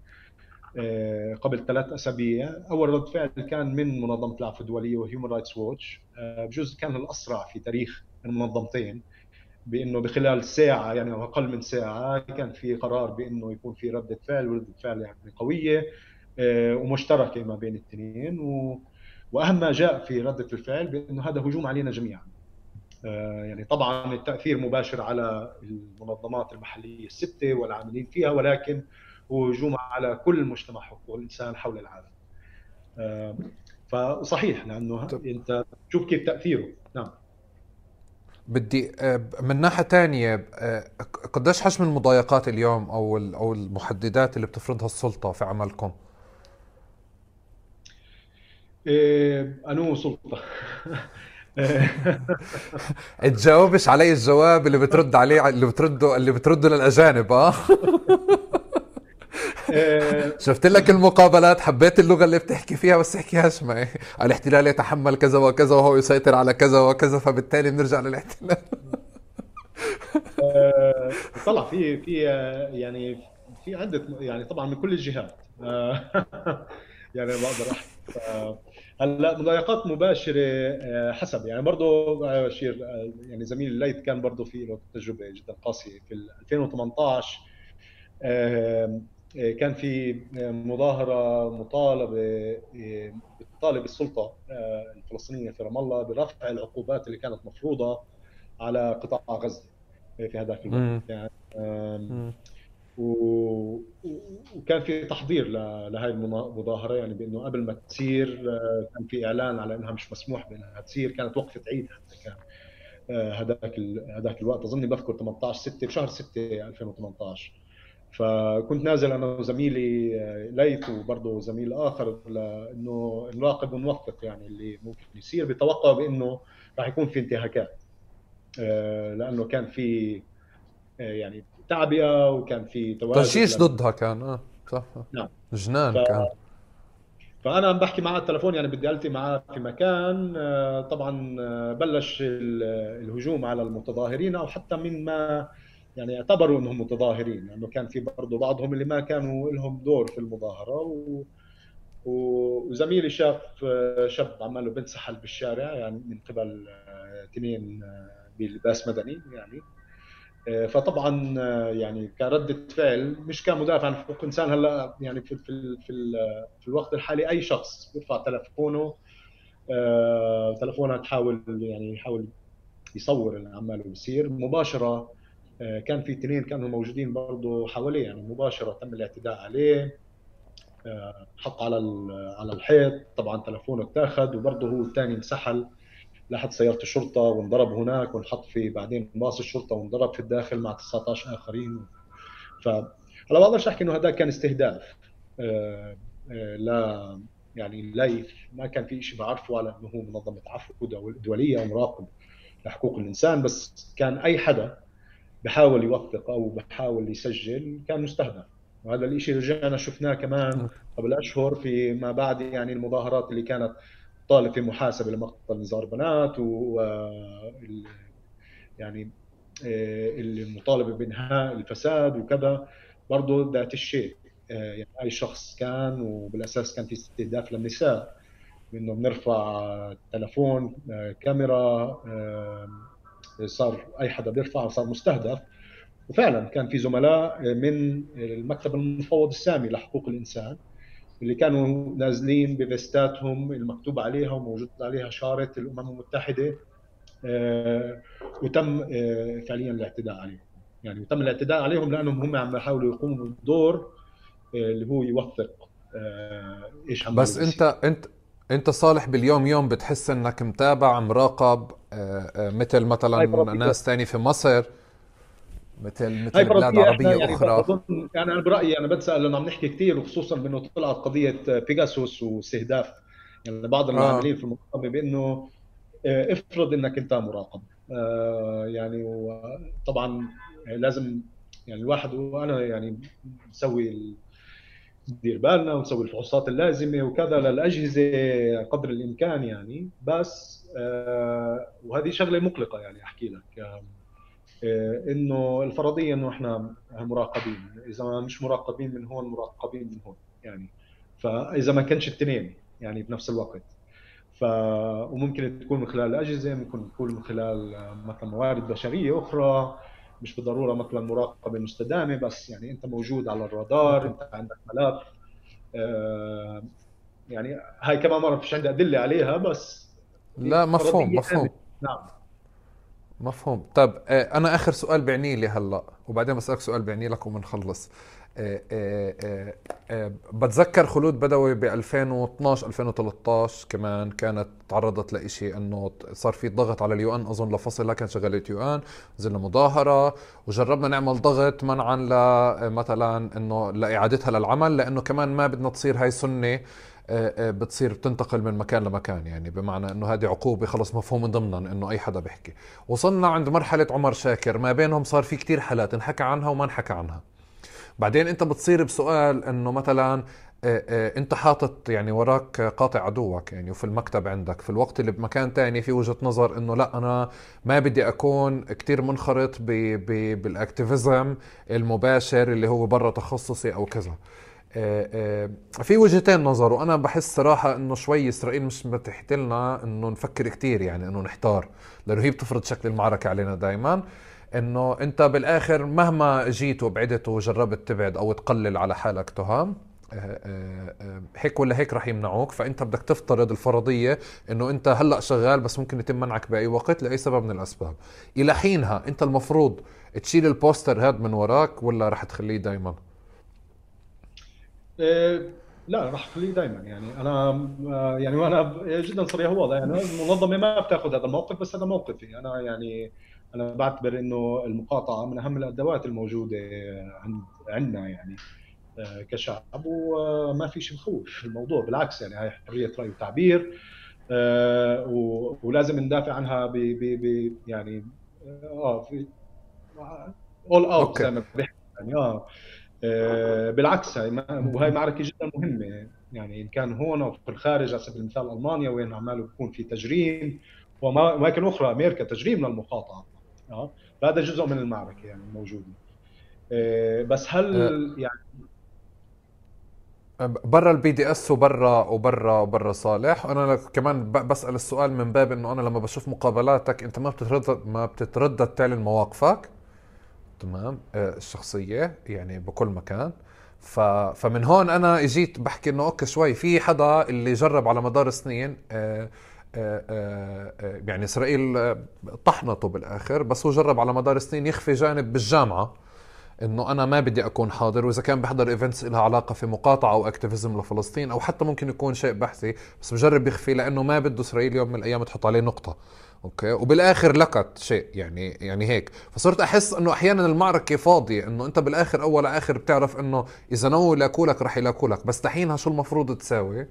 آه، قبل ثلاث أسابيع أول رد فعل كان من منظمة العفو الدولية وهيومن رايتس ووتش بجوز كان الأسرع في تاريخ المنظمتين. بإنه بخلال ساعة يعني أو أقل من ساعة كان في قرار بإنه يكون في ردة فعل ورده فعل يعني قوية آه، ومشتركة ما بين الاثنين و... وأهم ما جاء في ردة الفعل بإنه هذا هجوم علينا جميعا. آه، يعني طبعا التأثير مباشر على المنظمات المحلية الستة والعاملين فيها ولكن هو هجوم على كل مجتمع حقوق الإنسان حول العالم. آه، فصحيح لأنه أنت تشوف كيف تأثيره. بدي آه، من ناحية ثانية قديش حجم المضايقات اليوم أو أو المحددات اللي بتفرضها السلطة في عملكم؟ إيه انو سلطة تجاوبش علي الجواب اللي بترد عليه اللي بترده اللي بترده للأجانب آه شفت لك المقابلات؟ حبيت اللغة اللي بتحكي فيها بس احكيهاش معي. الاحتلال يتحمل كذا وكذا وهو يسيطر على كذا وكذا فبالتالي بنرجع للاحتلال. آه، طلع في في يعني في عدة يعني طبعا من كل الجهات. يعني بقدر أحكي. هلأ مضايقات مباشرة آه، حسب. يعني برضه آه، شير يعني زميلي الليث كان برضه في له تجربة جدا قاسية في 2018 كان في مظاهرة مطالبة بتطالب السلطة الفلسطينية في رام الله برفع العقوبات اللي كانت مفروضة على قطاع غزة في هذاك الوقت. يعني. وكان في تحضير لهي المظاهره يعني بإنه قبل ما تصير آه، كان في إعلان على إنها مش مسموح بإنها تصير كانت وقفة عيد حتى كان آه، هذاك هذاك الوقت. أظني بذكر 18 6 بشهر 6 2018 فكنت نازل أنا وزميلي آه، ليث وبرضه زميل آخر لأنه نراقب ونوثق يعني اللي ممكن يصير بتوقع بأنه راح يكون في انتهاكات. لأنه كان في يعني تعبئة وكان في تجيش ضدها كان آه صح. نعم. جنان ف... كان. فأنا عم بحكي معه على التليفون يعني بدي ألتقي معه في مكان. آه، طبعا آه، بلش الهجوم على المتظاهرين أو حتى من ما يعني اعتبروا انهم متظاهرين لأنه يعني كان في برضه بعضهم اللي ما كانوا لهم دور في المظاهرة. و... وزميلي شاف آه، شاب عماله بنسحل بالشارع يعني من قبل اثنين بلباس مدني يعني. آه، فطبعا آه، يعني كردة فعل مش كمدافع. عن حقوق الانسان هلا يعني في في في, في الوقت الحالي أي شخص بيرفع تلفونه آه، تلفونها تحاول يعني يحاول يصور اللي عماله بيصير مباشرة. كان في اثنين كانوا موجودين برضه حواليه يعني مباشرة تم الاعتداء عليه حط على على الحيط طبعا تلفونه اتاخذ وبرضه هو الثاني انسحل. لحد سياره الشرطه وانضرب هناك وانحط في بعدين باص الشرطة وانضرب في الداخل مع 19 آخرين. ف هلا بقدرش أحكي إنه هذا كان استهداف. آه، آه، لا يعني ليث ما كان في شيء بعرفه على إنه هو منظمة عفو دولية ومراقب لحقوق الإنسان بس كان أي حدا بحاول يوثق أو بحاول يسجل كان مستهدف. وهذا الشيء رجعنا شفناه كمان قبل أشهر في ما بعد يعني المظاهرات اللي كانت طالب في محاسبة لمقتل نزار بنات و يعني آه، المطالبه بإنهاء الفساد وكذا. برضه ذات الشيء آه، يعني أي شخص كان وبالأساس كان في استهداف للنساء إنه بنرفع تلفون آه، كاميرا صار أي حدا بيرفع صار مستهدف. وفعلا كان في زملاء من المكتب المفوض السامي لحقوق الإنسان اللي كانوا نازلين بفيستاتهم المكتوب عليها وموجود عليها شارة الأمم المتحدة آه، وتم آه، فعليا الاعتداء عليهم. يعني وتم الاعتداء عليهم لأنهم هم عم يحاولوا يقوموا بالدور آه، اللي هو يوثق إيش عم بس أنت أنت انت صالح باليوم يوم بتحس انك متابع مراقب مثل مثلا ناس ثاني في مصر مثل مثل بلاد عربية يعني أخرى. يعني أنا برأيي أنا بتسال لأنه عم نحكي كثير وخصوصا بأنه طلعت قضية بيجاسوس واستهداف. يعني بعض العاملين آه. في المنظمه بأنه آه، افرض إنك أنت مراقب. آه يعني وطبعا لازم يعني الواحد وأنا يعني نسوي ندير بالنا ونسوي الفحوصات اللازمة وكذا للأجهزة قدر الإمكان يعني. بس آه وهذه شغلة مقلقة يعني أحكي لك. آه، إنه الفرضية إنه إحنا مراقبين. إذا مش مراقبين من هون مراقبين من هون يعني. فإذا ما كانش الاثنين يعني بنفس الوقت. ف وممكن تكون من خلال الاجهزه ممكن تكون من خلال مثلا موارد بشرية أخرى. مش بالضرورة مثلا مراقبة مستدامة بس يعني أنت موجود على الرادار أنت عندك ملف. آه، يعني هاي كمان مرة فيش عندي أدلة عليها بس لا مفهوم مفهوم. نعم. مفهوم. طيب أنا آخر سؤال بعني لي هلأ وبعدين بسألك سؤال بعني لك وبنخلص آه، آه، آه، بتذكر خلود بدوي ب 2012 2013 كمان كانت تعرضت لإشي إنه صار في ضغط على ال UN أظن لفصل لها كانت شغاله UN نزلنا مظاهرة. وجربنا نعمل ضغط منعا لمثلا إنه لإعادتها للعمل لإنه كمان ما بدنا تصير هاي سنة بتصير بتنتقل من مكان لمكان يعني بمعنى إنه هذه عقوبة خلص مفهوم من ضمنا إنه أي حدا بيحكي. وصلنا عند مرحلة عمر شاكر ما بينهم صار في كتير حالات انحكى عنها وما انحكى عنها. بعدين انت بتصير بسؤال انه مثلا آه، آه، انت حاطط يعني وراك قاطع عدوك يعني وفي المكتب عندك في الوقت اللي بمكان تاني في وجهة نظر انه لا أنا ما بدي اكون كتير منخرط بالاكتيفيزم المباشر اللي هو برا تخصصي أو كذا. آه، في وجهتين نظر وأنا بحس صراحة انه شوي اسرائيل مش متحت لنا انه نفكر كتير يعني انه نحتار لأنه هي بتفرض شكل المعركة علينا دائما إنه أنت بالآخر مهما جيت وبعدت وجربت تبعد أو تقلل على حالك تهم آه، آه، آه، هيك ولا هيك رح يمنعوك فأنت بدك تفترض الفرضية إنه أنت هلأ شغال بس ممكن يتم منعك بأي وقت لأي سبب من الأسباب. إلى حينها أنت المفروض تشيل البوستر هاد من وراك ولا رح تخليه دائما لا راح أخليه دائما يعني أنا يعني وأنا جدا صريح وواضح. يعني المنظمه ما بتاخذ هذا الموقف بس هذا موقفي. أنا يعني أنا بعتبر إنه المقاطعة من أهم الأدوات الموجودة عند عندنا يعني آه، كشعب وما في شيء بخوف في الموضوع بالعكس يعني هاي حرية رأي وتعبير آه، ولازم ندافع عنها ب ب يعني آه في اول اوت زي ما يعني آه, آه، بالعكس هاي وهي معركة جدا مهمة يعني إن كان هون أو في الخارج على سبيل المثال ألمانيا وين عماله بيكون في تجريم واماكن أخرى أمريكا تجريم للمقاطعة. آه. فهذا جزء من المعركة يعني موجوده آه، بس هل أه. يعني برا ال BDS وبرا وبرا وبرا صالح. أنا كمان بسأل السؤال من باب إنه أنا لما بشوف مقابلاتك أنت ما بتتردد ما بتتردد تعلن مواقفك. تمام؟ آه، الشخصية يعني بكل مكان. ف... فمن هون أنا إجيت بحكي إنه أوكي شوي في حدا اللي جرب على مدار سنين آه آه، آه، آه، يعني إسرائيل طحنته بالآخر بس هو جرب على مدار السنين يخفي جانب بالجامعة إنه أنا ما بدي أكون حاضر وإذا كان بحضر events لها علاقة في مقاطعة أو activism لفلسطين أو حتى ممكن يكون شيء بحثي بس بجرب يخفي لأنه ما بده إسرائيل يوم من الأيام تحط عليه نقطة. أوكي؟ وبالآخر لقت شيء يعني يعني هيك. فصرت أحس إنه أحيانا المعركة فاضية إنه أنت بالآخر أول آخر بتعرف إنه إذا نووا يلاقولك رح يلاقولك بس دحينها شو المفروض تساوي آه، آه،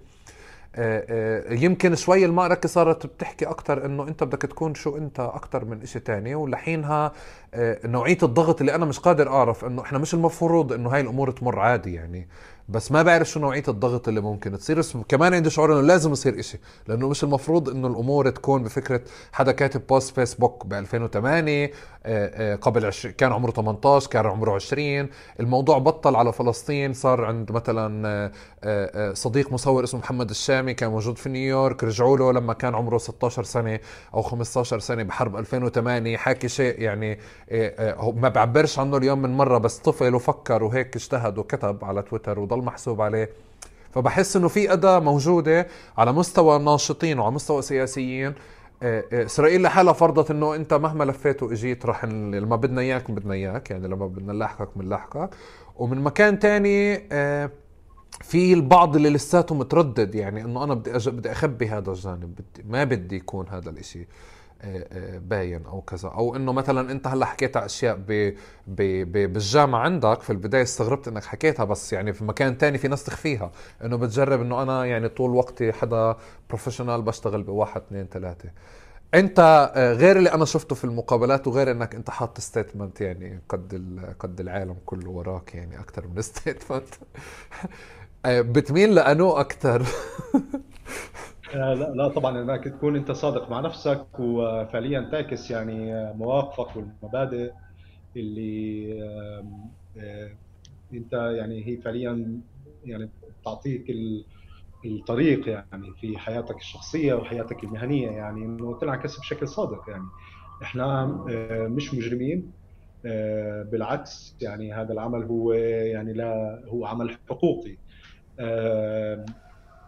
يمكن شوي المعركة صارت بتحكي أكتر إنه أنت بدك تكون شو أنت أكتر من إشي تاني ولحينها آه، نوعية الضغط اللي أنا مش قادر أعرف إنه إحنا مش المفروض إنه هاي الأمور تمر عادي يعني. بس ما بعرف شو نوعية الضغط اللي ممكن تصير. بس كمان عندي شعور إنه لازم يصير إشي لأنه مش المفروض إنه الأمور تكون بفكرة حدا كاتب بوست فيسبوك ب 2008 آه، آه، قبل 20 كان عمره 18 كان عمره 20 الموضوع بطل على فلسطين صار عند مثلا آه، صديق مصور اسمه محمد الشامي كان موجود في نيويورك رجعوا له لما كان عمره 16 سنة أو 15 سنة بحرب 2008 حاكي شيء يعني ما بعبرش عنه اليوم من مرة بس طفل وفكر وهيك اجتهد وكتب على تويتر وضل محسوب عليه. فبحس إنه في أداة موجودة على مستوى الناشطين وعلى مستوى سياسيين آه، آه، إسرائيل لحالها فرضت إنه أنت مهما لفيت وإجيت رح لما بدنا إياك بدنا إياك يعني لما بدنا نلاحقك بنلاحقك ومن مكان تاني آه، في البعض اللي لساته متردد يعني إنه أنا بدي بدي أخبي هذا الجانب بدي ما بدي يكون هذا الإشي. باين أو كذا. أو إنه مثلا أنت هلأ حكيت أشياء ب ب ب بالجامعة عندك في البداية استغربت إنك حكيتها بس يعني في مكان تاني في ناس تخفيها. إنه بتجرب إنه أنا يعني طول وقتي حدا professional بشتغل بواحد اثنين ثلاثة. أنت آه، غير اللي أنا شفته في المقابلات وغير إنك أنت حاط statement يعني قد قد العالم كله وراك يعني أكثر من statement آه، بتميل لأنو أكثر لا لا طبعا انك تكون أنت صادق مع نفسك وفعليا تعكس يعني مواقفك والمبادئ اللي آه، أنت يعني هي فعليا يعني تعطيك الطريق يعني في حياتك الشخصية وحياتك المهنية يعني إنه تنعكس بشكل صادق يعني. إحنا آه، مش مجرمين بالعكس يعني هذا العمل هو يعني لا هو عمل حقوقي.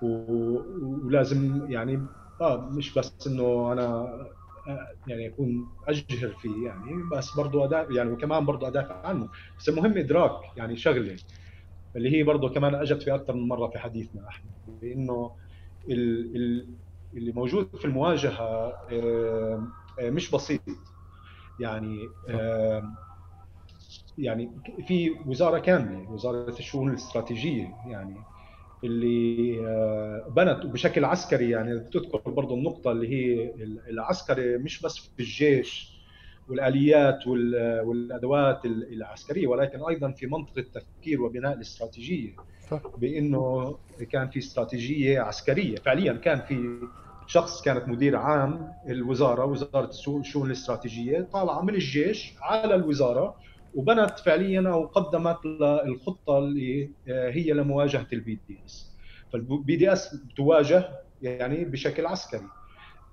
ولازم يعني آه مش بس إنه أنا آه، يعني أكون أجهر فيه يعني بس برضه ادافع يعني وكمان برضه أدافع عنه. بس المهم إدراك يعني شغلة اللي هي برضه كمان أجت في أكثر من مرة في حديثنا احمد بانه اللي موجود في المواجهة مش بسيط. يعني يعني في وزارة كاملة وزارة الشؤون الاستراتيجية يعني اللي آه، بنت بشكل عسكري يعني تذكر برضه النقطة اللي هي العسكري مش بس في الجيش والآليات والأدوات العسكرية ولكن أيضا في منطقة التفكير وبناء الاستراتيجية. بإنه كان في استراتيجية عسكرية. فعليا كان في شخص كانت مدير عام الوزارة وزارة الشؤون الاستراتيجية طالعة من الجيش على الوزارة وبنت فعليا أو قدمت الخطة اللي آه، هي لمواجهة ال BDS فال BDS تواجه يعني بشكل عسكري.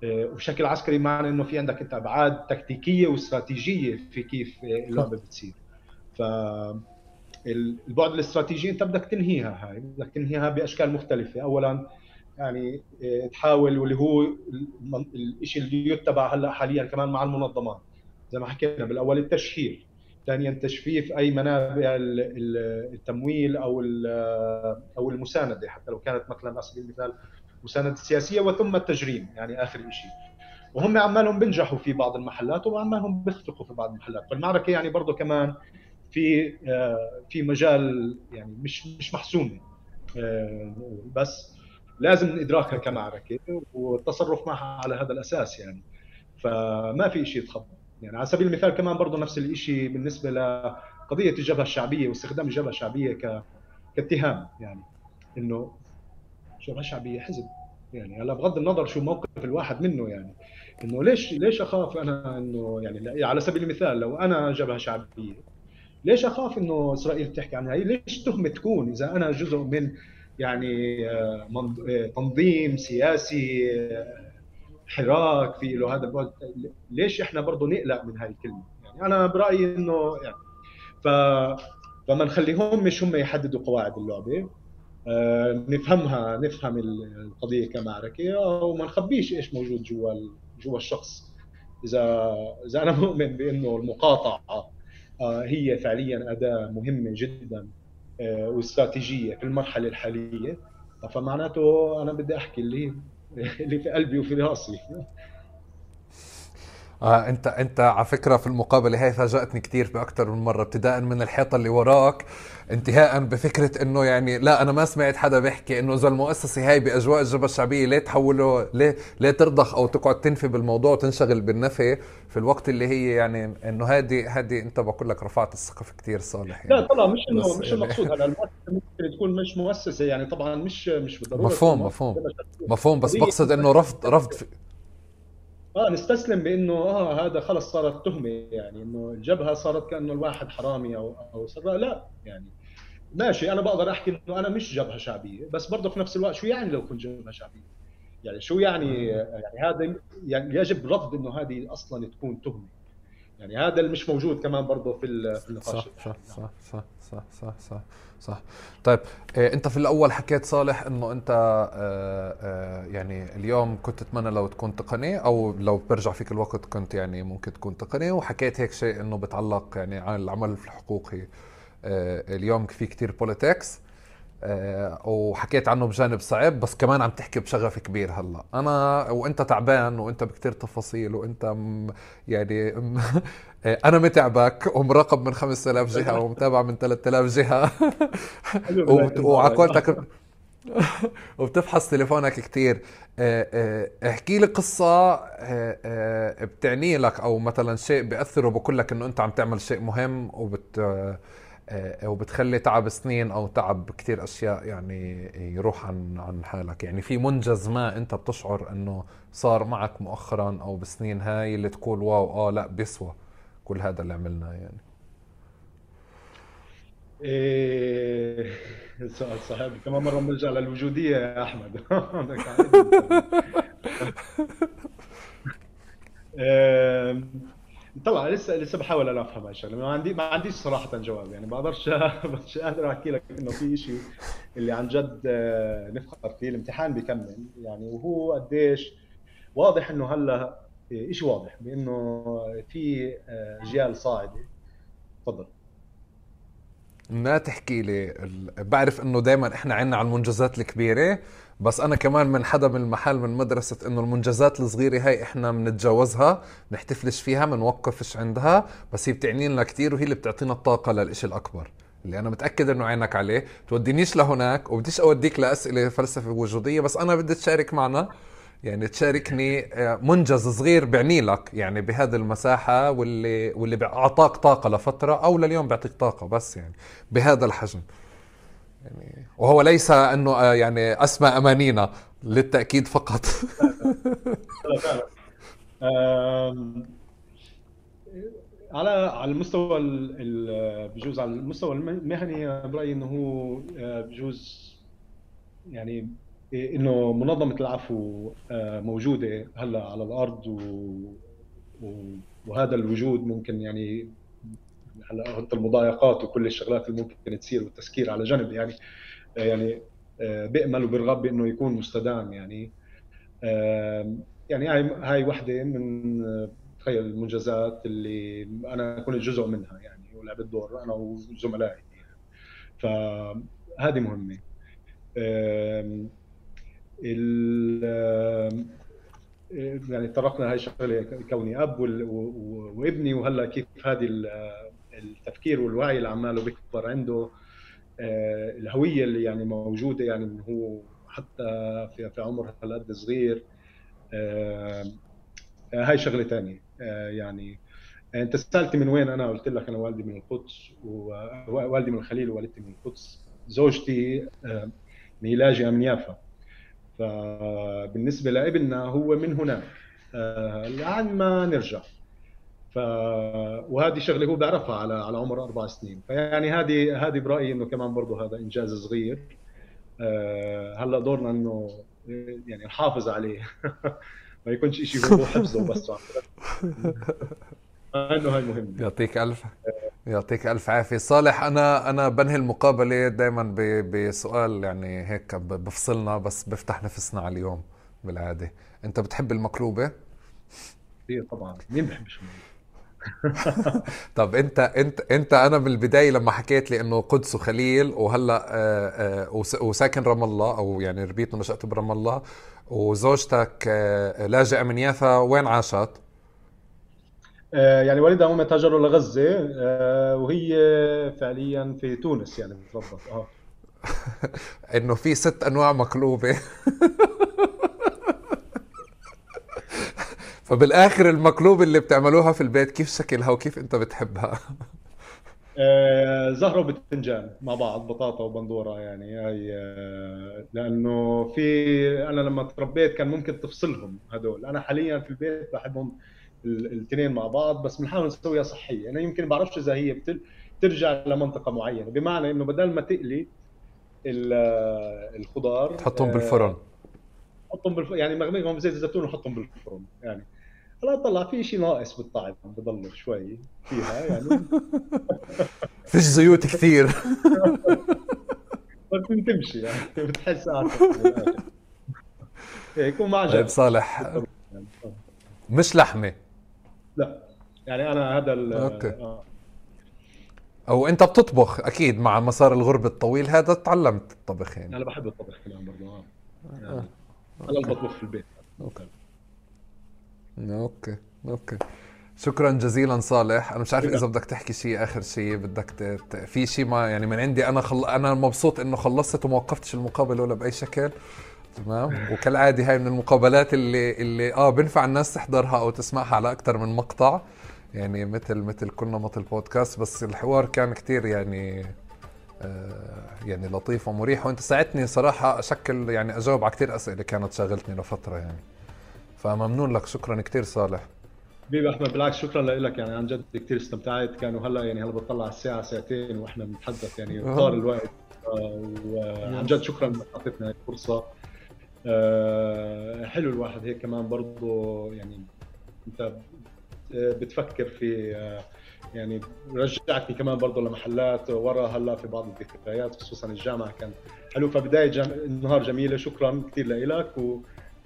آه، وبشكل عسكري معنى إنه في عندك أنت أبعاد تكتيكية واستراتيجية في كيف اللعبة بتصير. ف البعد الاستراتيجي أنت بدك تنهيها هاي بدك تنهيها بأشكال مختلفة. اولا يعني آه، تحاول واللي هو الشيء اللي يتبع هلأ حاليا كمان مع المنظمات. زي ما حكينا بالأول التشهير. ثانيا تجفيف أي منابع التمويل أو أو المساندة حتى لو كانت مثلا على سبيل المثال مساندة سياسية وثم التجريم يعني آخر شيء وهم عمالهم بينجحوا في بعض المحلات وعمالهم بيخفقوا في بعض المحلات. فالمعركة يعني برضه كمان في في مجال يعني مش مش محسومه بس لازم إدراكها كمعركة والتصرف معها على هذا الأساس يعني. فما في شيء يتخبى يعني على سبيل المثال كمان برضه نفس الشيء بالنسبة لقضية الجبهة الشعبية واستخدام الجبهة الشعبية ك كاتهام يعني إنه الجبهة الشعبية حزب. يعني هلا بغض النظر شو موقف الواحد منه يعني. إنه ليش ليش أخاف أنا إنه يعني على سبيل المثال لو أنا جبهة شعبية ليش أخاف إنه إسرائيل تحكي عنها؟ هي ليش تهمة تكون إذا أنا جزء من يعني آه، آه، تنظيم سياسي آه، حراك في له هذا البعد. ليش إحنا برضه نقلق من هاي الكلمة؟ يعني أنا برأيي إنه يعني ف فما نخليهم مش هم يحددوا قواعد اللعبة. آه نفهمها نفهم القضية كمعركة وما نخبيش إيش موجود جوا جوا الشخص. اذا إذا أنا مؤمن بإنه المقاطعة آه هي فعليا أداة مهمة جدا آه واستراتيجية في المرحلة الحالية. فمعناته أنا بدي أحكي اللي اللي في قلبي وفي راسي. آه انت انت على فكرة في المقابلة هاي فاجأتني كثير باكثر من مرة ابتداء من الحيطة اللي وراك انتهاء بفكرة إنه يعني لا أنا ما سمعت حدا بيحكي إنه إذا المؤسسة هاي بأجواء الجبهة الشعبية ليه تحوله ليه ليه ترضخ أو تقعد تنفي بالموضوع وتنشغل بالنفي في الوقت اللي هي يعني إنه هذه هذه أنت بقول لك رفعت السقف كثير صالح يعني. لا طبعا مش إنه مش المقصود هلا المؤسسة ممكن تكون مش مؤسسة يعني طبعا مش مش بالضرورة مفهوم مفهوم مفهوم بس بقصد إنه رفض رفض آه نستسلم بإنه آه هذا خلص صارت تهمة يعني إنه الجبهة صارت كأنه الواحد حرامي أو أو سراء لا يعني ماشي أنا بقدر أحكي إنه أنا مش جبهة شعبية بس برضه في نفس الوقت شو يعني لو كنت جبهة شعبية؟ يعني شو يعني يعني هذا يعني يجب رفض إنه هذه أصلا تكون تهمة يعني هذا اللي مش موجود كمان برضه في النقاش. صح صح, صح صح صح صح صح صح. طيب إيه انت في الأول حكيت صالح إنه انت آآ آآ يعني اليوم كنت تتمنى لو تكون تقني أو لو برجع فيك الوقت كنت يعني ممكن تكون تقني وحكيت هيك شيء إنه بتعلق يعني عن العمل الحقوقي. آه، اليوم في كتير بوليتكس وحكيت عنه بجانب صعب بس كمان عم تحكي بشغف كبير هلأ. أنا وأنت تعبان وأنت بكتير تفاصيل وأنت م يعني م آه، أنا متعبك ومراقب من 5000 جهة ومتابع من 3000 جهة. وعلى قولتك وبتفحص تليفونك كثير آه، احكي لي قصة بتعني لك أو مثلا شيء بيأثر وبقول لك إنه أنت عم تعمل شيء مهم وبت آه، وبتخلي تعب سنين أو تعب كثير أشياء يعني يروح عن عن حالك. يعني في منجز ما أنت بتشعر إنه صار معك مؤخرا أو بالسنين هاي اللي تقول واو آه لا بيسوى كل هذا اللي عملناه يعني. إيه سؤال صعب. كمان مرة بنرجع للوجودية يا أحمد. طبعا لسه لسه بحاول أنا أفهم هالشغله ما عندي ما عنديش صراحة جواب يعني ما بقدرش مش قادر أحكي لك إنه في شيء اللي عن جد آه، نفخر فيه الامتحان بيكمل يعني وهو قديش واضح إنه هلأ شيء واضح بإنه في آه، اجيال صاعدة. تفضل. ما تحكي لي بعرف إنه دائما إحنا عنا على المنجزات الكبيرة بس أنا كمان من حدا من المحل من مدرسة إنه المنجزات الصغيرة هاي إحنا بنتجاوزها بنحتفلش فيها بنوقفش عندها بس هي بتعني لنا كثير وهي اللي بتعطينا الطاقة للإشي الأكبر. اللي أنا متأكد إنه عينك عليه. تودينيش لهناك وبديش أوديك لأسئلة فلسفة وجودية بس أنا بدي تشارك معنا. يعني تشاركني آه، منجز صغير بعني لك يعني بهذه المساحة واللي واللي بأعطاك طاقة لفترة أو لليوم بيعطيك طاقة بس يعني بهذا الحجم. يعني وهو ليس أنه آه، يعني أسمى أمانينا للتأكيد فقط على على المستوى بجوز على المستوى المهني برأيي إنه هو آه، بجوز يعني إنه منظمة العفو آه، موجودة هلأ على الأرض. وهذا الوجود ممكن يعني هلا المضايقات وكل الشغلات اللي ممكن تصير والتسكير على جنب يعني آه، يعني آه، بامل وبرغب بأنه يكون مستدام يعني يعني هاي هاي وحدة من تخيل المنجزات اللي أنا كنت جزء منها يعني ولعبت دور أنا وزملائي يعني. فهذه مهمة. يعني طرقنا هاي الشغلة كوني أب وابني وهلأ كيف هذه التفكير والوعي اللي عماله بيكبر عنده آه، الهوية اللي يعني موجودة يعني إنه هو حتى في في عمر هالقد صغير آه، هاي شغلة ثانية آه، يعني أنت سالتي من وين؟ أنا قلت لك أنا والدي من القدس ووالدي من الخليل ووالدتي من القدس زوجتي ميلاجي من يافا. فبالنسبة لابننا هو من هناك لعن ما نرجع. ف وهذه شغلة هو بيعرفها على على عمر أربع سنين. فيعني هذه هذه برأيي إنه كمان برضه هذا إنجاز صغير. آه، هلأ دورنا إنه يعني نحافظ عليه. ما يكونش شيء هو حفظه بس. إنه هاي مهم يعطيك الف يعطيك ألف عافية. صالح أنا أنا بنهي المقابلة دائما بسؤال يعني هيك بفصلنا بس بفتح نفسنا على اليوم بالعادة. أنت بتحب المقلوبه كثير طبعا. مين بحبش طب انت انت انت أنا بالبداية لما حكيت لي انه قدس وخليل وهلا آه، آه، وساكن رام الله أو يعني ربيت ونشات برام الله وزوجتك آه، لاجئة من يافا وين عاشت؟ يعني والدها هم تهاجروا لغزة وهي فعليا في تونس يعني بالضبط آه انه في ست انواع مقلوبة فبالآخر المقلوب اللي بتعملوها في البيت كيف شكلها وكيف أنت بتحبها؟ آه زهرة وبتنجان مع بعض بطاطا وبندورة يعني هاي آه لأنه في أنا لما تربيت كان ممكن تفصلهم هدول. أنا حاليا في البيت بحبهم الاثنين مع بعض بس بنحاول نسويها صحية. أنا يمكن بعرفش إذا هي بتل... ترجع لمنطقة معينة. بمعنى إنه بدل ما تقلي الخضار تحطهم بالفرن. حطهم بالفرن يعني مغمقهم بزيت الزيتون وحطهم بالفرن يعني. هلا طلع في شيء ناقص بالطعم بضل شوي فيها يعني. فيش زيوت كثير. بس تمشي يعني بتحس هيك ومع طيب صالح. مش لحمة؟ لا يعني أنا هذا أوكي. آه. أو أنت بتطبخ؟ أكيد مع مسار الغربه الطويل هذا تعلمت الطبخ يعني أنا بحب الطبخ كمان برضه يعني آه. أنا بطبخ في البيت. أوكي. أوكي أوكي. شكرا جزيلا صالح. أنا مش عارف إذا بدك تحكي شيء آخر شيء بدك ت... في شيء ما يعني من عندي. أنا خل... أنا مبسوط إنه خلصت وما وقفتش المقابلة ولا بأي شكل. تمام؟ وكالعادة هاي من المقابلات اللي اللي آه بنفع الناس تحضرها أو تسمعها على أكثر من مقطع. يعني مثل مثل كل نمط البودكاست. بس الحوار كان كتير يعني آه يعني لطيف ومريح. وأنت ساعدتني صراحة أشكل يعني أجاوب على كثير أسئلة كانت شاغلتني لفترة يعني. فممنون لك شكرا كثير صالح. حبيبي أحمد بالعكس شكرا لك. يعني عن جد كثير استمتعت. كانوا هلأ يعني هلأ بطلع على الساعة ساعتين وإحنا بنتحدث يعني طار الوقت. وعن جد شكرا أعطيتنا الفرصة. آه، حلو الواحد هيك كمان برضه يعني أنت بتفكر في آه، يعني رجعتني كمان برضه لمحلات ورا هلأ في بعض الذكريات خصوصا الجامعة كان حلو. فبداية جم... النهار جميلة. شكرا كثير لك و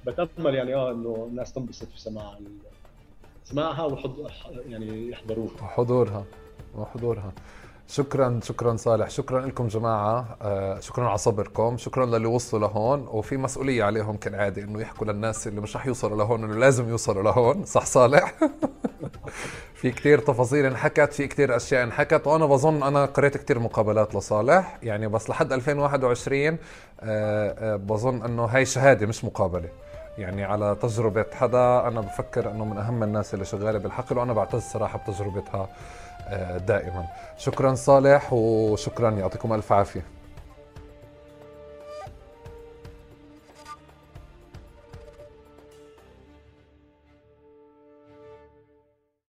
بتامل يعني آه إنه الناس تنبسط في سماع سماعها وحض... يعني يحضروها. وحضورها وحضورها. شكرا شكرا صالح. شكرا لكم جماعة. آه، شكرا على صبركم. شكرا للي وصلوا لهون. وفي مسؤولية عليهم كالعادة إنه يحكوا للناس اللي مش رح يوصلوا لهون إنه لازم يوصلوا لهون. صح صالح؟ في كتير تفاصيل انحكت في كتير أشياء انحكت. وأنا بظن أنا قريت كتير مقابلات لصالح. يعني بس لحد 2021 آه، آه، بظن إنه هاي شهادة مش مقابلة. يعني على تجربة حدا. أنا بفكر أنه من أهم الناس اللي شغالة بالحقل وأنا بعتز صراحة بتجربتها دائما. شكرا صالح وشكرا يعطيكم ألف عافية.